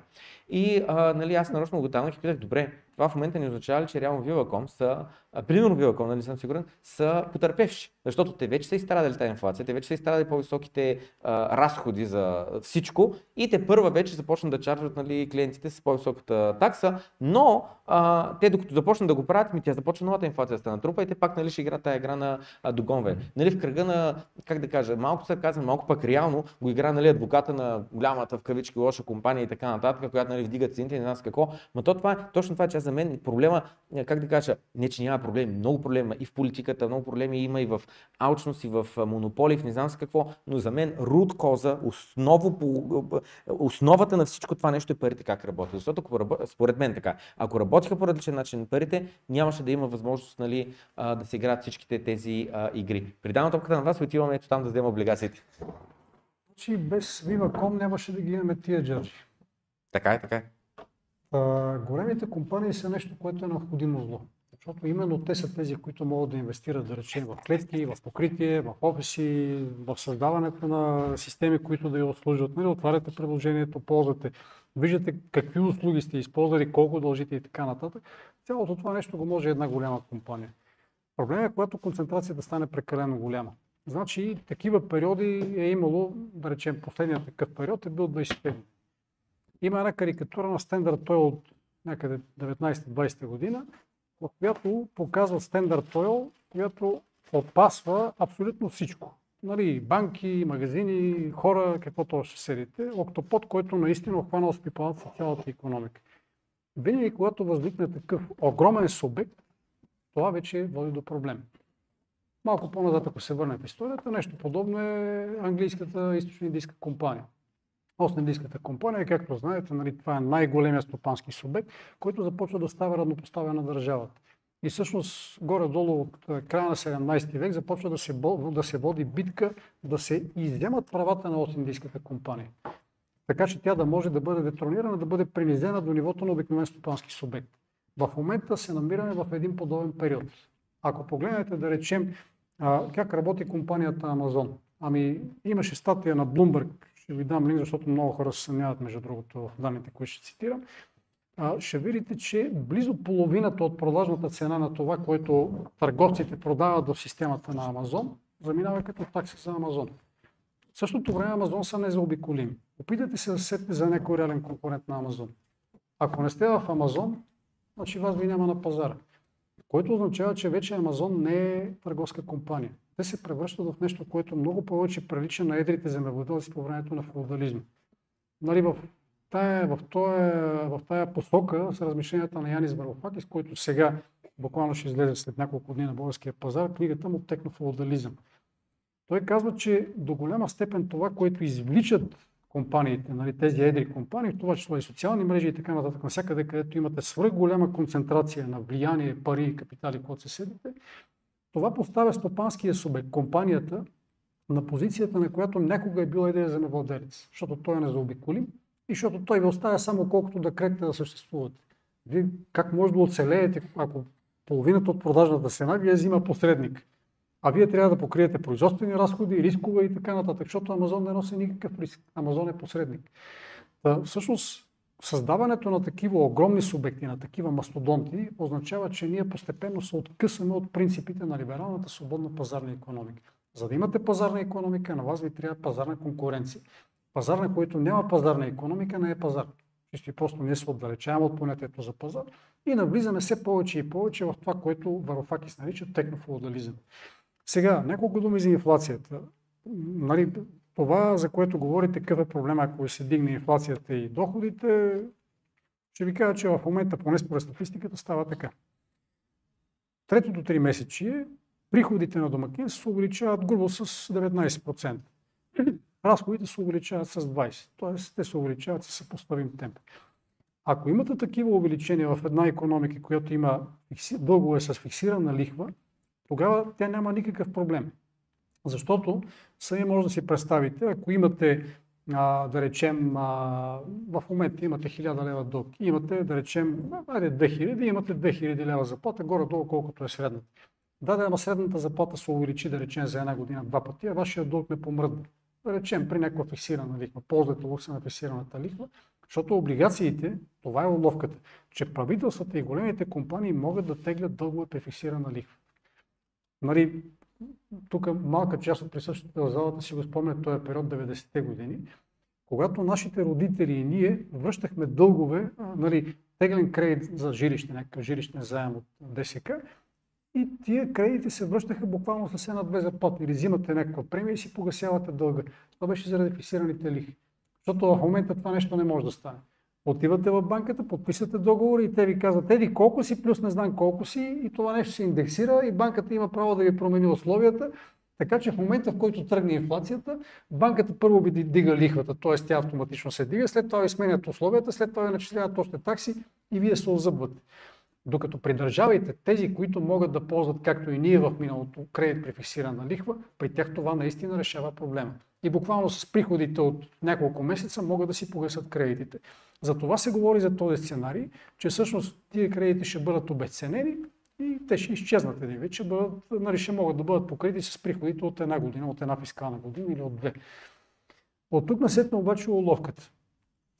И а, нали, аз нарочно го танах и питах, добре, това в момента не означава ли, че реално Viva.com са, примерно Viva.com, нали съм сигурен, са потърпевши. Защото те вече са изстрадали тази инфлация, те вече са изстрадали по-високите а, разходи за всичко и те първа вече започнат да чарджват нали, клиентите с по-високата такса, но а, те докато започнат да го правят, ми тя започва новата инфлация да се натрупа и те пак нали, ще играят тази игра на а, догонване. Нали, в кръга на, как да кажа, малко се казва, малко пък реално го игра нали, адвоката на голямата в кавички лоша компания и така нататък, която нали, вдига цените, не знам с какво. Но то това, точно това, че за мен проблема, как да кажа, не че няма проблеми, много проблема и в политиката, много проблеми има и в алчност, и в монополи, в не знам с какво, но за мен руд коза, осново, основата на всичко това нещо е парите как работят. Защото ако, според мен така, ако работиха по различен начин парите, нямаше да има възможност нали, да се играят всичките тези а, игри. Придавам топката на вас и отиваме ето там да вземем облигациите.
Значи без Viva.com нямаше да ги имаме тия джаджи.
Така е, така е.
А, големите компании са нещо, което е необходимо зло. Защото именно те са тези, които могат да инвестират, да речем, в клетки, в покритие, в офиси, в създаването на системи, които да я обслужват. Нали, отваряте приложението, ползвате, виждате какви услуги сте използвали, колко дължите и така нататък. Цялото това нещо го може една голяма компания. Проблемът е, когато концентрацията стане прекалено голяма. Значи такива периоди е имало, да речем, последният такъв период е бил 25 години. Има една карикатура на Standard Oil от някъде 19-20 година, в която показва Standard Oil, която опасва абсолютно всичко. Нали, банки, магазини, хора, каквото ще седите. Октопод, който наистина обхвана с пипалата цялата економика. Винаги, когато възникне такъв огромен субект, това вече води до проблем. Малко по-назад, ако се върнем в историята, нещо подобно е английската източно-индийска компания. Остно-индийската компания, както знаете, нали, това е най-големия стопански субект, който започва да става равнопоставя на държавата. И всъщност горе-долу от края на 17 век започва да се, да се води битка да се изземат правата на Остно-индийската компания. Така че тя да може да бъде детронирана, да бъде принизена до нивото на обикновен стопански субект. В момента се намираме в един подобен период. Ако погледнете да речем как работи компанията Amazon, ами имаше статия на Bloomberg ще ви дам линк, защото много хора се съмняват, между другото, в данните, които ще цитирам, ще видите, че близо половината от продажната цена на това, което търговците продават в системата на Амазон, заминава като такса за Амазон. В същото време Амазон са незаобиколими. Опитайте се да се сетите за някой реален конкурент на Амазон. Ако не сте в Амазон, значи вас ви няма на пазара. Което означава, че вече Амазон не е търговска компания. Те се превръщат в нещо, което много повече прилича на едрите земевладелци по времето на феодализма. Нали, в тая, в, тая, в тая посока с размишленията на Янис Варофакис, който сега буквално ще излезе след няколко дни на българския пазар, книгата му Технофеодализъм. Той казва, че до голяма степен това, което извличат компаниите, нали, тези едри компании, в това число и социални мрежи и така нататък, навсякъде, където имате свръх голяма концентрация на влияние, пари капитали, когато се седите, това поставя стопанския субект, компанията, на позицията, на която някога е идея за невладелец, защото той е незаобиколим и защото той ви оставя само колкото да крекне да съществувате. Вие как може да оцелеете, ако половината от продажната цена ви е взима посредник? А вие трябва да покриете производствени разходи, рискове и така нататък, защото Амазон не носи никакъв риск. Амазон е посредник. Та, всъщност, създаването на такива огромни субекти, на такива мастодонти, означава, че ние постепенно се откъсваме от принципите на либералната свободна пазарна економика. За да имате пазарна економика, на вас ви трябва пазарна конкуренция. Пазар, на който няма пазарна економика, не е пазар. Чисто и просто ние се отдалечаваме от понятието за пазар и навлизаме все повече и повече в това, което Варофакис нарича технофеодализъм. Сега, няколко думи за инфлацията. Нали, това, за което говорите, какъв е проблем, ако се дигне инфлацията и доходите, ще ви кажа, че в момента, поне според статистиката, става така. Третото три месечие приходите на домакинство се увеличават грубо с 19%. Разходите се увеличават с 20%, т.е. те се увеличават с съпоставим темп. Ако имате такива увеличения в една економика, която има дългове с фиксирана лихва, тогава тя няма никакъв проблем. Защото сами може да си представите, ако имате, а, да речем, а, в момента имате 1000 лева дълг, имате, да речем, айде 2000, имате 2000 лева заплата, горе-долу колкото е средната. Да, да, средната заплата се увеличи, да речем, за една година два пъти, а вашия дълг не помръдна. Речем, при някаква фиксирана лихва. Ползвате лукса на фиксираната лихва, защото облигациите, това е уловката, че правителствата и големите компании могат да теглят дългове при фиксирана лихва. Нали, тук малка част от присъщите в залата си го спомнят този период 90-те години, когато нашите родители и ние връщахме дългове, нали, теглен кредит за жилище, някакъв жилищен заем от ДСК, и тия кредити се връщаха буквално с една-две заплати. Или взимате някаква премия и си погасявате дълга. Това беше заради фиксираните лихви. Защото в момента това нещо не може да стане. Отивате в банката, подписвате договор и те ви казват, еди колко си, плюс не знам колко си и това нещо се индексира и банката има право да ви промени условията. Така че в момента, в който тръгне инфлацията, банката първо ви дига лихвата, т.е. тя автоматично се дига, след това ви сменят условията, след това ви начисляват още такси и вие се озъбвате. Докато придържавайте тези, които могат да ползват, както и ние в миналото, кредит при фиксирана лихва, при тях това наистина решава проблема. И буквално с приходите от няколко месеца могат да си погасят кредитите. За това се говори за този сценарий, че всъщност тия кредити ще бъдат обесценени и те ще изчезнат един ще, бъдат, нали, ще могат да бъдат покрити с приходите от една година, от една фискална година или от две. От тук насетна обаче уловката.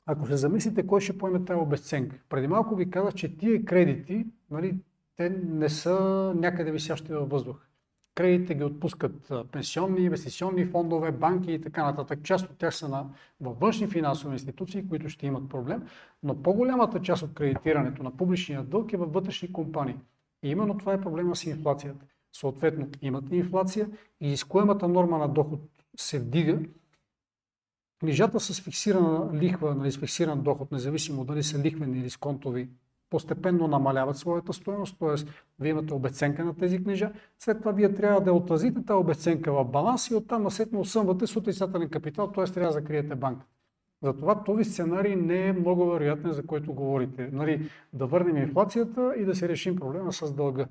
Ако се замислите кой ще поеме тази обесценка. Преди малко ви казах, че тия кредити, нали, те не са някъде висящи във въздух. Кредитите ги отпускат пенсионни, инвестиционни фондове, банки и така нататък. Част от тях са на, във външни финансови институции, които ще имат проблем, но по-голямата част от кредитирането на публичния дълг е във вътрешни компании. И именно това е проблема с инфлацията. Съответно, имате инфлация, изискуемата норма на доход се вдига, книжата с фиксирана лихва, нали, с фиксиран доход, независимо дали са лихвени или сконтови, постепенно намаляват своята стоеност, т.е. вие имате обесценка на тези книжа, след това вие трябва да отразите тази обесценка в баланс и оттам насетно осъмвате с отрицателен капитал, т.е. трябва да закриете банка. Затова този сценарий не е много вероятен, за който говорите. Нали, да върнем инфлацията и да се решим проблема с дълга.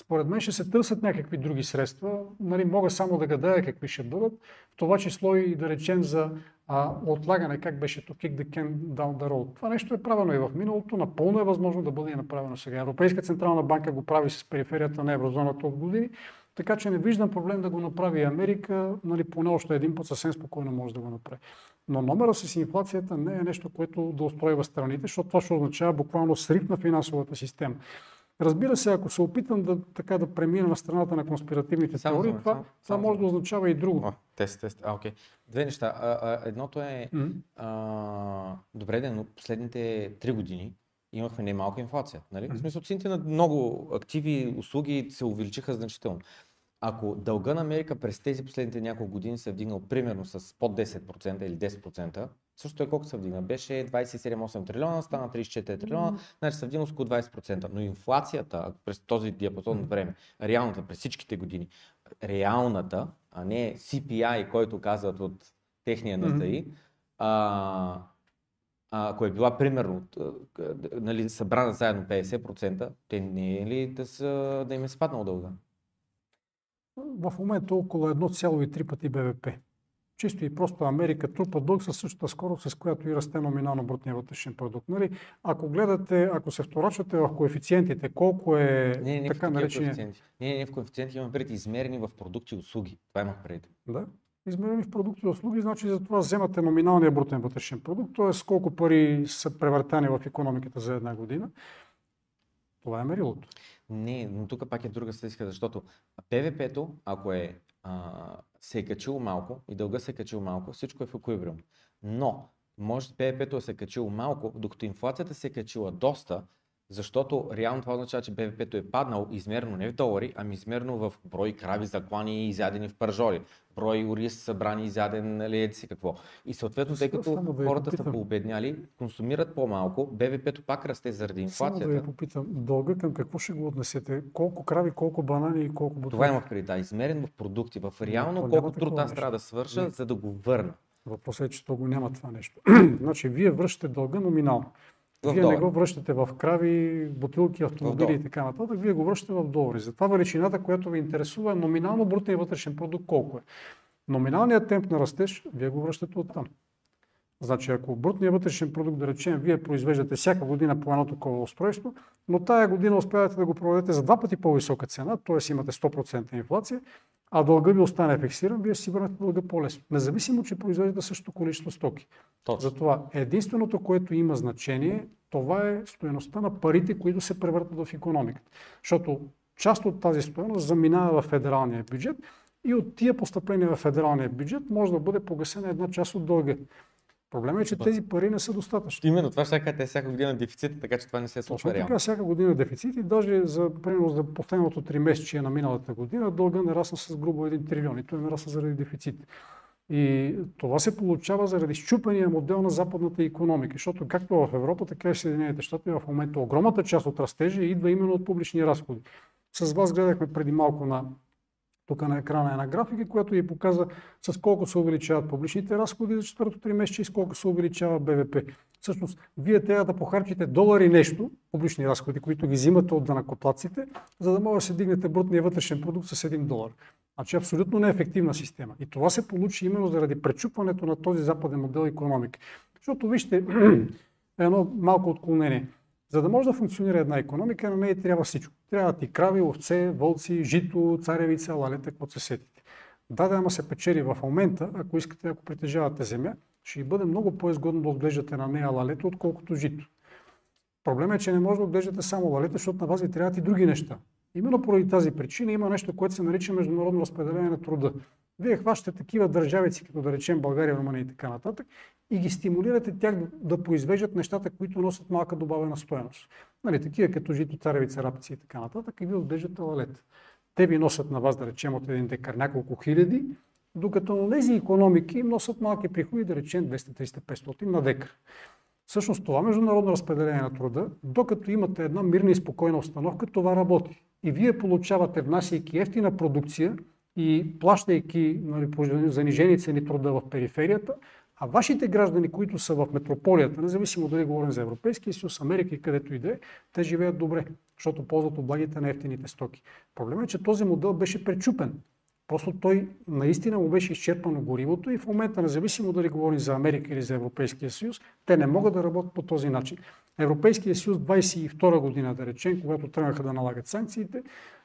Според мен ще се търсят някакви други средства. Нали, мога само да гадая какви ще бъдат. В това число и да речем за а, отлагане, как беше to kick the can down the road. Това нещо е правено и в миналото, напълно е възможно да бъде и направено сега. Европейска централна банка го прави с периферията на еврозоната от години, така че не виждам проблем да го направи и Америка, нали, поне още един път съвсем спокойно може да го направи. Но номера с инфлацията не е нещо, което да устройва страните, защото това ще означава буквално срив на финансовата система. Разбира се, ако се опитам да, така, да премина на страната на конспиративните
Само
теории, това,
само-
това може да означава и друго.
О, тест, тест. А, окей. Две неща. А, а, едното е,
М.
а, добре, де, но последните три години имахме немалка инфлация. Нали? В смисъл, цените на много активи, услуги се увеличиха значително. Ако дълга на Америка през тези последните няколко години се е вдигнал примерно с под 10% или 10%, също е колко се вдигна? Беше 27-8 трилиона, стана 34 трилиона, значи се вдигнал с около 20%. Но инфлацията през този диапазон от време, реалната през всичките години, реалната, а не CPI, който казват от техния. НСИ, а, ако е била примерно нали, събрана заедно 50%, те не е ли да, са, да им е спаднал дълга?
В момента около 1,3 пъти БВП. Чисто и просто Америка трупа дълг със същата скорост, с която и расте номинално брутния вътрешен продукт. Нали? Ако гледате, ако се вторачвате в коефициентите, колко е
Не, не, не
така наречения...
Не, не, не в коефициенти, имам преди измерени в продукти и услуги. Това имах преди.
Да. Измерени в продукти и услуги, значи за това вземате номиналния брутен вътрешен продукт, т.е. колко пари са превъртани в економиката за една година. Това е мерилото.
Не, но тук пак е друга статистика, защото ПВП-то, ако е, а, се е качило малко и дълга се е качил малко, всичко е в еквилибриум. Но може ПВП-то да се е качило малко, докато инфлацията се е качила доста, защото реално това означава, че БВП-то е паднал измерено не в долари, ами измерено в брой крави заклани и изядени в пържоли, брой ориз събрани изяден, нали, еди си какво. И съответно, тъй като
само да
хората са пообедняли, консумират по-малко, БВП-то пак расте заради
Само да ви
инфлацията.
попитам, дълга към какво ще го отнесете? Колко крави, колко банани и колко бутилки?
Това имах преди, да, измерен в продукти, в реално
няма
колко труд аз трябва да свърша,
Не.
за да го върна.
Въпросът е, че то го няма това нещо. значи, вие връщате дълга номинално.
В
вие не
долари.
го връщате в крави, бутилки, автомобили и така нататък, вие го връщате в долари. Затова величината, която ви интересува е номинално брутния вътрешен продукт колко е. Номиналният темп на растеж, вие го връщате оттам. Значи, ако брутният вътрешен продукт, да речем, вие произвеждате всяка година по едно такова устройство, но тая година успявате да го продадете за два пъти по-висока цена, т.е. имате 100% инфлация, а дълга ви остане фиксиран, вие си върнете дълга по-лесно. Независимо, че произвеждате същото количество стоки.
Точно.
Затова единственото, което има значение, това е стоеността на парите, които се превъртат в економиката. Защото част от тази стоеност заминава в федералния бюджет и от тия постъпления в федералния бюджет може да бъде погасена една част от дълга. Проблемът е, че тези пари не са достатъчни.
Именно това ще кажа, те всяка година дефицит, така че това не се
Точно
случва реално.
така, всяка година дефицит и даже за, примерно, за последното три месече на миналата година дълга нарасна с грубо 1 трилион и той нарасна заради дефицит. И това се получава заради щупения модел на западната економика, защото както в Европа, така и в Съединените щати в момента огромната част от растежа идва именно от публични разходи. С вас гледахме преди малко на тук на екрана една графика, която ви показва с колко се увеличават публичните разходи за четвъртото три месече и с колко се увеличава БВП. Всъщност, вие трябва да похарчите долари нещо, публични разходи, които ги взимате от данакоплаците, за да може да се дигнете брутния вътрешен продукт с 1 долар. Значи абсолютно неефективна система. И това се получи именно заради пречупването на този западен модел економика. Защото вижте, едно малко отклонение. За да може да функционира една економика, на нея трябва всичко. Трябва ти крави, овце, вълци, жито, царевица, лалета, какво се сетите. Да, да, ама се печели в момента, ако искате, ако притежавате земя, ще ви бъде много по-изгодно да отглеждате на нея лалета, отколкото жито. Проблемът е, че не може да отглеждате само лалета, защото на вас ви трябват и други неща. Именно поради тази причина има нещо, което се нарича международно разпределение на труда. Вие хващате такива държавици, като да речем България, Румъния и така нататък, и ги стимулирате тях да, да произвеждат нещата, които носят малка добавена стоеност. Нали, такива като жито, царевица, рапци и така нататък, и вие отглеждате лалета. Те ви носят на вас, да речем, от един декар няколко хиляди, докато на тези економики им носят малки приходи, да речем 200, 300, 500 на декар. Всъщност това международно разпределение на труда, докато имате една мирна и спокойна установка, това работи. И вие получавате, внасяйки ефтина продукция и плащайки нали, занижени цени труда в периферията, а вашите граждани, които са в метрополията, независимо дали говорим за Европейския съюз, Америка и където и да е, те живеят добре, защото ползват облагите на ефтините стоки. Проблемът е, че този модел беше пречупен. Просто той наистина му беше изчерпано горивото и в момента, независимо дали говорим за Америка или за Европейския съюз, те не могат да работят по този начин. Европейския съюз 22 година, да речем, когато тръгнаха да налагат санкциите,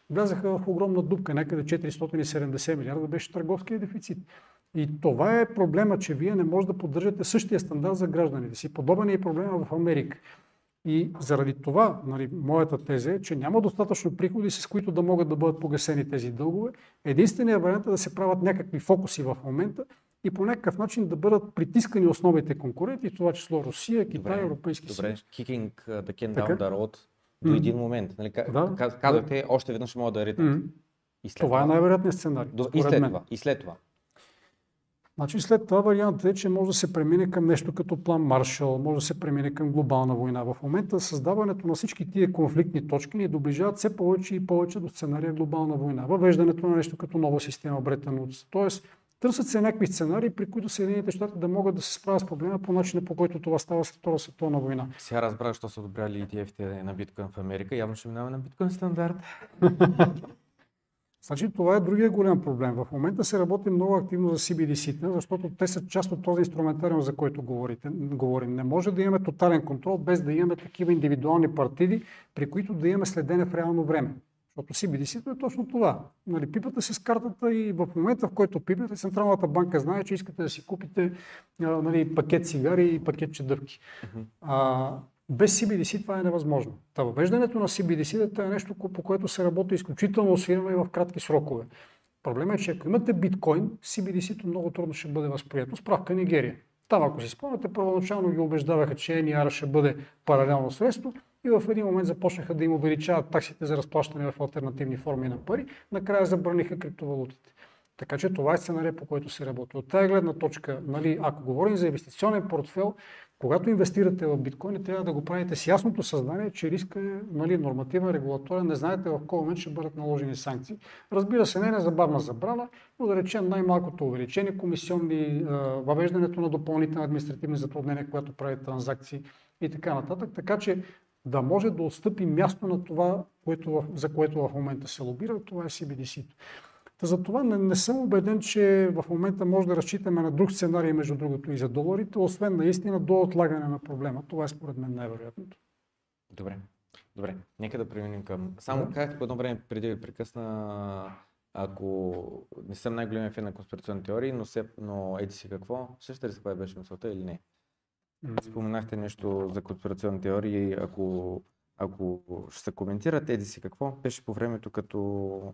влязаха в огромна дупка, някъде 470 милиарда беше търговския дефицит. И това е проблема, че вие не можете да поддържате същия стандарт за гражданите си. Подобен е и проблема в Америка. И заради това, нали, моята теза е, че няма достатъчно приходи, с които да могат да бъдат погасени тези дългове. Единственият вариант е да се правят някакви фокуси в момента и по някакъв начин да бъдат притискани основните конкуренти, в това число Русия, Китай,
Добре,
Европейски
Добре,
съюз.
kicking uh, the can down the road до един момент. Нали,
Да,
каз- казвате, още веднъж могат да. И след
Това е най-вероятният сценарий.
И след
мен.
това. И след това.
Значи след това вариантът е, че може да се премине към нещо като план Маршал, може да се премине към глобална война. В момента създаването на всички тия конфликтни точки ни доближават все повече и повече до сценария глобална война. Въвеждането на нещо като нова система Бретън Вудс. Тоест, търсят се някакви сценарии, при които Съединените щати да могат да се справят с проблема по начина, по който това става след Втора световна война.
Сега разбрах, що са одобряли ETF-те на биткоин в Америка. Явно ще минава на биткоин стандарт.
Значи това е другия голям проблем. В момента се работи много активно за CBDC-та, защото те са част от този инструментариум, за който говорите, говорим. Не може да имаме тотален контрол, без да имаме такива индивидуални партиди, при които да имаме следене в реално време. Защото CBDC-то е точно това. Нали, пипате се с картата и в момента, в който пипате, Централната банка знае, че искате да си купите нали, пакет цигари и пакет чедъвки. А, без CBDC това е невъзможно. Та въвеждането на CBDC е нещо, по което се работи изключително усилено и в кратки срокове. Проблемът е, че ако имате биткоин, CBDC-то много трудно ще бъде възприето. Справка Нигерия. Там, ако си спомняте, първоначално ги убеждаваха, че NIR ще бъде паралелно средство и в един момент започнаха да им увеличават таксите за разплащане в альтернативни форми на пари. Накрая забраниха криптовалутите. Така че това е сценария, по който се работи. От тази гледна точка, нали, ако говорим за инвестиционен портфел, когато инвестирате в биткоини, трябва да го правите с ясното съзнание, че риска е нали, нормативен, регулаторен, не знаете в кой момент ще бъдат наложени санкции. Разбира се, не е незабавна забрана, но да речем най-малкото увеличение, комисионни, въвеждането на допълнителни административни затруднения, когато правите транзакции и така нататък. Така че да може да отстъпи място на това, което, за което в момента се лобира, това е CBDC-то. Та затова не, не съм убеден, че в момента може да разчитаме на друг сценарий, между другото, и за доларите, освен наистина до отлагане на проблема. Това е според мен най-вероятното.
Добре. Добре. Нека да преминем към... Само
Да.
казах по едно време, преди ви прекъсна, ако не съм най-големия фен на конспирационни теории, но, се, но еди си какво, същата ли се беше мисълта или не? Споменахте нещо за конспирационни теории, ако, ако ще се коментират, еди си какво, беше по времето като...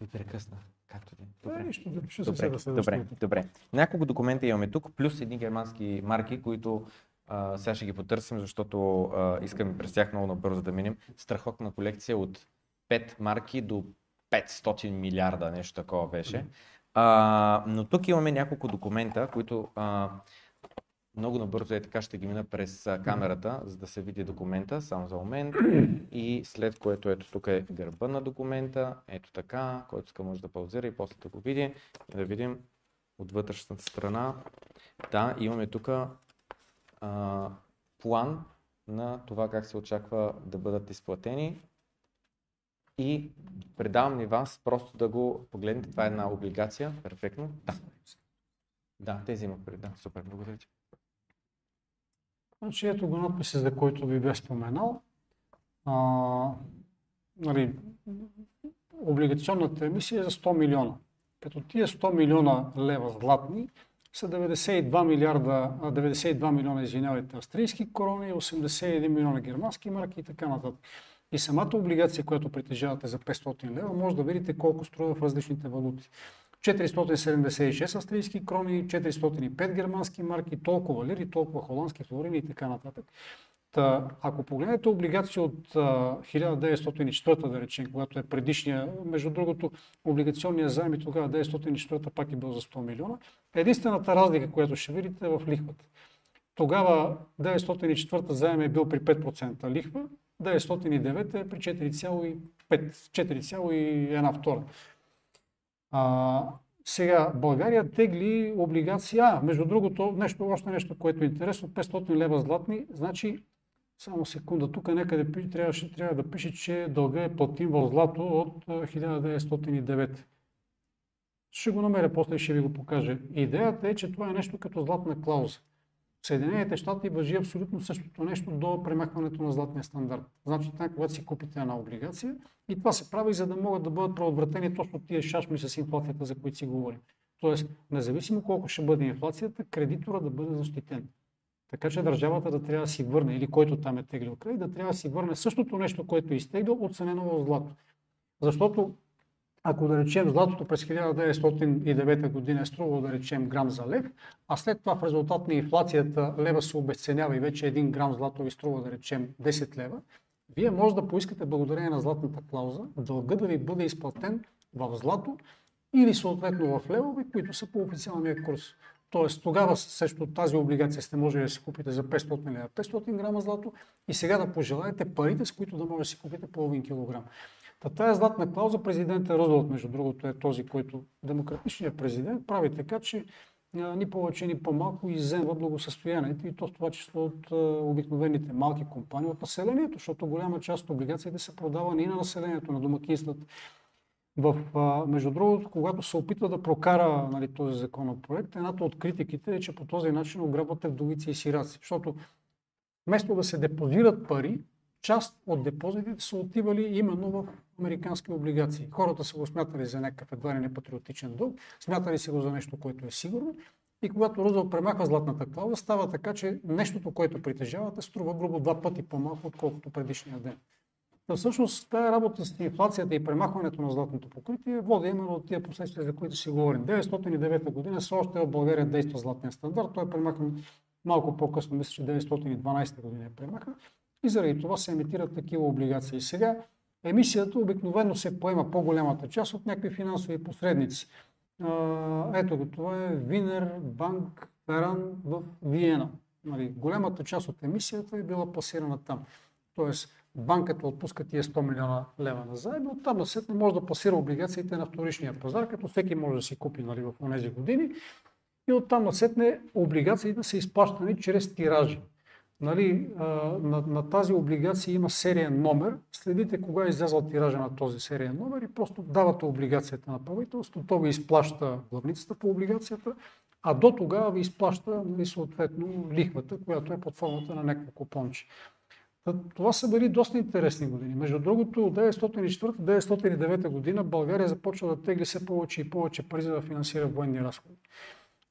Ви прекъсна. Както да е.
Добре,
Добре.
нищо, да пиша се
Добре, добре, добре. Няколко документа имаме тук, плюс едни германски марки, които а, сега ще ги потърсим, защото а, искаме през тях много набързо да минем. Страхотна колекция от 5 марки до 500 милиарда, нещо такова беше. А, но тук имаме няколко документа, които а, много набързо е така ще ги мина през камерата, за да се види документа, само за момент. И след което ето тук е гърба на документа, ето така, който иска може да паузира и после да го види и да видим от вътрешната страна. Да, имаме тук план на това как се очаква да бъдат изплатени. И предавам ни вас просто да го погледнете. Това е една облигация. Перфектно. Да. Да, тези имах пред. Да, супер, благодаря ти.
Значи ето го надписа, за който ви бях споменал. А, нали, облигационната емисия е за 100 милиона. Като тия 100 милиона лева златни са 92 милиарда, а, 92 милиона, извинявайте, австрийски корони, 81 милиона германски марки и така нататък. И самата облигация, която притежавате за 500 лева, може да видите колко струва в различните валути. 476 австрийски крони, 405 германски марки, толкова лири, толкова холандски флорини и така нататък. Та, ако погледнете облигация от а, 1904, да речем, когато е предишния, между другото, облигационния заем и тогава 1904 пак е бил за 100 милиона, единствената разлика, която ще видите е в лихвата. Тогава 1904 заем е бил при 5% лихва, 1909 е при 4,5, 4,1 втора. А, сега, България тегли облигации. А, между другото, нещо, още нещо, което е интересно, 500 лева златни, значи, само секунда, тук някъде трябваше, трябва да пише, че дълга е платим в злато от а, 1909. Ще го намеря после и ще ви го покажа. Идеята е, че това е нещо като златна клауза. Съединените щати въжи абсолютно същото нещо до премахването на златния стандарт. Значи, там, когато си купите една облигация, и това се прави, за да могат да бъдат предотвратени точно тия шашми с инфлацията, за които си говорим. Тоест, независимо колко ще бъде инфлацията, кредитора да бъде защитен. Така че държавата да трябва да си върне, или който там е теглил кредит, да трябва да си върне същото нещо, което е изтеглил, оценено в злато. Защото ако да речем златото през 1909 година е струвало да речем грам за лев, а след това в резултат на инфлацията лева се обесценява и вече един грам злато ви струва да речем 10 лева, вие може да поискате благодарение на златната клауза дълга да ви бъде изплатен в злато или съответно в левове, които са по официалния курс. Тоест тогава срещу тази облигация сте може да си купите за 500 лева 500 грама злато и сега да пожелаете парите, с които да може да си купите половин килограм. Та тая златна клауза президента Рузвелт, между другото, е този, който демократичният президент прави така, че ни повече, ни по-малко изземва благосъстоянието и то в това число от обикновените малки компании, от населението, защото голяма част от облигациите са продавани и на населението, на домакинствата. В, между другото, когато се опитва да прокара нали, този законопроект, едната от критиките е, че по този начин ограбвате вдовици и сираци. Защото вместо да се депозират пари, част от депозитите са отивали именно в американски облигации. Хората са го смятали за някакъв едва ли не патриотичен дълг, смятали се го за нещо, което е сигурно. И когато Рузвелт премахва златната клауза, става така, че нещото, което притежавате, струва грубо два пъти по-малко, отколкото предишния ден. Но всъщност тази работа с инфлацията и премахването на златното покритие води именно от тия последствия, за които си говорим. 909 година все още в България действа златния стандарт. Той е премахнат малко по-късно, мисля, че 912 година е премахнат. И заради това се емитират такива облигации. Сега емисията обикновено се поема по-голямата част от някакви финансови посредници. Ето го, това е Винер Банк Феран в Виена. Нали, голямата част от емисията е била пасирана там. Тоест, банката отпуска тия 100 милиона лева на заем, оттам да не може да пасира облигациите на вторичния пазар, като всеки може да си купи нали, в тези години. И оттам насетне облигациите са изплащани чрез тиражи нали, на, на тази облигация има сериен номер, следите кога е излязъл тиража на този сериен номер и просто давате облигацията на правителството, то ви изплаща главницата по облигацията, а до тогава ви изплаща нали, съответно лихвата, която е под формата на някакво купонче. Това са били доста интересни години. Между другото, от 1904-1909 година България започва да тегли все повече и повече пари за да финансира военни разходи.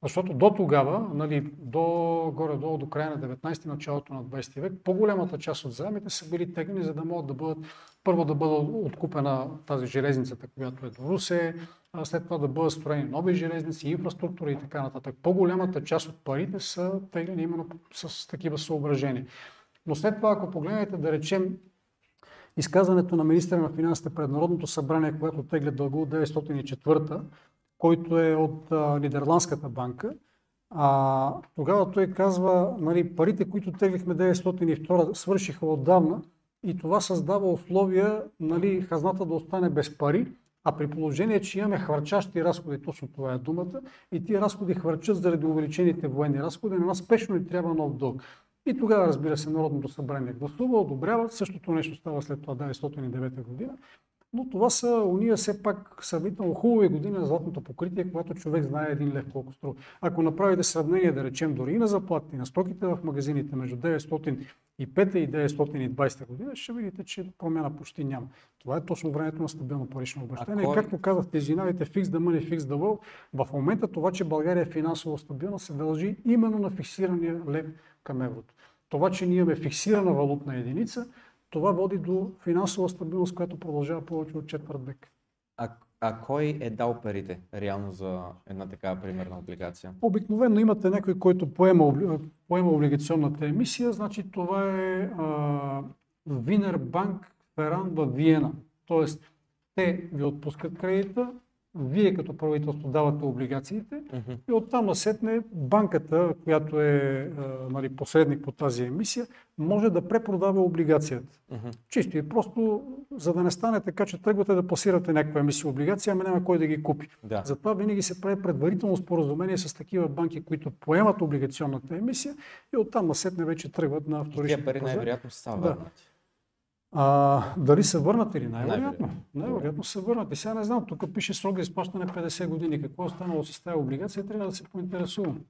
Защото до тогава, нали, до, горе-долу до края на 19 началото на 20 век, по-голямата част от заемите са били тегнени, за да могат да бъдат, първо да бъде откупена тази железницата, която е до Русе, след това да бъдат строени нови железници, инфраструктура и така нататък. По-голямата част от парите са теглени именно с такива съображения. Но след това, ако погледнете, да речем, изказването на министра на финансите пред Народното събрание, което тегля дълго от 1904 който е от а, Нидерландската банка. А, тогава той казва, нали, парите, които теглихме 902, свършиха отдавна и това създава условия нали, хазната да остане без пари, а при положение, че имаме хвърчащи разходи, точно това е думата, и тия разходи хвърчат заради увеличените военни разходи, на нас спешно ни трябва нов дълг. И тогава, разбира се, Народното събрание гласува, одобрява. Същото нещо става след това 909 година. Но това са уния все пак сравнително хубави години на златното покритие, когато човек знае един лев колко струва. Ако направите сравнение, да речем, дори и на заплатите, на стоките в магазините между 905 и 920 година, ще видите, че промяна почти няма. Това е точно времето на стабилно парично обращение. Кой... Както казахте, извинявайте, the money, fix the world. В момента това, че България е финансово стабилна, се дължи именно на фиксирания лев към еврото. Това, че ние имаме фиксирана валутна единица, това води до финансова стабилност, която продължава повече от четвърт век.
А, а кой е дал парите реално за една такава примерна облигация?
Обикновено имате някой, който поема, поема облигационната емисия, значи това е Винер Банк Феран в Виена. Тоест, те ви отпускат кредита, вие като правителство давате облигациите uh-huh. и оттам насетне банката, която е нали, посредник по тази емисия, може да препродава облигацията. Uh-huh. Чисто и просто, за да не стане така, че тръгвате да пасирате някаква емисия облигация, ами няма кой да ги купи. Да. Затова винаги се прави предварително споразумение с такива банки, които поемат облигационната емисия и оттам насетне вече тръгват на вторичния
пазар. пари най-вероятно са да.
А, дали са върнати ли? Най-вероятно. Най-вероятно са върнати. Сега не знам, тук пише срок за изплащане 50 години. Какво е станало с тази облигация, трябва да се поинтересувам.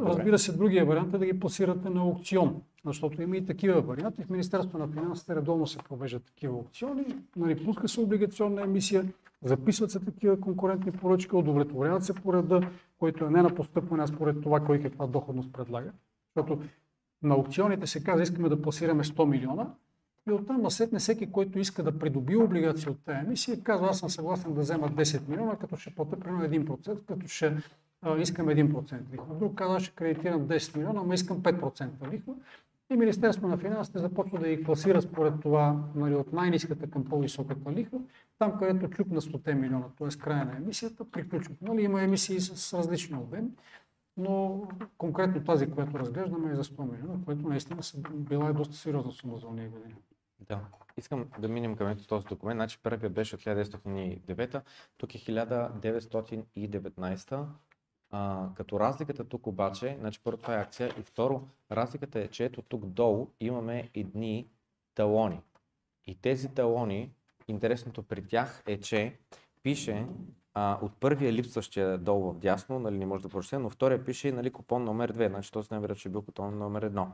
Разбира се, другия вариант е да ги пласирате на аукцион, защото има и такива варианти. В Министерството на финансите редовно се провеждат такива аукциони, нали, пуска се облигационна емисия, записват се такива конкурентни поръчки, удовлетворяват се по реда, който е не на постъпване, а според това кой каква доходност предлага. Защото на аукционите се казва, искаме да пласираме 100 милиона, и оттам насетне всеки, който иска да придобие облигация от тази емисия, казва, аз съм съгласен да взема 10 милиона, като ще платя примерно 1%, като ще а, искам 1% лихва. Друг казва, ще кредитирам 10 милиона, ама искам 5% лихва. И Министерство на финансите започва да ги класира според това нали, от най-низката към по-високата лихва, там където чук на 100 милиона, т.е. края на емисията, приключва. Нали, има емисии с различни обеми, но конкретно тази, която разглеждаме е за 100 милиона, което наистина била е доста сериозна сума за уния години.
Да. Искам да минем към ето този документ. Значи първият беше от 1909, тук е 1919. А, като разликата тук обаче, значи първо това е акция и второ, разликата е, че ето тук долу имаме едни талони. И тези талони, интересното при тях е, че пише а, от първия липсващия долу в дясно, нали, не може да прочете, но втория пише нали, купон номер 2, значи този най-вероятно че е бил купон номер 1.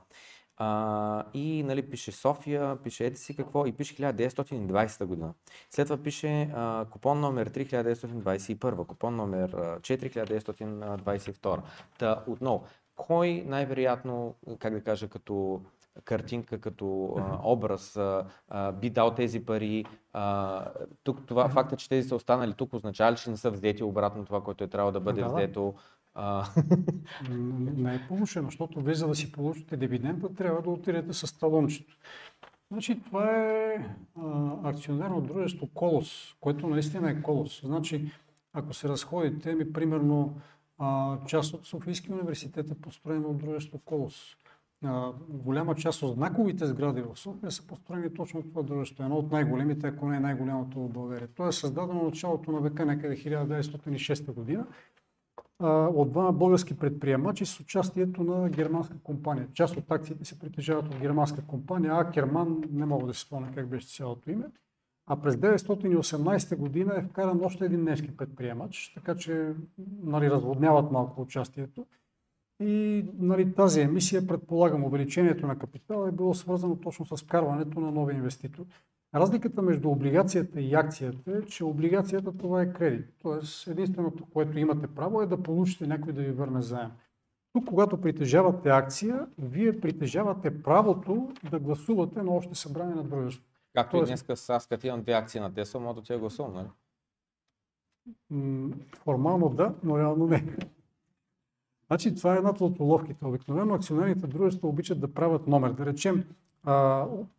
А, и нали, пише София, пише еди си какво и пише 1920 година. След това пише а, купон номер 3 1921, купон номер 4 1922. Та отново, кой най-вероятно, как да кажа, като картинка, като а, образ а, би дал тези пари. А, тук това факта, че тези са останали тук, означава ли, че не са взети обратно това, което е трябвало да бъде да, взето?
Не е помощено, защото вие за да си получите дивиденда, трябва да отидете с талончето. Значи това е акционерно дружество Колос, което наистина е Колос. Значи, ако се разходите, ми примерно а, част от Софийския университет е построено от дружество Колос. А, голяма част от знаковите сгради в София са построени точно от това дружество. Едно от най-големите, ако не е най-голямото в България. То е създадено началото на века, някъде 1906 година от двама български предприемачи с участието на германска компания. Част от акциите се притежават от германска компания, а Керман, не мога да си спомня как беше цялото име. А през 1918 година е вкаран още един немски предприемач, така че нали, разводняват малко участието. И нали, тази емисия, предполагам, увеличението на капитала е било свързано точно с вкарването на нови инвеститори. Разликата между облигацията и акцията е, че облигацията това е кредит. Тоест единственото, което имате право е да получите някой да ви върне заем. Тук, когато притежавате акция, вие притежавате правото да гласувате на още събрание на дружество.
Както Тоест, и днес аз като имам две акции на Тесла, мога да тя гласувам, нали?
Формално да, но реално не. Значи това е едната от уловките. Обикновено акционерните дружества обичат да правят номер. Да речем,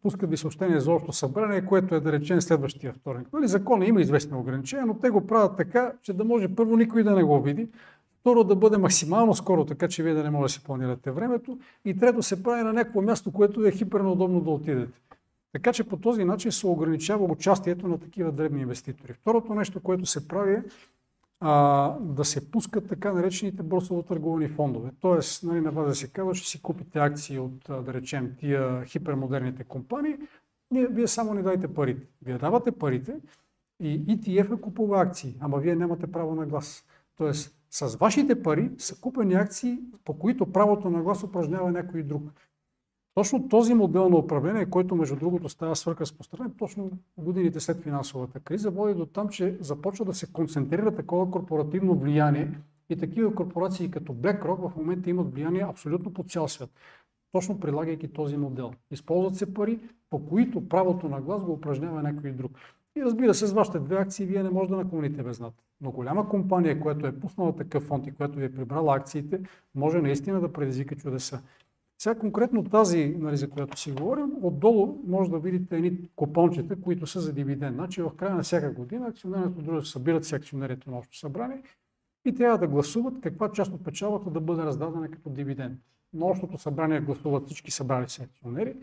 пускат ви съобщение за общо събрание, което е да речем следващия вторник. Нали, закона има известни ограничения, но те го правят така, че да може първо никой да не го види, второ да бъде максимално скоро, така че вие да не може да си планирате времето и трето се прави на някакво място, което е хиперно удобно да отидете. Така че по този начин се ограничава участието на такива дребни инвеститори. Второто нещо, което се прави е а, да се пускат така наречените борсово търговани фондове. Тоест, нали, на вас да се казва, ще си купите акции от, да речем, тия хипермодерните компании, ние, вие само не дайте парите. Вие давате парите и ETF е купува акции, ама вие нямате право на глас. Тоест, с вашите пари са купени акции, по които правото на глас упражнява някой друг. Точно този модел на управление, който между другото става свърхразпространен, точно годините след финансовата криза, води до там, че започва да се концентрира такова корпоративно влияние и такива корпорации като BlackRock в момента имат влияние абсолютно по цял свят. Точно прилагайки този модел. Използват се пари, по които правото на глас го упражнява някой друг. И разбира се, с вашите две акции вие не може да наклоните без над. Но голяма компания, която е пуснала такъв фонд и която ви е прибрала акциите, може наистина да предизвика чудеса. Сега конкретно тази, нали, за която си говорим, отдолу може да видите едни купончета, които са за дивиденд. Значи в края на всяка година акционерното дружество събират се акционерите на общо събрание и трябва да гласуват каква част от печалата да бъде раздадена като дивиденд. На общото събрание гласуват всички събрали се акционери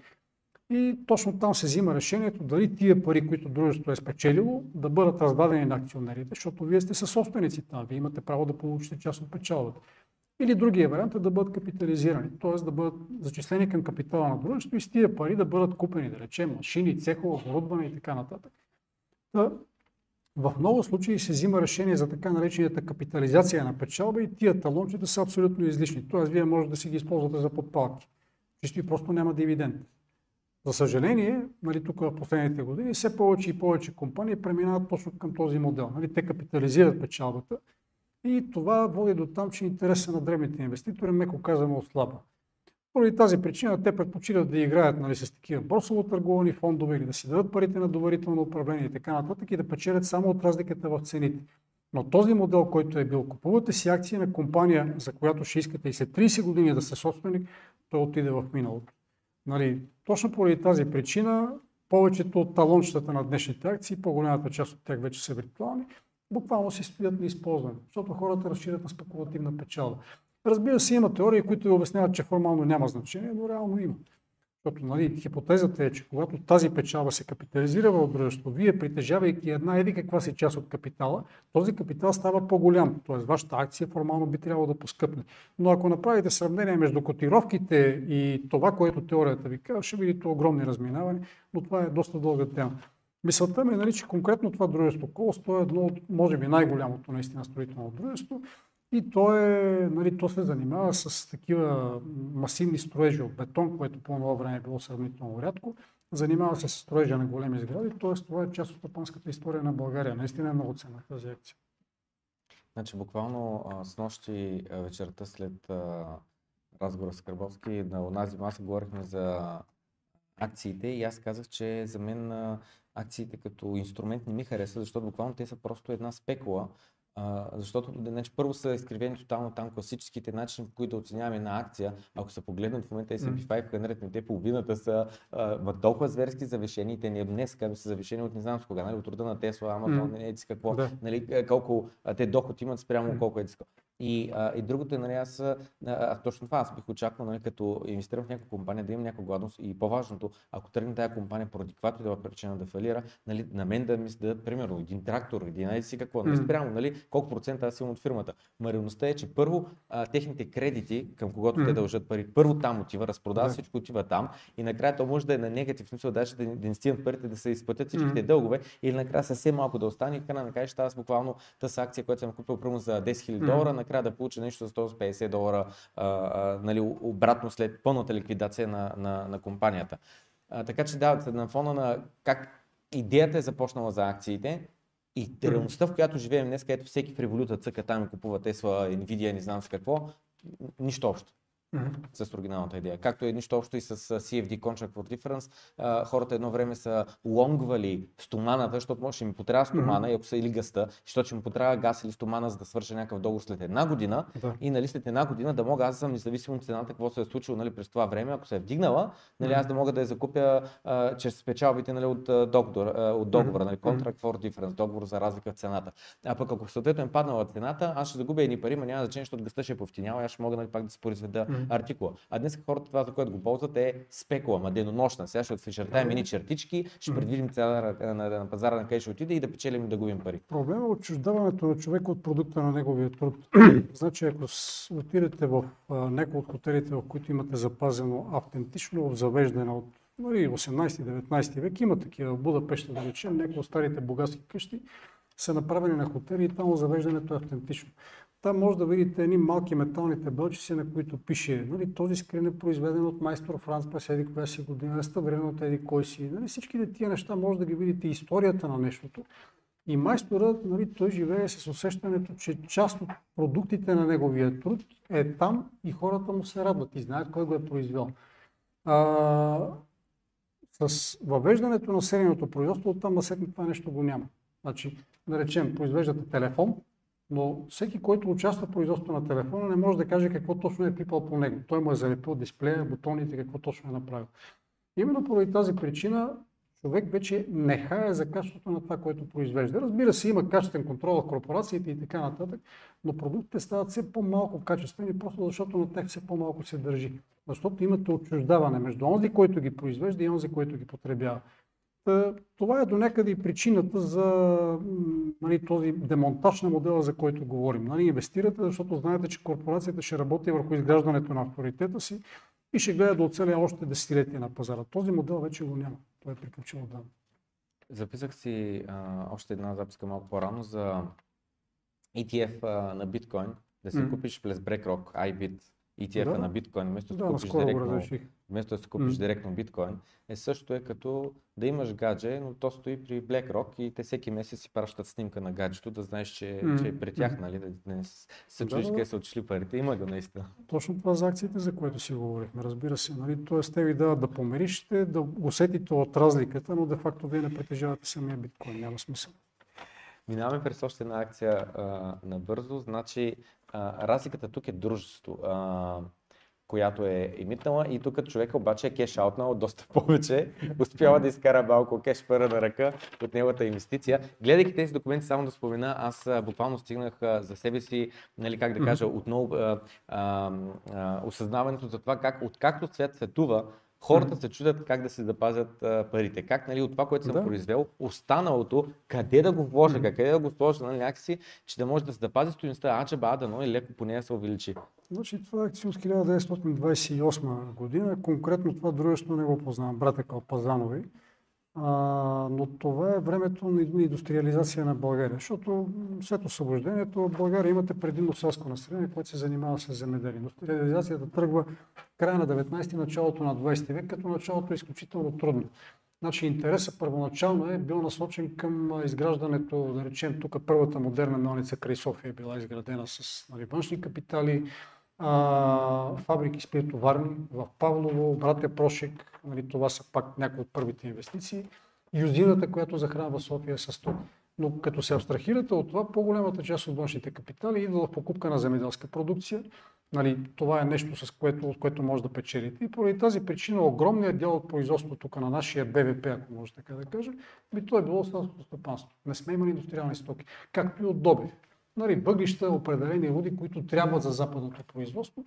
и точно там се взима решението дали тия пари, които дружеството е спечелило, да бъдат раздадени на акционерите, защото вие сте със собственици там, вие имате право да получите част от печалата. Или другия вариант е да бъдат капитализирани, т.е. да бъдат зачислени към капитала на дружеството и с тия пари да бъдат купени, да речем, машини, цехове, оборудване и така нататък. Та, в много случаи се взима решение за така наречената капитализация на печалба и тия талончета са абсолютно излишни. Т.е. вие можете да си ги използвате за подпалки. Чисто и просто няма дивиденд. За съжаление, нали, тук в последните години все повече и повече компании преминават точно към този модел. Нали, те капитализират печалбата, и това води до там, че интереса на древните инвеститори, меко казано, ослаба. Поради тази причина те предпочитат да играят нали, с такива борсово търговани фондове или да си дадат парите на доверително управление и така нататък и да печелят само от разликата в цените. Но този модел, който е бил, купувате си акции на компания, за която ще искате и след 30 години да сте собственик, той отиде в миналото. Нали, точно поради тази причина, повечето от талончетата на днешните акции, по-голямата част от тях вече са виртуални, буквално си стоят неизползвани, защото хората разширят на спекулативна печалба. Разбира се, има теории, които обясняват, че формално няма значение, но реално има. Защото нали, хипотезата е, че когато тази печалба се капитализира в дружество, вие притежавайки една еди каква си част от капитала, този капитал става по-голям. Тоест вашата акция формално би трябвало да поскъпне. Но ако направите сравнение между котировките и това, което теорията ви казва, ще видите огромни разминавания, но това е доста дълга тема. Мисълта ми е, нали, че конкретно това дружество Колос, е едно от, може би, най-голямото наистина строително дружество и то, е, нали, то се занимава с такива масивни строежи от бетон, което по това време е било сравнително рядко. Занимава се с строежа на големи сгради, т.е. това е част от стопанската история на България. Наистина е много ценна тази акция.
Значи буквално а, с нощи вечерта след а, разговора с Карбовски на онази маса говорихме за акциите и аз казах, че за мен акциите като инструмент не ми харесва, защото буквално те са просто една спекула, а, защото значи, първо са изкривени тотално там класическите начини, по които оценяваме една акция. Ако се погледнат в момента S&P 500, те половината са а, толкова зверски завишени, те не днес като са завишени от не знам с кога, нали, от рода на Тесла, Амазон, mm. не какво, да. нали, колко а, те доход имат спрямо колко е и, а, и другото е, нали, аз, а, точно това аз бих очаквал, нали, като инвестирам в някаква компания, да имам някаква гладност и по-важното, ако тръгне тази компания поради каквато и да причина да фалира, нали, на мен да ми дадат, примерно, един трактор, един айде си какво, нали, спрямо, нали, колко процента аз имам от фирмата. Мареността е, че първо а, техните кредити, към когото mm. те дължат пари, първо там отива, разпродава yeah. всичко, отива там и накрая то може да е на негатив смисъл, даже да, да не стигнат парите, да се изплатят всичките mm. дългове или накрая съвсем малко да остане и края на аз буквално тази акция, която съм купил първо за 10 000 долара, накрая да получа нещо за 150 долара а, а, нали, обратно след пълната ликвидация на, на, на компанията. А, така че да, на фона на как идеята е започнала за акциите и реалността, в която живеем днес, където всеки в революта цъка там и купува Тесла, Nvidia, не знам с какво, нищо общо mm-hmm. с оригиналната идея. Както е нищо общо и с CFD Contract for Difference. А, хората едно време са лонгвали стоманата, защото може да ми потрябва стомана mm-hmm. и ако са или гъста, защото ще ми потрябва газ или стомана, за да свърша някакъв договор след една година да. и нали, след една година да мога аз да съм независимо от цената, какво се е случило нали, през това време, ако се е вдигнала, нали, аз да мога да я закупя а, чрез спечалбите нали, от, договор, а, от договора, нали, Contract for Difference, договор за разлика в цената. А пък ако съответно е паднала цената, аз ще загубя едни пари, но няма значение, защото гъста ще е повтинява, аз ще мога нали, пак да се произведа артикула. А днес хората това, за което го ползват е спекула, ма денонощна. Сега ще отфишертаем едни чертички, ще предвидим цена на, на, на, пазара на къде ще отиде и да печелим и да губим пари.
Проблема е отчуждаването на човека от продукта на неговия труд. значи, ако отидете в някои от хотелите, в които имате запазено автентично завеждане от 18-19 нали, век, има такива в Будапеща, да речем, някои от старите богатски къщи са направени на хотели и там завеждането е автентично. Там може да видите едни малки метални табелчици, на които пише, нали, този скрин е произведен от майстор Франц през еди коя си година, реставриран от еди кой си. Нали, всичките тия неща може да ги видите историята на нещото. И майсторът, нали, той живее с усещането, че част от продуктите на неговия труд е там и хората му се радват и знаят кой го е произвел. А, с въвеждането на серийното производство, оттам на това нещо го няма. Значи, да речем, произвеждате телефон, но всеки, който участва в производството на телефона, не може да каже какво точно е пипал по него. Той му е залепил дисплея, бутоните, какво точно е направил. Именно поради тази причина човек вече не хая за качеството на това, което произвежда. Разбира се, има качествен контрол в корпорациите и така нататък, но продуктите стават все по-малко качествени, просто защото на тях все по-малко се държи. Защото имате отчуждаване между онзи, който ги произвежда и онзи, който ги потребява. Това е до някъде и причината за нали, този демонтаж на модела, за който говорим. Нали, инвестирате, защото знаете, че корпорацията ще работи върху изграждането на авторитета си и ще гледа да оцеля още десетилетия на пазара. Този модел вече го няма. Той е приключил отдавна.
Записах си а, още една записка малко по-рано за ETF а, на биткоин, да си mm. купиш през BlackRock, iBit, ETF-а
Да.
на биткоин, вместо да, купиш директно, вместо да си купиш
М.
директно биткоин, е също е като да имаш гадже, но то стои при BlackRock и те всеки месец си пращат снимка на гаджето, да знаеш, че,
М.
че е при тях, нали, да не се чудиш
да,
къде са отишли парите. Има го наистина.
Точно това за акциите, за което си говорихме, разбира се. Нали? Тоест, те ви дават да помириште, да усетите от разликата, но де-факто вие не притежавате самия биткоин. Няма смисъл.
Минаваме през още една акция а, набързо. Значи, а, разликата тук е дружество, а, която е емитнала и тук човека обаче е кеш аутнал доста повече. Успява да изкара малко кеш пара на ръка от неговата инвестиция. Гледайки тези документи, само да спомена, аз буквално стигнах за себе си, нали, как да кажа, отново а, а, а, осъзнаването за това как, откакто свят светува, хората се чудят как да си запазят а, парите. Как нали, от това, което съм
Да.
произвел, останалото, къде да го вложа, къде да го сложа, нали, някакси, че да може да се запази стоеността, а че ба, дано и леко по нея се увеличи.
Значи това е акция от 1928 година. Конкретно това дружество не го познавам, брата Калпазанови. А, но това е времето на индустриализация на България, защото след освобождението в България имате предимно селско население, което се занимава с земеделие. Индустриализацията тръгва края на 19 началото на 20 век, като началото е изключително трудно. Значи интересът първоначално е бил насочен към изграждането, да речем, тук първата модерна мелница край София е била изградена с нали, външни капитали, а, фабрики спиртоварни в Павлово, братя Прошек, нали, това са пак някои от първите инвестиции, юзината, която захранва София с ток. Но като се абстрахирате от това, по-голямата част от външните капитали идва в покупка на земеделска продукция. Нали, това е нещо, с което, от което може да печелите. И поради тази причина огромният дял от производството тук на нашия БВП, ако може така да кажа, би то е било селското стопанство. Не сме имали индустриални стоки, както и от добив. Нали, въглища, определени руди, които трябват за западното производство.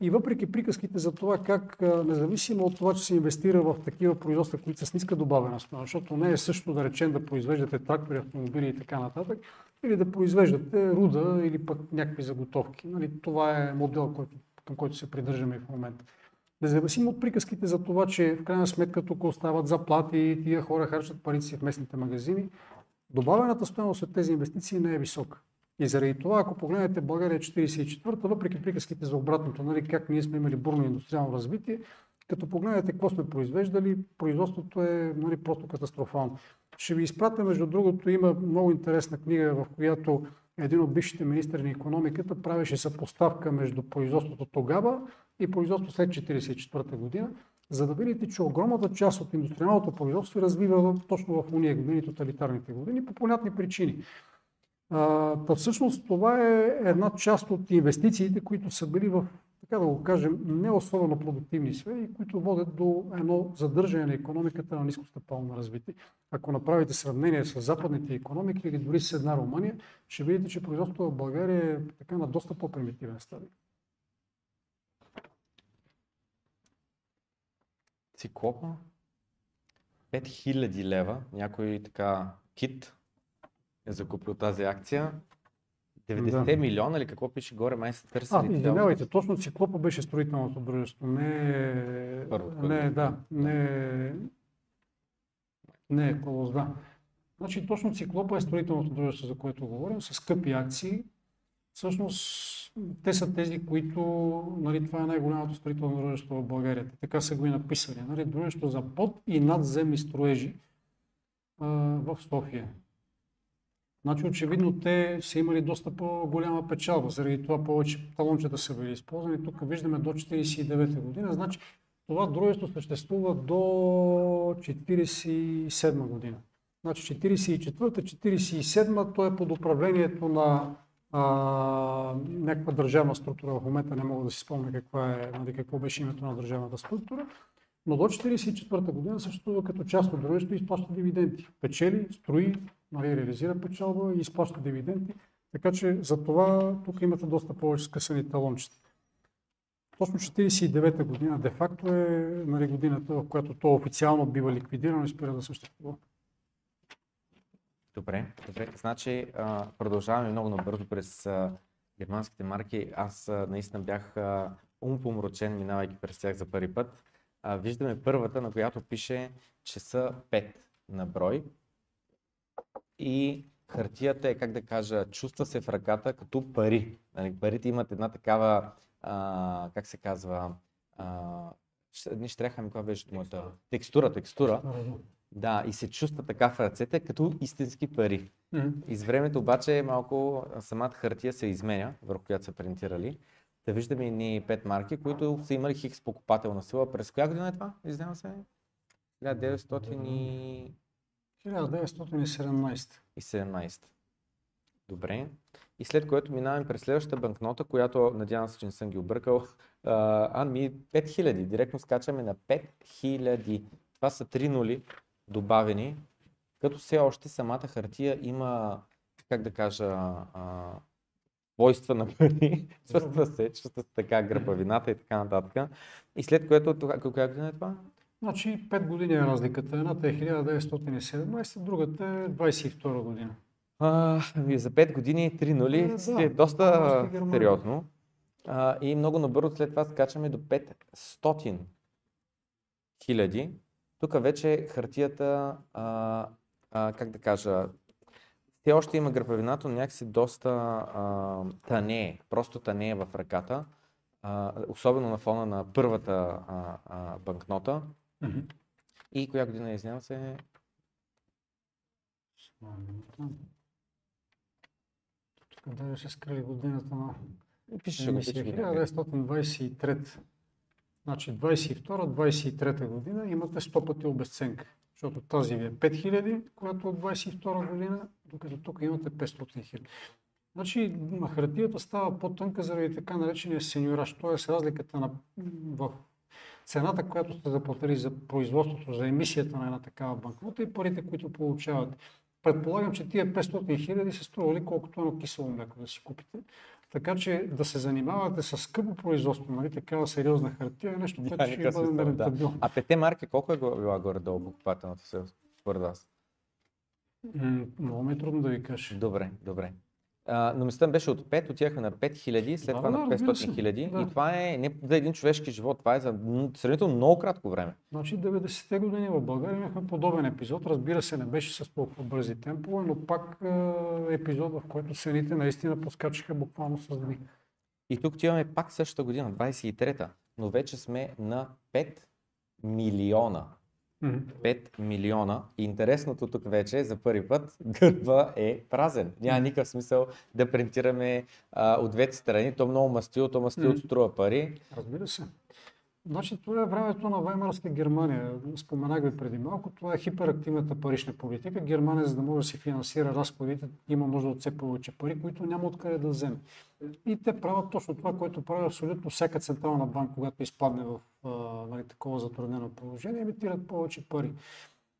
И въпреки приказките за това как, независимо от това, че се инвестира в такива производства, които са с ниска добавена стойност, защото не е също да речем да произвеждате трактори, автомобили и така нататък, или да произвеждате руда или пък някакви заготовки. Нали, това е модел, който, към който се придържаме и в момента. Независимо от приказките за това, че в крайна сметка тук остават заплати и тия хора харчат парите си в местните магазини, добавената стоеност от тези инвестиции не е висока. И заради това, ако погледнете България 44-та, въпреки приказките за обратното, нали, как ние сме имали бурно индустриално развитие, като погледнете какво сме произвеждали, производството е нали, просто катастрофално. Ще ви изпратя, между другото, има много интересна книга, в която един от бившите министри на економиката правеше съпоставка между производството тогава и производството след 1944 година, за да видите, че огромната част от индустриалното производство се развива точно в уния години, тоталитарните години, по понятни причини. А, та всъщност това е една част от инвестициите, които са били в, така да го кажем, не особено продуктивни сфери, които водят до едно задържане на економиката на нискостъпално развитие. Ако направите сравнение с западните економики или дори с една Румъния, ще видите, че производството в България е така на доста по-примитивен стадий.
Циклопа 5000 лева, някой така кит е закупил тази акция. 90
Да.
милиона или какво пише горе, май са
А,
търсили.
извинявайте, точно Циклопа беше строителното дружество. Не,
Първото,
не,
което-
да, не, не е колос, да. Значи точно Циклопа е строителното дружество, за което говорим, с скъпи акции. Всъщност, те са тези, които, нали, това е най-голямото строително дружество в България. Така са го и написали. Нали, дружество за под и надземни строежи а, в София. Значи очевидно те са имали доста по-голяма печалба, заради това повече талончета са били използвани. Тук виждаме до 49 година, значи това дружество съществува до 47 година. Значи 44-та, 47-та, то е под управлението на а, някаква държавна структура. В момента не мога да си спомня каква е, нали, какво беше името на държавната структура. Но до 1944 година съществува като част от дружеството и изплаща дивиденти. Печели, строи, нали, реализира печалба и изплаща дивиденти. Така че за това тук имате доста повече скъсани талончета. Точно 1949 година де-факто е нали, годината, в която то официално бива ликвидирано и спира да съществува.
Добре, добре. Значи продължаваме много набързо през германските марки. Аз наистина бях умпомрачен, минавайки през тях за първи път. Виждаме първата, на която пише, че са 5 на брой. И хартията е, как да кажа, чувства се в ръката като пари. Нали, парите имат една такава а, как се казва, а, щреха ми, коя беше моята текстура, текстура. Да, и се чувства така в ръцете, като истински пари.
Мгм.
И с времето обаче малко самата хартия се изменя, върху която са принтирали. Да виждаме и ние пет марки, които са имали хикс покупателна сила. През коя година е това? Изнема се? 1900 и...
1917.
и 17. Добре. И след което минаваме през следващата банкнота, която надявам се, че не съм ги объркал. А, ами 5000. Директно скачаме на 5000. Това са три нули добавени, като все още самата хартия има, как да кажа, а, свойства на пари. чувства се, се така гръбавината и така нататък. И след което, коя година е това?
Значи 5 години е разликата. Едната е 1917, другата е 22 година.
А, ами за 5 години 3 нули
Да,
си
да,
е доста сериозно. А, и много набързо след това скачаме до 500 хиляди. Тук вече хартията, а, а, как да кажа, все още има гръбавината, но някакси доста а, тънее, просто тънее в ръката. А, особено на фона на първата а, а, банкнота.
Мгм.
И коя година изнявам се?
Само минута. Тук даже се скрили годината на
Пише го, го.
1923. Значи 22-23 година имате 100 пъти обесценка. Защото тази ви е 5000, която от 22 година, докато тук имате 500 хиляди. Значи на хартията става по-тънка заради така наречения сеньораж, т.е. разликата на, в цената, която сте заплатили за производството, за емисията на една такава банкнота и парите, които получавате. Предполагам, че тия 500 хиляди се стрували колкото едно кисело мляко да си купите. Така че да се занимавате с скъпо производство, нали, такава сериозна хартия е нещо, което ще бъде
смисъл, да.
нерентабилно.
А пете марки колко е била горе-долу покупателната сила според вас?
Много ми е трудно да ви кажа.
Добре, добре. А, но мислята беше от 5, отивахме на 5000, след
Да,
това
да,
на
разбира се.
500 хиляди.
Да.
И това е не за един човешки живот, това е за сравнително много кратко време.
Значи 90-те години в България имахме подобен епизод. Разбира се, не беше с толкова бързи темпове, но пак е, епизод, в който цените наистина подскачаха буквално с дни.
И тук отиваме пак същата година, 23-та, но вече сме на 5 милиона.
Мгм.
5 милиона. И интересното тук вече за първи път гърба е празен. Няма никакъв смисъл да принтираме а, от двете страни. То много мастил, то мастил
Мгм.
струва пари.
Разбира се. Значи това е времето на Ваймарска Германия. Споменах ви преди малко. Това е хиперактивната парична политика. Германия, за да може да си финансира разходите, има нужда от все повече пари, които няма откъде да вземе. И те правят точно това, което прави абсолютно всяка централна банка, когато изпадне в а, нали, такова затруднено положение, емитират повече пари.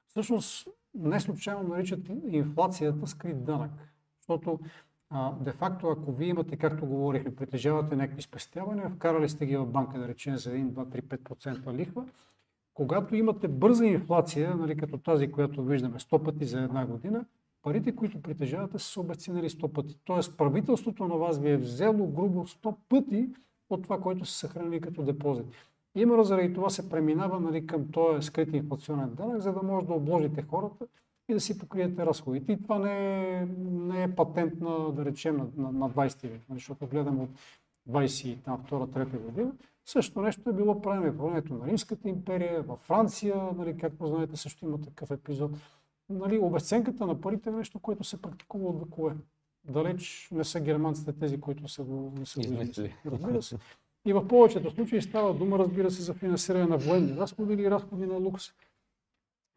Всъщност, не случайно наричат инфлацията скрит данък. Защото а, де-факто, ако вие имате, както говорихме, притежавате някакви спестявания, вкарали сте ги в банка, да речем, за 1, 2, 3, 5% лихва, когато имате бърза инфлация, нали, като тази, която виждаме 100 пъти за една година, парите, които притежавате, са се обесценили 100 пъти. Тоест правителството на вас ви е взело грубо 100 пъти от това, което се съхрани като депозит. Именно заради това се преминава нали, към този скрит инфлационен данък, за да може да обложите хората и да си покриете разходите. И това не е, не е патент на, да речем, на, на, на 20 век, нали, защото гледам от 22-3 година. Същото нещо е било правено в времето на Римската империя, във Франция, нали, както знаете, също има такъв епизод. Нали, обесценката на парите е нещо, което се практикува от векове. Далеч не са германците тези, които са го, не са
измислили.
Разбира се. И в повечето случаи става дума, разбира се, за финансиране на военни разходи или разходи на лукс.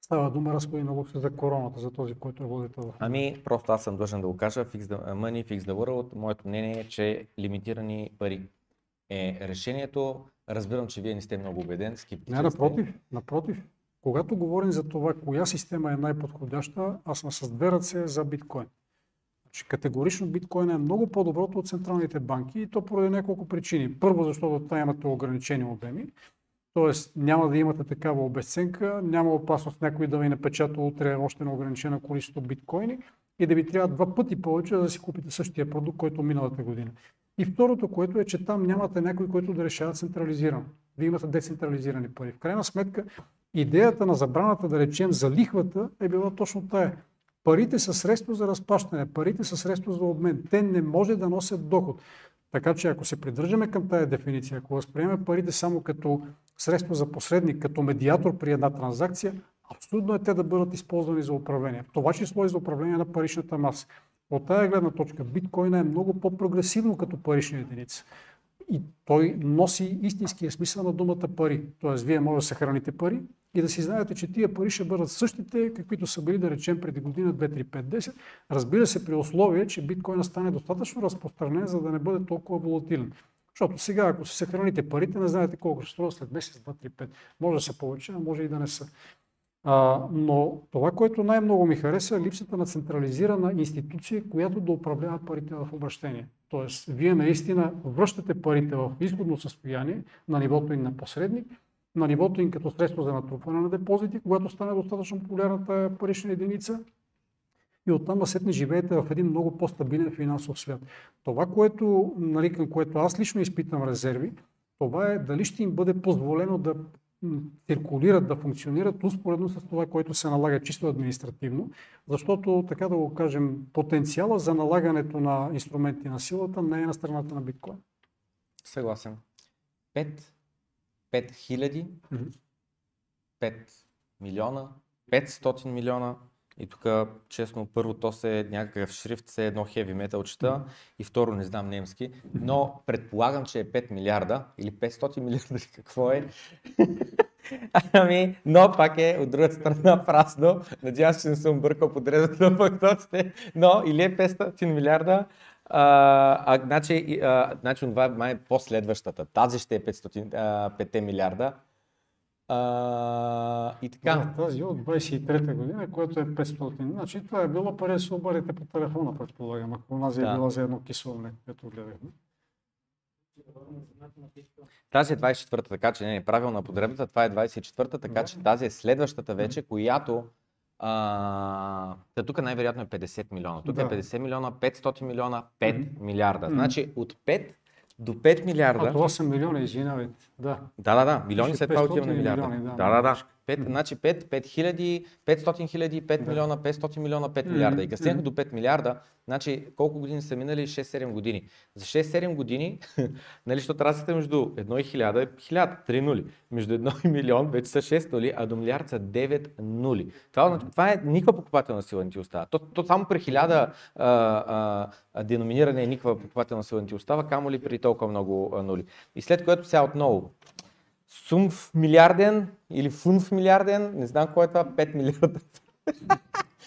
Става дума разходи лукс за короната, за този, който е водител
Ами, просто аз съм длъжен да го кажа. Fix the money, fix the world. Моето мнение е, че лимитирани пари е решението. Разбирам, че вие не сте много убеден, скептичен
Не, напротив, напротив. Когато говорим за това, коя система е най-подходяща, аз съм с две ръце за биткоин. Значи, категорично биткоин е много по-доброто от централните банки и то поради няколко причини. Първо, защото там имате ограничени обеми, т.е. няма да имате такава обесценка, няма опасност някой да ви напечата утре още на ограничено количество биткоини и да ви трябва два пъти повече за да си купите същия продукт, който миналата година. И второто, което е, че там нямате някой, който да решава централизирано. Вие имате децентрализирани пари. В крайна сметка, идеята на забраната, да речем, за лихвата е била точно тая. Парите са средство за разплащане, парите са средство за обмен. Те не може да носят доход. Така че ако се придържаме към тази дефиниция, ако възприемем парите само като средство за посредник, като медиатор при една транзакция, абсурдно е те да бъдат използвани за управление. В това число и за управление на паричната маса. От тази гледна точка биткоина е много по-прогресивно като парична единица. И той носи истинския смисъл на думата пари. Тоест, вие може да съхраните пари и да си знаете, че тия пари ще бъдат същите, каквито са били, да речем, преди година 2, 3, 5, 10. Разбира се, при условие, че биткоина стане достатъчно разпространен, за да не бъде толкова волатилен. Защото сега, ако се съхраните парите, не знаете колко ще струва след месец, 2, 3, 5. Може да са повече, а може и да не са. А, но това, което най-много ми хареса, е липсата на централизирана институция, която да управлява парите в обращение. Тоест, вие наистина връщате парите в изходно състояние на нивото им на посредник, на нивото им като средство за натрупване на депозити, когато стане достатъчно популярната парична единица и оттам сетне живеете в един много по-стабилен финансов свят. Това, което, нали, към което аз лично изпитам резерви, това е дали ще им бъде позволено да циркулират, да функционират успоредно с това, което се налага чисто административно, защото, така да го кажем, потенциала за налагането на инструменти на силата не е на страната на биткоин.
Съгласен. 5, 5 хиляди, 5 милиона, 500 милиона, и тук, честно, първо то се е някакъв шрифт, се едно хеви метал чета и второ не знам немски, но предполагам, че е 5 милиарда или 500 милиарда какво е. ами, но пак е от другата страна празно. Надявам се, че не съм бъркал подрезата на фактоците, но или е 500 милиарда, а, а, значи, а, значи това е май последващата. Тази ще е 500, а, 5 милиарда. А, и така.
Да, тази от 23-та година, което е 500. Значи това е било пари да се обадите по телефона, предполагам, ако онази да. е била за едно кисело млеко, което гледахме.
Тази е 24-та, така че не е правилна подребата, това е 24-та, така да. че тази е следващата вече, която а, да, тук най-вероятно е 50 милиона. Тук е да. е 50 милиона, 500 милиона, 5 mm-hmm. милиарда. Значи от 5 до 5 милиарда.
А това са милиона, извинявайте. Да.
Да, да, да. Милиони след това отиваме на милиарда. Милиони, да, да, да. 5, значи 5, 5 хиляди, 500 хиляди, 5 да. милиона, 500 милиона, 5 милиарда. И като стигнах до 5 милиарда, значи колко години са минали? 6-7 години. За 6-7 години, нали, защото разликата между 1 и 1000 е 1000, 3 нули. Между 1 и милион вече са 6 нули, а до милиард са 9 нули. Това, това е никаква покупателна сила не ти остава. То, то само при 1000 а, а, деноминиране е никаква покупателна сила не ти остава, камо ли при толкова много а, нули. И след което сега отново, сумф милиарден или фунф милиарден, не знам кой е това, 5 милиарда.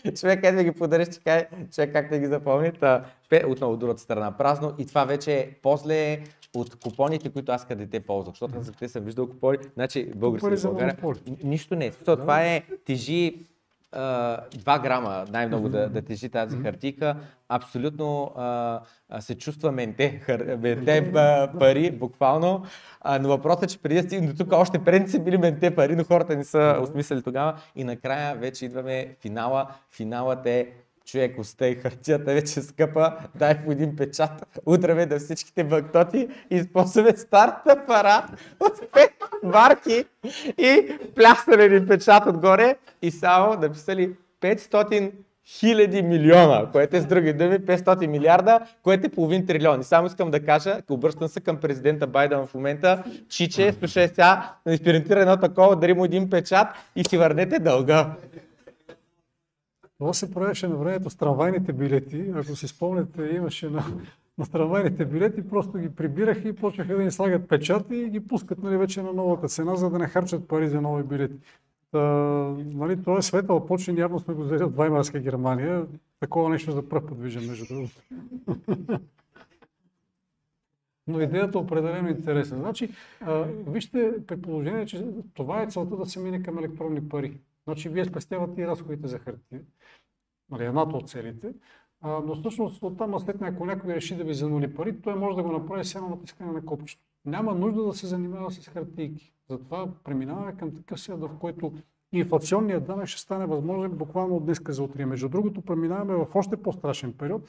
човек е да ги подариш, че кай, човек как да ги запомни. Та, отново другата страна празно и това вече е после от купоните, които аз къде те ползвах, защото аз те съм виждал купони, значи български в България. Нищо не е. Това е, тежи 2 грама най-много да, да тежи тази хартика. Абсолютно а, се чувства менте, хар, менте пари, буквално. А, но въпросът е, че преди да стигнем до тук, още преди са били менте пари, но хората не са осмислили тогава. И накрая вече идваме финала. Финалът е човек, и хартията вече е скъпа, дай по един печат, удраме да всичките банкноти, използваме старта пара от 5 марки и пляснали печат отгоре и само написали 500 хиляди милиона, което е с други думи 500 милиарда, което е половин трилион. И само искам да кажа, обръщам се към президента Байден в момента, чиче, слушай сега, да изпериментира едно такова, дари му един печат и си върнете дълга.
Това се правеше на времето с трамвайните билети. Ако си спомняте, имаше на, на трамвайните билети, просто ги прибираха и почнаха да ни слагат печати и ги пускат нали, вече на новата цена, за да не харчат пари за нови билети. Та, нали, това е светъл почин, явно сме го взели от Ваймарска Германия. Такова нещо за пръв подвижен, между другото. Но идеята е определено интересна. Значи, а, вижте, при положение, че това е целта да се мине към електронни пари. Значи, вие спестявате и разходите за хартия нали, едната от целите. Но всъщност от там след ако някой реши да ви занули пари, той може да го направи само натискане на копчето. Няма нужда да се занимава с хартийки. Затова преминаваме към такъв свят, в който инфлационният данък ще стане възможен буквално от днеска за утре. Между другото, преминаваме в още по-страшен период.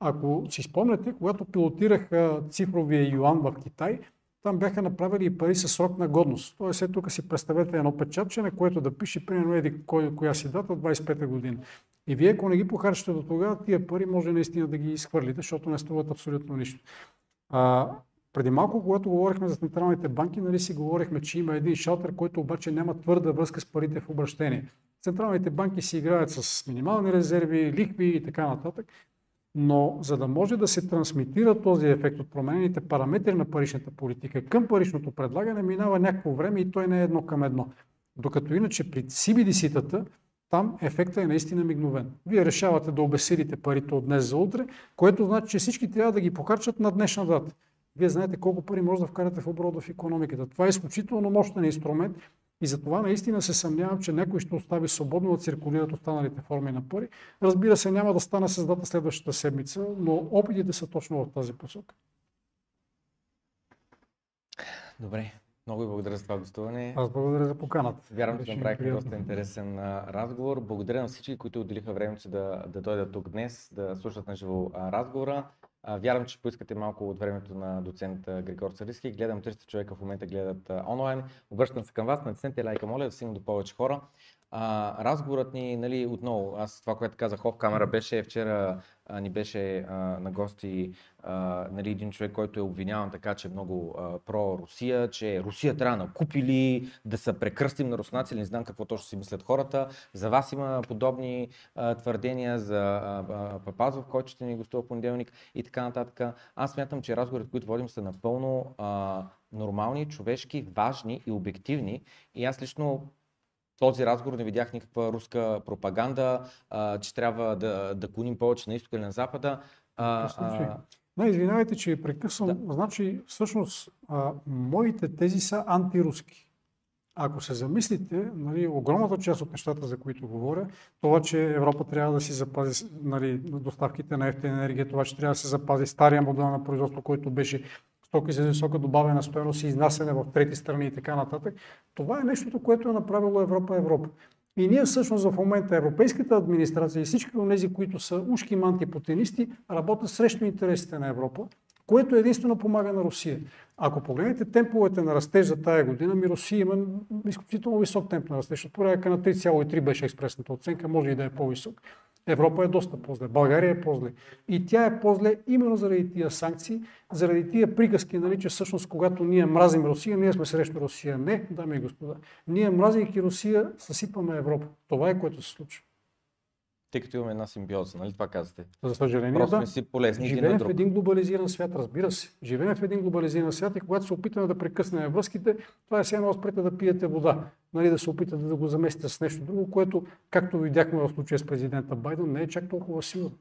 Ако си спомняте, когато пилотираха цифровия юан в Китай, там бяха направили и пари с срок на годност. Тоест, е, тук си представете едно печатче, на което да пише, примерно, еди, кой, коя си дата, 25-та година. И вие, ако не ги похарчите до тогава, тия пари може наистина да ги изхвърлите, защото не струват абсолютно нищо. А, преди малко, когато говорихме за централните банки, нали си говорихме, че има един шалтер, който обаче няма твърда връзка с парите в обращение. Централните банки си играят с минимални резерви, ликви и така нататък. Но за да може да се трансмитира този ефект от променените параметри на паричната политика към паричното предлагане, минава някакво време и той не е едно към едно. Докато иначе при CBDC-тата там ефектът е наистина мигновен. Вие решавате да обесилите парите от днес за утре, което значи, че всички трябва да ги покарчат на днешна дата. Вие знаете колко пари може да вкарате в оборот в економиката. Това е изключително мощен инструмент и за това наистина се съмнявам, че някой ще остави свободно да циркулират останалите форми на пари. Разбира се, няма да стане с дата следващата седмица, но опитите са точно в тази посока.
Добре, много ви благодаря за това гостуване.
Аз благодаря за поканата.
Вярвам, че направихме доста интересен разговор. Благодаря на всички, които отделиха времето си да, да дойдат тук днес, да слушат на живо разговора. Вярвам, че поискате малко от времето на доцент Григор Цариски. Гледам 300 човека в момента гледат онлайн. Обръщам се към вас, натиснете лайка, моля да стигне до повече хора. А, разговорът ни, нали, отново, аз това, което казах в камера, беше вчера а, ни беше а, на гости а, нали, един човек, който е обвиняван така, че е много про-Русия, че Русия трябва да накупили, да се прекръстим на руснаци, не знам какво точно си мислят хората. За вас има подобни а, твърдения за а, Папазов, който ще ни гостува понеделник и така нататък. Аз смятам, че разговорите, които водим, са напълно а, нормални, човешки, важни и обективни. И аз лично този разговор не видях никаква руска пропаганда, а, че трябва да, да клоним повече на изток или на запада. А,
а... Не, извинявайте, че прекъсвам. Да. Значи, всъщност, а, моите тези са антируски. Ако се замислите, нали, огромната част от нещата, за които говоря, това, че Европа трябва да си запази нали, доставките на ефтина енергия, това, че трябва да се запази стария модел на производство, който беше стоки за висока добавена стоеност и изнасяне в трети страни и така нататък. Това е нещото, което е направило Европа Европа. И ние всъщност в момента Европейската администрация и всички от тези, които са ушки антипутинисти, работят срещу интересите на Европа, което единствено помага на Русия. Ако погледнете темповете на растеж за тая година, ми Русия има изключително висок темп на растеж. От порядъка на 3,3 беше експресната оценка, може и да е по-висок. Европа е доста по-зле, България е по-зле. И тя е по-зле именно заради тия санкции, заради тия приказки, нали, че всъщност когато ние мразим Русия, ние сме срещу Русия. Не, дами и господа. Ние мразейки Русия, съсипаме Европа. Това е което се случва
тъй като имаме една симбиоза, нали това казвате?
За съжаление,
Просто
да.
си полезни
Живеем един в един глобализиран свят, разбира се. Живеем в един глобализиран свят и когато се опитаме да прекъснем връзките, това е все едно спрете да пиете вода. Нали, да се опитате да го заместите с нещо друго, което, както видяхме в случая с президента Байден, не е чак толкова силно.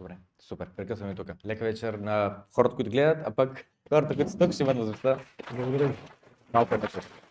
Добре, супер. Прекъсваме тук. Лека вечер на хората, които гледат, а пък хората, които са тук, ще имат възможността.
Благодаря ви.
Малко вечер.